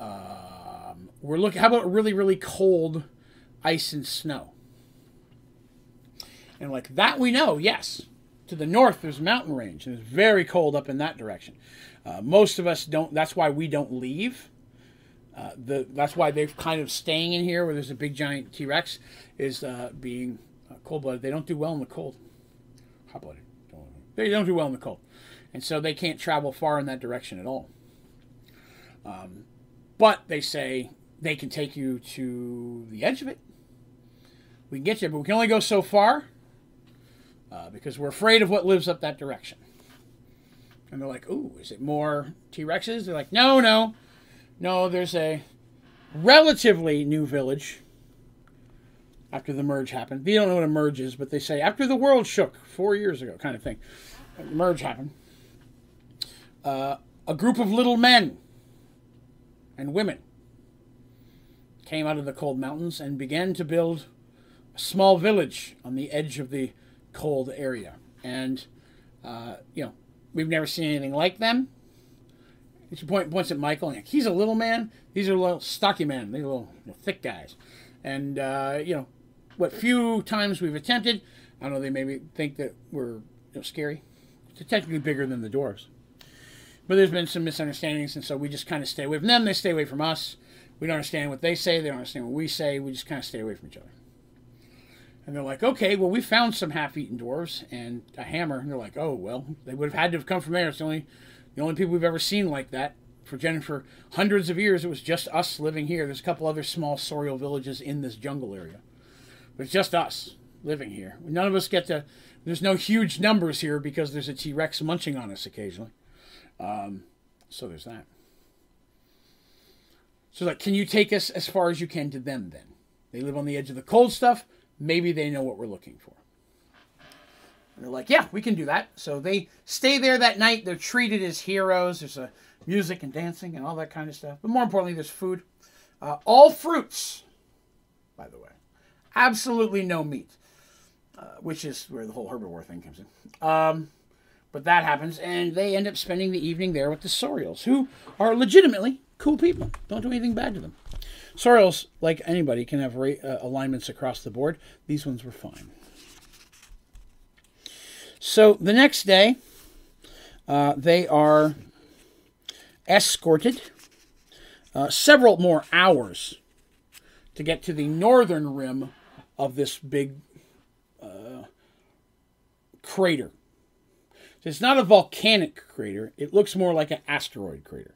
Um, we're looking. How about really, really cold ice and snow? And like that, we know. Yes. To the north, there's a mountain range, and it's very cold up in that direction. Uh, most of us don't. That's why we don't leave. Uh, the, that's why they're kind of staying in here where there's a big giant T Rex, is uh, being uh, cold blooded. They don't do well in the cold. Hot blooded. They don't do well in the cold. And so they can't travel far in that direction at all. Um, but they say they can take you to the edge of it. We can get you, but we can only go so far uh, because we're afraid of what lives up that direction. And they're like, ooh, is it more T Rexes? They're like, no, no. No, there's a relatively new village after the merge happened. They don't know what a merge is, but they say after the world shook four years ago, kind of thing. The merge happened. Uh, a group of little men and women came out of the cold mountains and began to build a small village on the edge of the cold area. And, uh, you know, we've never seen anything like them. She point, points at Michael. And he's a little man. These are little stocky men. They're little know, thick guys. And, uh, you know, what few times we've attempted, I don't know, they maybe think that we're you know, scary. They're technically bigger than the dwarves. But there's been some misunderstandings, and so we just kind of stay away from them. They stay away from us. We don't understand what they say. They don't understand what we say. We just kind of stay away from each other. And they're like, okay, well, we found some half-eaten dwarves and a hammer. And they're like, oh, well, they would have had to have come from there. It's the only, the only people we've ever seen like that. For Jen, for hundreds of years, it was just us living here. There's a couple other small Saurial villages in this jungle area. But it's just us living here. None of us get to, there's no huge numbers here because there's a T-Rex munching on us occasionally. Um, so there's that. So like, can you take us as far as you can to them then? They live on the edge of the cold stuff. Maybe they know what we're looking for. And they're like, yeah, we can do that. So they stay there that night. They're treated as heroes. There's a music and dancing and all that kind of stuff. But more importantly, there's food. Uh, all fruits, by the way. Absolutely no meat, uh, which is where the whole herbivore thing comes in. Um, but that happens, and they end up spending the evening there with the Saurials, who are legitimately cool people. Don't do anything bad to them. Saurials, like anybody, can have uh, alignments across the board. These ones were fine. So the next day, uh, they are escorted uh, several more hours to get to the northern rim of this big uh, crater. It's not a volcanic crater. It looks more like an asteroid crater.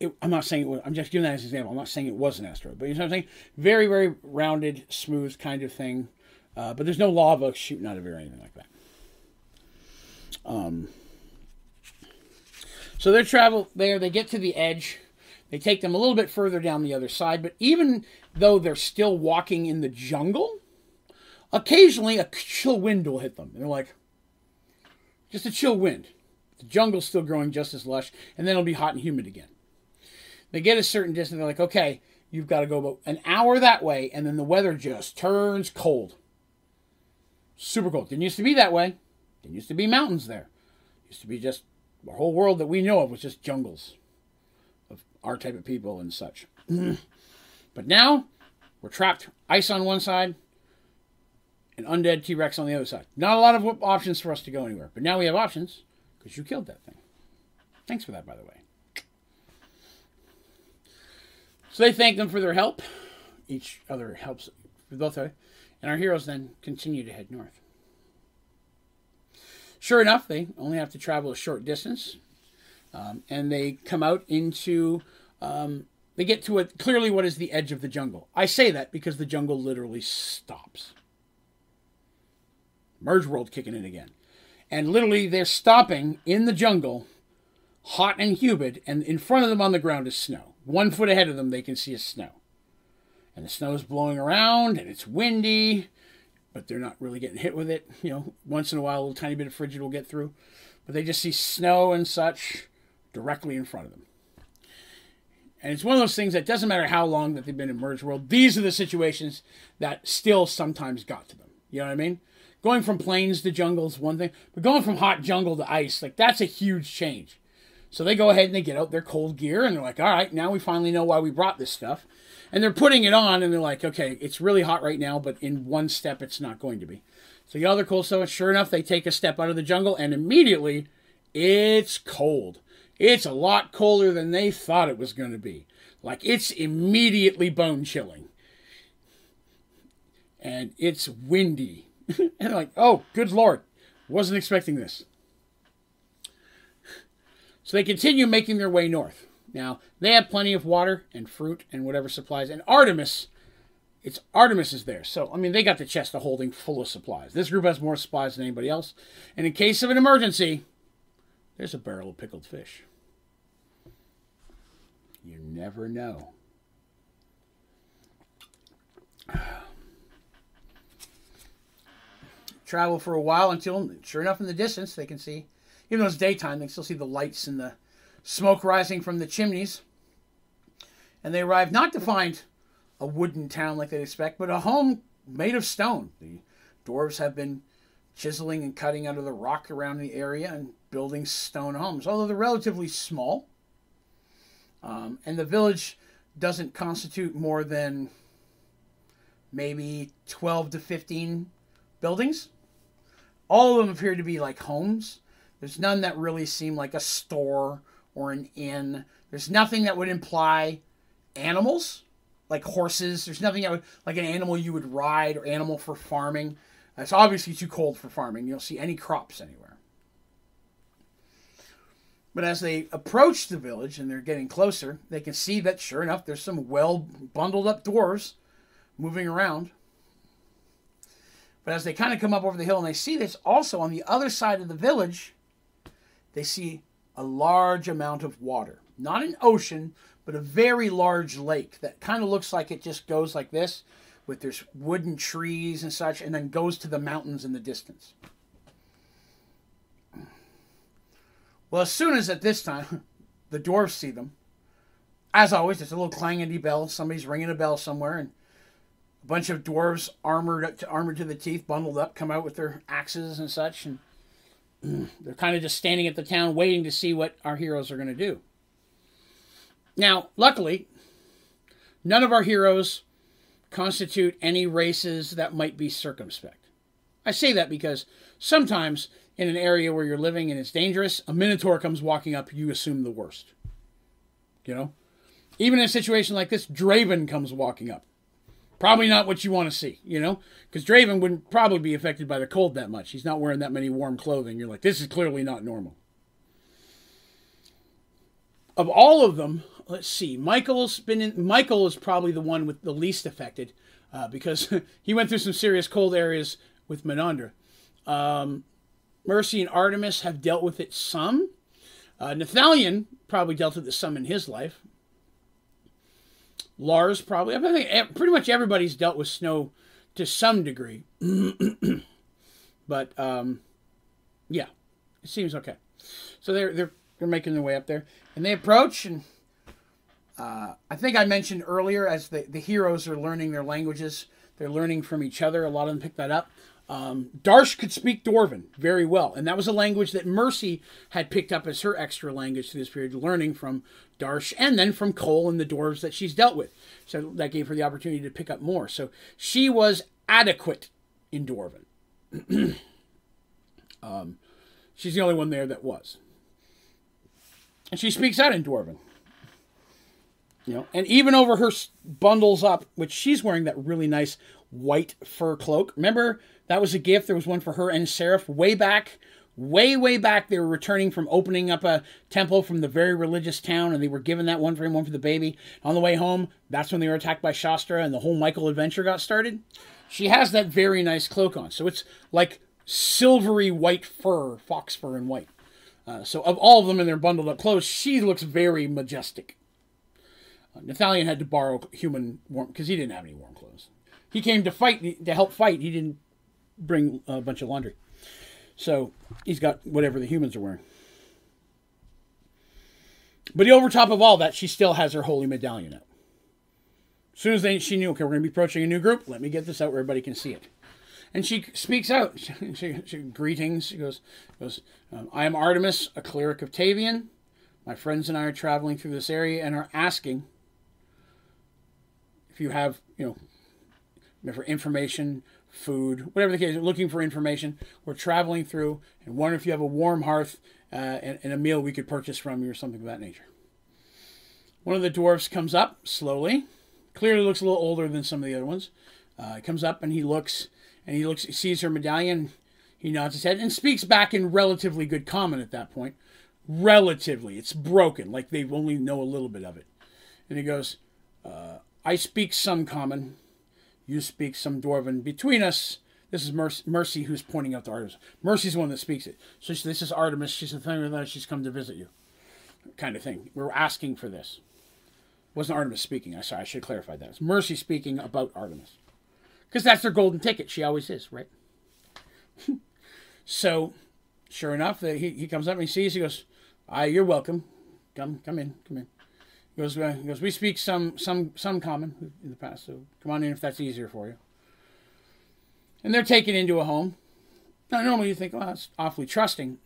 It, I'm not saying it was, I'm just giving that as an example. I'm not saying it was an asteroid, but you know what I'm saying? Very, very rounded, smooth kind of thing. Uh, but there's no lava shooting out of it or anything like that. Um, so they travel there, they get to the edge. They take them a little bit further down the other side, but even though they're still walking in the jungle, occasionally a chill wind will hit them. And they're like, just a chill wind. The jungle's still growing just as lush, and then it'll be hot and humid again. They get a certain distance, they're like, okay, you've got to go about an hour that way, and then the weather just turns cold. Super cold. Didn't used to be that way. Didn't used to be mountains there. Used to be just the whole world that we know of was just jungles of our type of people and such. but now we're trapped. Ice on one side, and undead T Rex on the other side. Not a lot of options for us to go anywhere, but now we have options because you killed that thing. Thanks for that, by the way. So they thank them for their help. Each other helps both of them. And our heroes then continue to head north. Sure enough, they only have to travel a short distance. Um, and they come out into, um, they get to a, clearly what is the edge of the jungle. I say that because the jungle literally stops. Merge World kicking in again. And literally, they're stopping in the jungle, hot and humid, and in front of them on the ground is snow. One foot ahead of them, they can see a snow. And the snow is blowing around, and it's windy, but they're not really getting hit with it. You know, once in a while, a little tiny bit of frigid will get through. But they just see snow and such directly in front of them. And it's one of those things that doesn't matter how long that they've been in Merge World, these are the situations that still sometimes got to them. You know what I mean? Going from plains to jungles, one thing, but going from hot jungle to ice, like that's a huge change. So they go ahead and they get out their cold gear and they're like, all right, now we finally know why we brought this stuff. And they're putting it on and they're like, okay, it's really hot right now, but in one step it's not going to be. So all their cold stuff. Sure enough, they take a step out of the jungle and immediately it's cold. It's a lot colder than they thought it was going to be. Like it's immediately bone chilling. And it's windy. and like, oh, good lord, wasn't expecting this. So they continue making their way north. Now, they have plenty of water and fruit and whatever supplies. And Artemis, it's Artemis is there. So, I mean, they got the chest of holding full of supplies. This group has more supplies than anybody else. And in case of an emergency, there's a barrel of pickled fish. You never know. Travel for a while until, sure enough, in the distance, they can see, even though it's daytime, they can still see the lights and the smoke rising from the chimneys. And they arrive not to find a wooden town like they'd expect, but a home made of stone. The dwarves have been chiseling and cutting out of the rock around the area and building stone homes, although they're relatively small. Um, and the village doesn't constitute more than maybe 12 to 15 buildings. All of them appear to be like homes. There's none that really seem like a store or an inn. There's nothing that would imply animals, like horses. There's nothing that would, like an animal you would ride or animal for farming. It's obviously too cold for farming. You don't see any crops anywhere. But as they approach the village and they're getting closer, they can see that sure enough, there's some well bundled up dwarves moving around. But as they kind of come up over the hill and they see this, also on the other side of the village, they see a large amount of water. Not an ocean, but a very large lake that kind of looks like it just goes like this, with there's wooden trees and such, and then goes to the mountains in the distance. Well, as soon as at this time the dwarves see them, as always, there's a little clanging bell. Somebody's ringing a bell somewhere, and a bunch of dwarves armored armored to the teeth, bundled up, come out with their axes and such, and Mm. they're kind of just standing at the town waiting to see what our heroes are going to do. Now, luckily, none of our heroes constitute any races that might be circumspect. I say that because sometimes in an area where you're living and it's dangerous, a minotaur comes walking up, you assume the worst. You know? Even in a situation like this, Draven comes walking up. Probably not what you want to see, you know? Because Draven wouldn't probably be affected by the cold that much. He's not wearing that many warm clothing. You're like, this is clearly not normal. Of all of them, let's see. Michael's been in, Michael is probably the one with the least affected uh, because he went through some serious cold areas with Menandra. Um, Mercy and Artemis have dealt with it some. Uh, Nathalion probably dealt with it some in his life. Lars probably. I think pretty much everybody's dealt with snow to some degree. but um, yeah, it seems okay. So they're they're they're making their way up there, and they approach, and uh, I think I mentioned earlier as the the heroes are learning their languages, they're learning from each other. A lot of them pick that up. Um, Darsh could speak Dwarven very well, and that was a language that Mercy had picked up as her extra language through this period, learning from Darsh and then from Cole and the dwarves that she's dealt with. So that gave her the opportunity to pick up more. So she was adequate in Dwarven. um, she's the only one there that was, and she speaks out in Dwarven. You know, and even over her bundles up, which she's wearing that really nice white fur cloak. Remember that was a gift. There was one for her and Seraph way back, way, way back. They were returning from opening up a temple from the very religious town, and they were given that one for him, one for the baby. On the way home, that's when they were attacked by Shastra, and the whole Michael adventure got started. She has that very nice cloak on, so it's like silvery white fur, fox fur and white. Uh, so of all of them in their bundled up clothes, she looks very majestic. Uh, had to borrow human warm because he didn't have any warm clothes. He came to fight to help fight. He didn't bring a bunch of laundry. So he's got whatever the humans are wearing. But over top of all that, she still has her holy medallion out. As soon as they, she knew, okay, we're going to be approaching a new group, let me get this out where everybody can see it. And she speaks out. She, she, she greetings. She goes, goes um, I am Artemis, a cleric of Tavian. My friends and I are traveling through this area and are asking if you have, you know, for information food, whatever the case, looking for information. We're traveling through and wonder if you have a warm hearth uh, and, and, a meal we could purchase from you or something of that nature. One of the dwarfs comes up slowly. Clearly looks a little older than some of the other ones. Uh, comes up and he looks and he looks, he sees her medallion. He nods his head and speaks back in relatively good common at that point. Relatively, it's broken, like they only know a little bit of it. And he goes, uh, "I speak some common." You speak some Dwarven. Between us, this is Mercy, Mercy who's pointing out the Artemis. Mercy's the one that speaks it. So she, this is Artemis. She's the thing that she's come to visit you, kind of thing. We're asking for this. Wasn't Artemis speaking. I sorry, I should clarify that. It's Mercy speaking about Artemis, because that's their golden ticket. She always is, right? so, sure enough, he he comes up and he sees. He goes, "Ah, you're welcome. Come, come in, come in." He goes, uh, he goes, we speak some some some common in the past, so come on in if that's easier for you. And they're taken into a home. Now, normally you think, well, that's awfully trusting.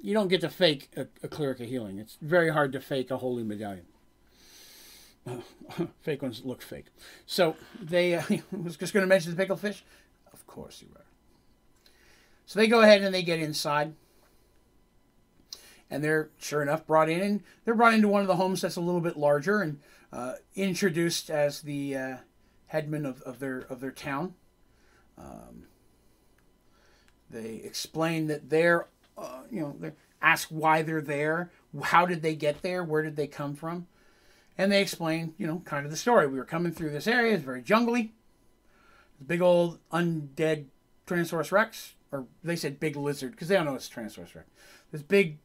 You don't get to fake a, a cleric of healing. It's very hard to fake a holy medallion. Uh, fake ones look fake. So they uh, was just going to mention the pickled fish. Of course you were. So they go ahead and they get inside and they're sure enough brought in, and they're brought into one of the homes that's a little bit larger and uh, introduced as the uh, headman of, of their of their town. Um, they explain that they're, uh, you know, they ask why they're there, how did they get there, where did they come from, and they explain, you know, kind of the story. We were coming through this area; it's very jungly. Big old undead Tyrannosaurus Rex, or they said big lizard because they don't know it's Tyrannosaurus Rex. This big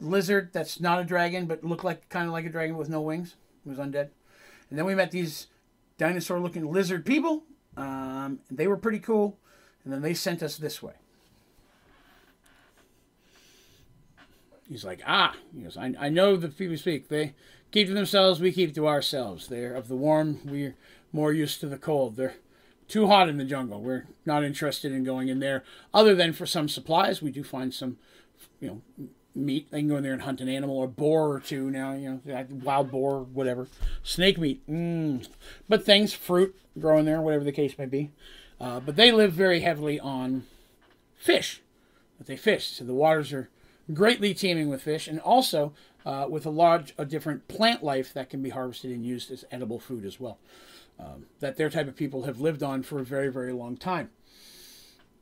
lizard that's not a dragon but looked like kind of like a dragon with no wings. It was undead. And then we met these dinosaur looking lizard people. Um, they were pretty cool. And then they sent us this way. he's like, ah, he goes, I, I know the people speak. They keep to themselves, we keep to ourselves. They're of the warm, we're more used to the cold. They're too hot in the jungle. We're not interested in going in there, other than for some supplies. We do find some, you know, meat. They can go in there and hunt an animal, a boar or two now, you know, wild boar, whatever. Snake meat. Mm. But things, fruit growing there, whatever the case may be. Uh, but they live very heavily on fish. That they fish. So the waters are greatly teeming with fish and also uh, with a large, a different plant life that can be harvested and used as edible food as well. Um, that their type of people have lived on for a very, very long time.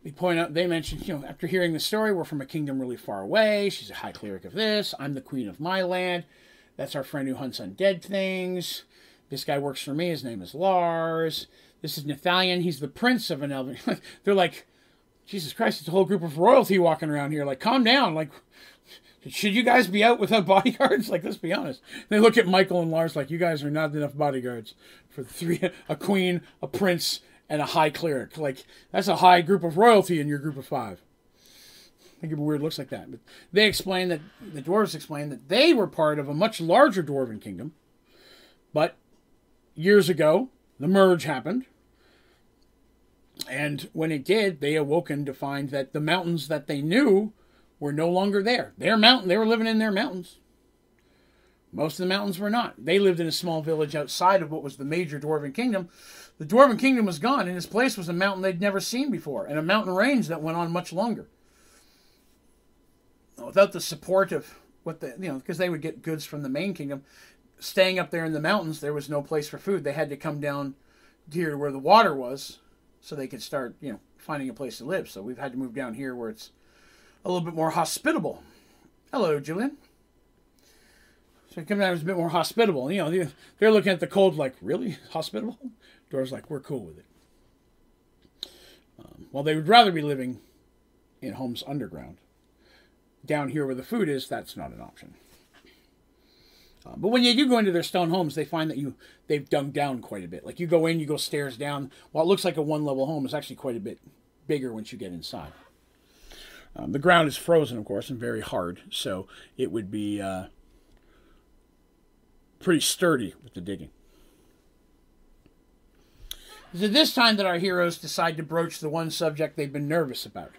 They point out, they mentioned, you know, after hearing the story, we're from a kingdom really far away. She's a high cleric of this. I'm the queen of my land. That's our friend who hunts undead things. This guy works for me. His name is Lars. This is Nathalion. He's the prince of an elven. They're like, Jesus Christ, it's a whole group of royalty walking around here. Like, calm down. Like, should you guys be out without bodyguards? Like, let's be honest. They look at Michael and Lars like, you guys are not enough bodyguards for three a queen, a prince, and a high cleric. Like that's a high group of royalty in your group of five. I it weird looks like that. But they explain that the dwarves explain that they were part of a much larger dwarven kingdom. But years ago, the merge happened. And when it did, they awoken to find that the mountains that they knew were no longer there. Their mountain, they were living in their mountains. Most of the mountains were not. They lived in a small village outside of what was the major dwarven kingdom. The dwarven kingdom was gone, and its place was a mountain they'd never seen before, and a mountain range that went on much longer. Without the support of what the you know, because they would get goods from the main kingdom, staying up there in the mountains, there was no place for food. They had to come down here to where the water was, so they could start you know finding a place to live. So we've had to move down here where it's a little bit more hospitable. Hello, Julian. So come down, was a bit more hospitable. You know, they're looking at the cold like, really hospitable? Doors like, we're cool with it. Um, well, they would rather be living in homes underground. Down here where the food is, that's not an option. Uh, but when you do go into their stone homes, they find that you they've dug down quite a bit. Like you go in, you go stairs down. While it looks like a one level home, it's actually quite a bit bigger once you get inside. Um, the ground is frozen, of course, and very hard, so it would be uh, pretty sturdy with the digging. It's it this time that our heroes decide to broach the one subject they've been nervous about.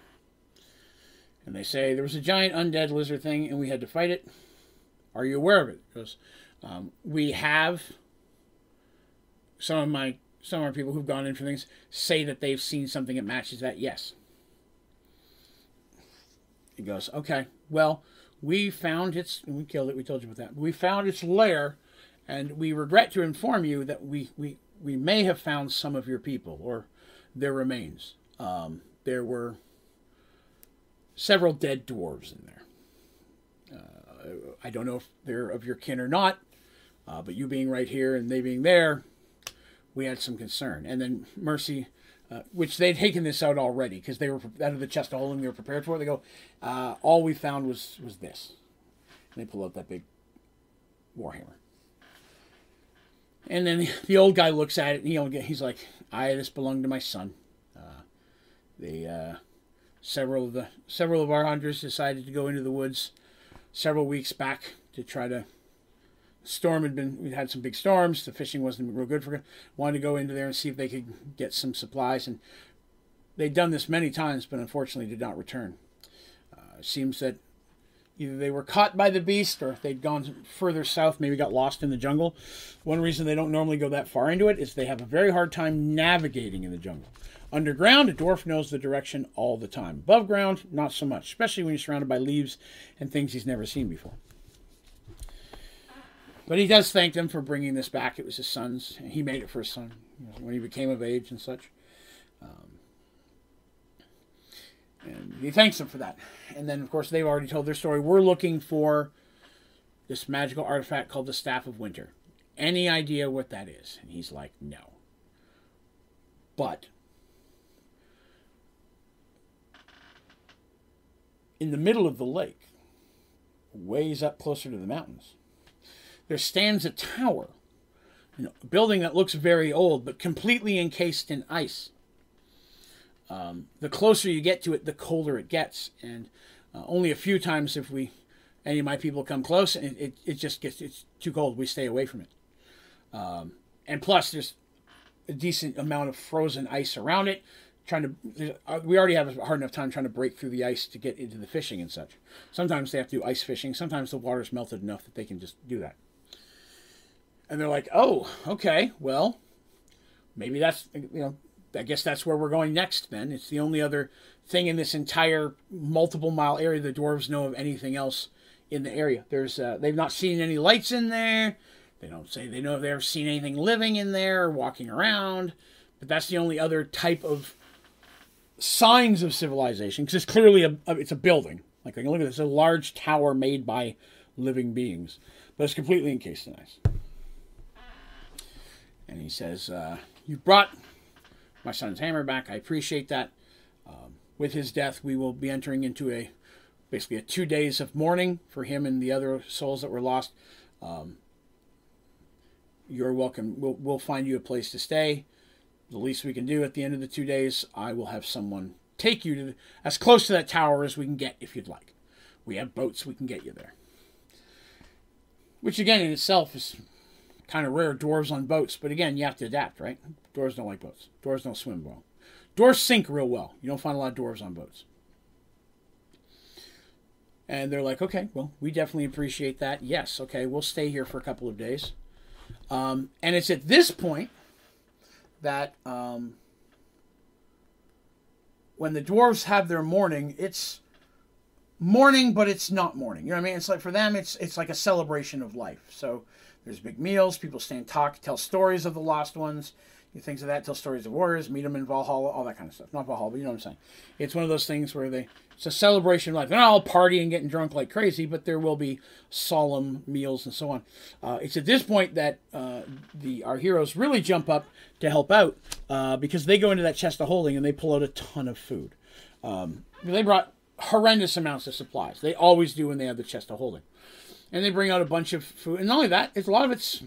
And they say, There was a giant undead lizard thing and we had to fight it. Are you aware of it? Because um, we have some of my some of our people who've gone in for things say that they've seen something that matches that. Yes. He goes, okay, well, we found its, we killed it, we told you about that. We found its lair and we regret to inform you that we, we, we may have found some of your people or their remains. Um, there were several dead dwarves in there. Uh, I don't know if they're of your kin or not, uh, but you being right here and they being there, we had some concern. And then Mercy, uh, which they'd taken this out already because they were out of the chest all and they were prepared for it. They go, uh, all we found was was this. And they pull out that big warhammer. And then the old guy looks at it, and you know, he's like, "I this belonged to my son." Uh, they uh, several of the several of our hunters decided to go into the woods several weeks back to try to. Storm had been we had some big storms. The fishing wasn't real good for. Wanted to go into there and see if they could get some supplies, and they'd done this many times, but unfortunately did not return. Uh, seems that either they were caught by the beast or if they'd gone further south, maybe got lost in the jungle. One reason they don't normally go that far into it is they have a very hard time navigating in the jungle. Underground, a dwarf knows the direction all the time. Above ground, not so much, especially when you're surrounded by leaves and things he's never seen before. But he does thank them for bringing this back. It was his son's. He made it for his son when he became of age and such. Um, and he thanks them for that. And then, of course, they've already told their story. We're looking for this magical artifact called the Staff of Winter. Any idea what that is? And he's like, no. But in the middle of the lake, ways up closer to the mountains, there stands a tower, you know, a building that looks very old, but completely encased in ice. Um, the closer you get to it, the colder it gets. And uh, only a few times if we any of my people come close, and it, it, just gets it's too cold. We stay away from it. Um, and plus, there's a decent amount of frozen ice around it. Trying to, uh, we already have a hard enough time trying to break through the ice to get into the fishing and such. Sometimes they have to do ice fishing. Sometimes the water's melted enough that they can just do that. And they're like, "Oh, okay, well, maybe that's you know, I guess that's where we're going next. Then it's the only other thing in this entire multiple mile area the dwarves know of anything else in the area. There's uh, they've not seen any lights in there. They don't say they know if they've seen anything living in there or walking around. But that's the only other type of signs of civilization because it's clearly a, a, it's a building. Like look at this, a large tower made by living beings, but it's completely encased in ice. And he says, uh, "You brought my son's hammer back. I appreciate that. Um, with his death, we will be entering into a basically a two days of mourning for him and the other souls that were lost. Um, you're welcome. We'll, we'll find you a place to stay. The least we can do at the end of the two days, I will have someone take you to the, as close to that tower as we can get if you'd like. We have boats, we can get you there. Which, again, in itself is kind of rare dwarves on boats, but again, you have to adapt, right? Dwarves don't like boats. Dwarves don't swim well. Dwarves sink real well. You don't find a lot of dwarves on boats. And they're like, okay, well, we definitely appreciate that. Yes, okay, we'll stay here for a couple of days. Um, and it's at this point that um, when the dwarves have their mourning, it's morning, but it's not morning. You know what I mean? It's like for them, it's it's like a celebration of life. So there's big meals, people stand talk, tell stories of the lost ones, things of that, tell stories of warriors, meet them in Valhalla, all that kind of stuff. Not Valhalla, but you know what I'm saying. It's one of those things where they it's a celebration of life. They're not all partying and getting drunk like crazy, but there will be solemn meals and so on. Uh, it's at this point that uh, the our heroes really jump up to help out uh, because they go into that chest of holding and they pull out a ton of food. Um, they brought horrendous amounts of supplies. They always do when they have the chest of holding, and they bring out a bunch of food. And not only that, it's a lot of it's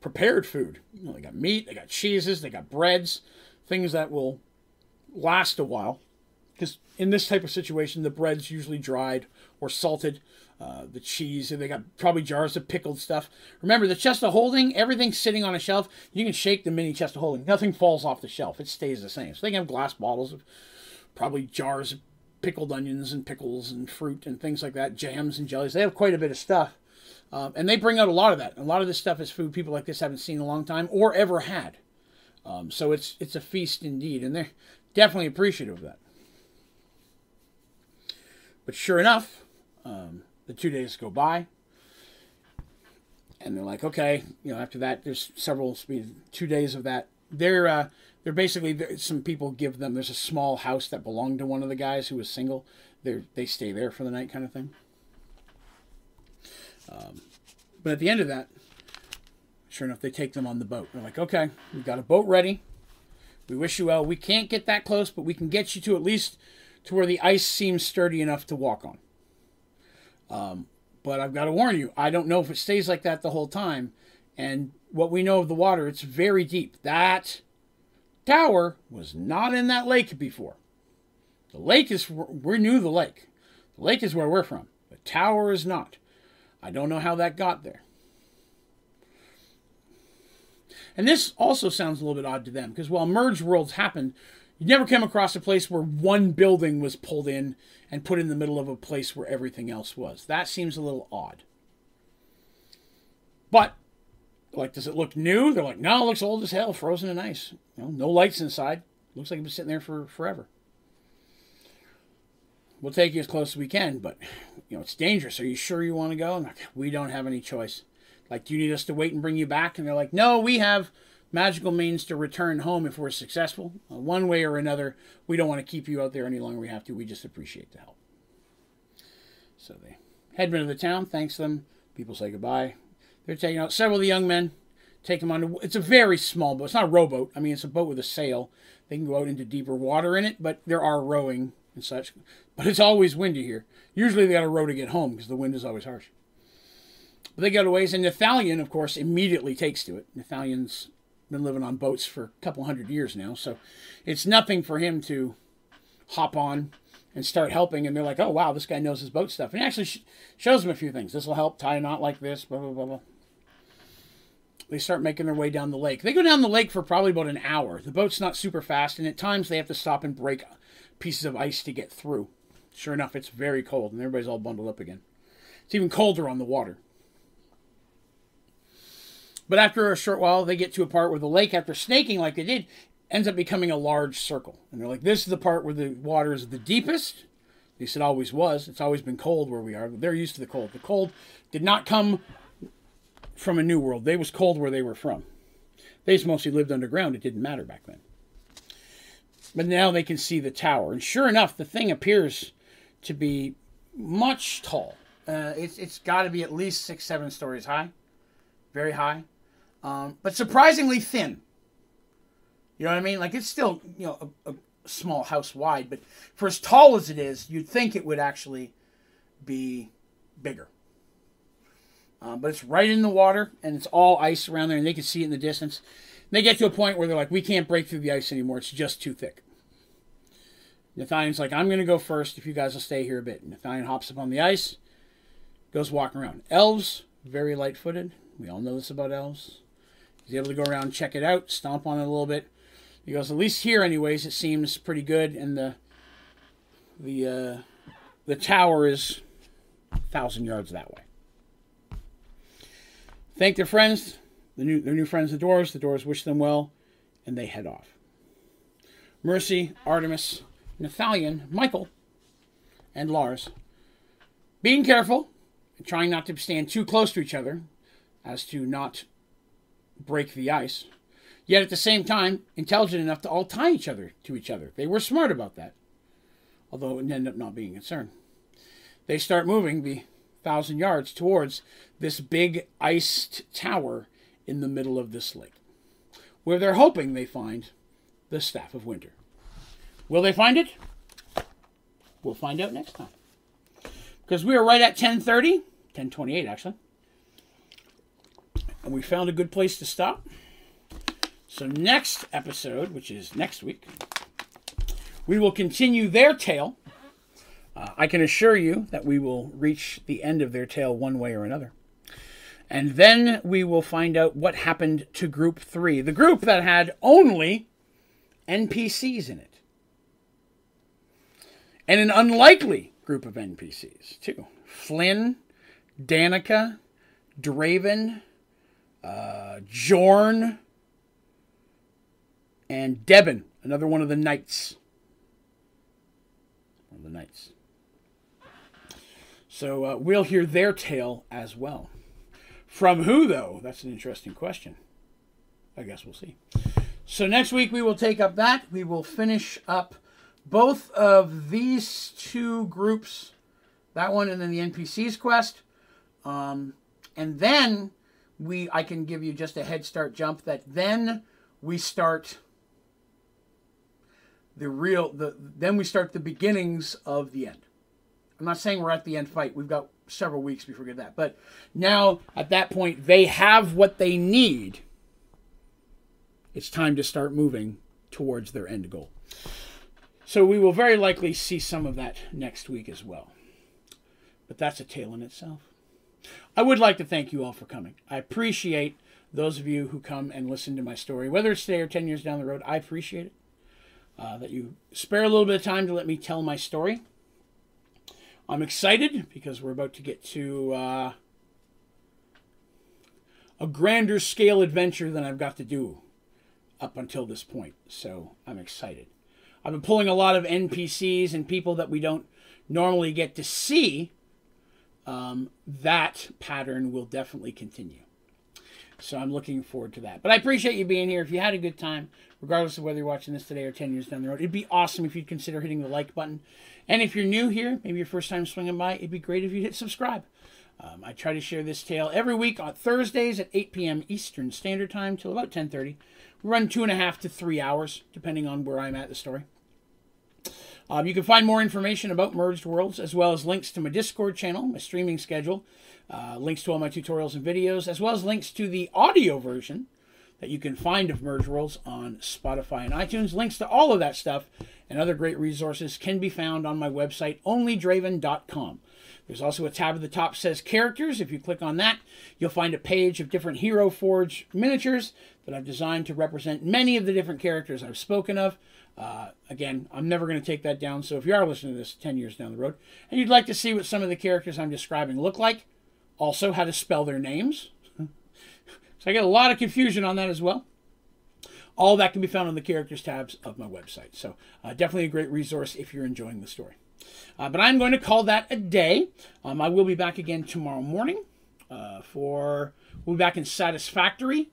prepared food. You know, they got meat, they got cheeses, they got breads, things that will last a while. Because in this type of situation, the bread's usually dried or salted. Uh, the cheese, and they got probably jars of pickled stuff. Remember, the chest of holding, everything's sitting on a shelf. You can shake the mini chest of holding. Nothing falls off the shelf. It stays the same. So they can have glass bottles of probably jars of pickled onions and pickles and fruit and things like that, jams and jellies. They have quite a bit of stuff. Um, and they bring out a lot of that. A lot of this stuff is food people like this haven't seen in a long time or ever had. Um, so it's it's a feast indeed, and they're definitely appreciative of that. But sure enough, um, the two days go by, and they're like, okay, you know, after that, there's several two days of that. They're uh, they're basically some people give them. There's a small house that belonged to one of the guys who was single. They they stay there for the night, kind of thing. Um, but at the end of that, sure enough, they take them on the boat. They're like, okay, we've got a boat ready. We wish you well. We can't get that close, but we can get you to at least to where the ice seems sturdy enough to walk on. Um, but I've got to warn you, I don't know if it stays like that the whole time. And what we know of the water, it's very deep. That tower was not in that lake before. The lake is, we knew the lake. The lake is where we're from. The tower is not. I don't know how that got there. And this also sounds a little bit odd to them because while merge worlds happened, you never came across a place where one building was pulled in and put in the middle of a place where everything else was. That seems a little odd. But, like, does it look new? They're like, no, it looks old as hell, frozen in ice. You know, no lights inside. Looks like it's been sitting there for forever. We'll take you as close as we can, but you know it's dangerous. Are you sure you want to go? Like, we don't have any choice. Like, do you need us to wait and bring you back? And they're like, no, we have magical means to return home if we're successful. Uh, one way or another, we don't want to keep you out there any longer. We have to. We just appreciate the help. So they headman of the town thanks them. People say goodbye. They're taking out several of the young men. Take them on. It's a very small boat. It's not a rowboat. I mean, it's a boat with a sail. They can go out into deeper water in it, but there are rowing and such. But it's always windy here. Usually they got to row to get home because the wind is always harsh. But they got a ways, and Nathalion, of course, immediately takes to it. Nathalion's been living on boats for a couple hundred years now, so it's nothing for him to hop on and start helping. And they're like, oh, wow, this guy knows his boat stuff. And he actually sh- shows them a few things. This will help tie a knot like this, blah, blah, blah, blah. They start making their way down the lake. They go down the lake for probably about an hour. The boat's not super fast, and at times they have to stop and break pieces of ice to get through. Sure enough, it's very cold, and everybody's all bundled up again. It's even colder on the water. But after a short while, they get to a part where the lake, after snaking like they did, ends up becoming a large circle. And they're like, this is the part where the water is the deepest. At least it always was. It's always been cold where we are. They're used to the cold. The cold did not come from a new world. They was cold where they were from. They just mostly lived underground. It didn't matter back then. But now they can see the tower. And sure enough, the thing appears to be much tall. Uh, it's it's got to be at least six, seven stories high. Very high. Um, but surprisingly thin. You know what I mean? Like it's still, you know, a, a small house wide, but for as tall as it is, you'd think it would actually be bigger. Uh, but it's right in the water, and it's all ice around there, and they can see it in the distance. And they get to a point where they're like, "We can't break through the ice anymore; it's just too thick." Nathalion's like, "I'm going to go first. If you guys will stay here a bit." Nathaniel hops up on the ice, goes walking around. Elves, very light-footed. We all know this about elves. He's able to go around, check it out, stomp on it a little bit. He goes, "At least here, anyways, it seems pretty good." And the the uh, the tower is a thousand yards that way thank their friends, the new, their new friends, the Dwarves. The Dwarves wish them well, and they head off. Mercy, Artemis, Nathalion, Michael, and Lars, being careful and trying not to stand too close to each other as to not break the ice, yet at the same time intelligent enough to all tie each other to each other. They were smart about that, although it ended up not being a concern. They start moving the thousand yards towards this big iced tower in the middle of this lake, where they're hoping they find the Staff of Winter. Will they find it? We'll find out next time. Because we are right at 1030, 1028 actually. And we found a good place to stop. So next episode, which is next week, we will continue their tale uh, I can assure you that we will reach the end of their tale one way or another. And then we will find out what happened to Group 3, the group that had only NPCs in it. And an unlikely group of NPCs, too. Flynn, Danica, Draven, uh, Jorn, and Debin, another one of the knights. One of the knights. So uh, we'll hear their tale as well. From who, though? That's an interesting question. I guess we'll see. So next week we will take up that. We will finish up both of these two groups, that one and then the NPC's quest. Um, and then we, I can give you just a head start jump that then we start the real, the then we start the beginnings of the end. I'm not saying we're at the end fight. We've got several weeks before we get that. But now, at that point, they have what they need. It's time to start moving towards their end goal. So we will very likely see some of that next week as well. But that's a tale in itself. I would like to thank you all for coming. I appreciate those of you who come and listen to my story, whether it's today or 10 years down the road. I appreciate it. Uh, that you spare a little bit of time to let me tell my story. I'm excited because we're about to get to uh, a grander scale adventure than I've got to do up until this point. So I'm excited. I've been pulling a lot of NPCs and people that we don't normally get to see. Um, that pattern will definitely continue. So I'm looking forward to that. But I appreciate you being here. If you had a good time, regardless of whether you're watching this today or 10 years down the road, it'd be awesome if you'd consider hitting the like button. And if you're new here, maybe your first time swinging by, it'd be great if you'd hit subscribe. Um, I try to share this tale every week on Thursdays at 8 p.m. Eastern Standard Time till about 10:30. We run two and a half to three hours, depending on where I'm at the story. Um, you can find more information about Merged Worlds, as well as links to my Discord channel, my streaming schedule, uh, links to all my tutorials and videos, as well as links to the audio version that you can find of Merge Worlds on Spotify and iTunes. Links to all of that stuff and other great resources can be found on my website, onlydraven.com. There's also a tab at the top says characters. If you click on that, you'll find a page of different Hero Forge miniatures that I've designed to represent many of the different characters I've spoken of. Uh, again, I'm never going to take that down. So if you are listening to this 10 years down the road and you'd like to see what some of the characters I'm describing look like, also how to spell their names. so I get a lot of confusion on that as well. All that can be found on the characters tabs of my website. So uh, definitely a great resource if you're enjoying the story. Uh, but I'm going to call that a day. Um, I will be back again tomorrow morning uh, for, we'll be back in Satisfactory.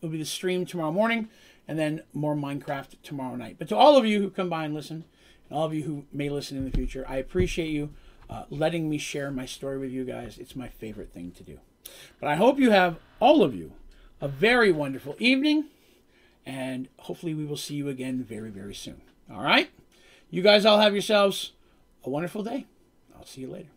It'll be the stream tomorrow morning and then more Minecraft tomorrow night. But to all of you who come by and listen, and all of you who may listen in the future, I appreciate you uh, letting me share my story with you guys. It's my favorite thing to do. But I hope you have, all of you, a very wonderful evening, and hopefully we will see you again very, very soon. All right? You guys all have yourselves a wonderful day. I'll see you later.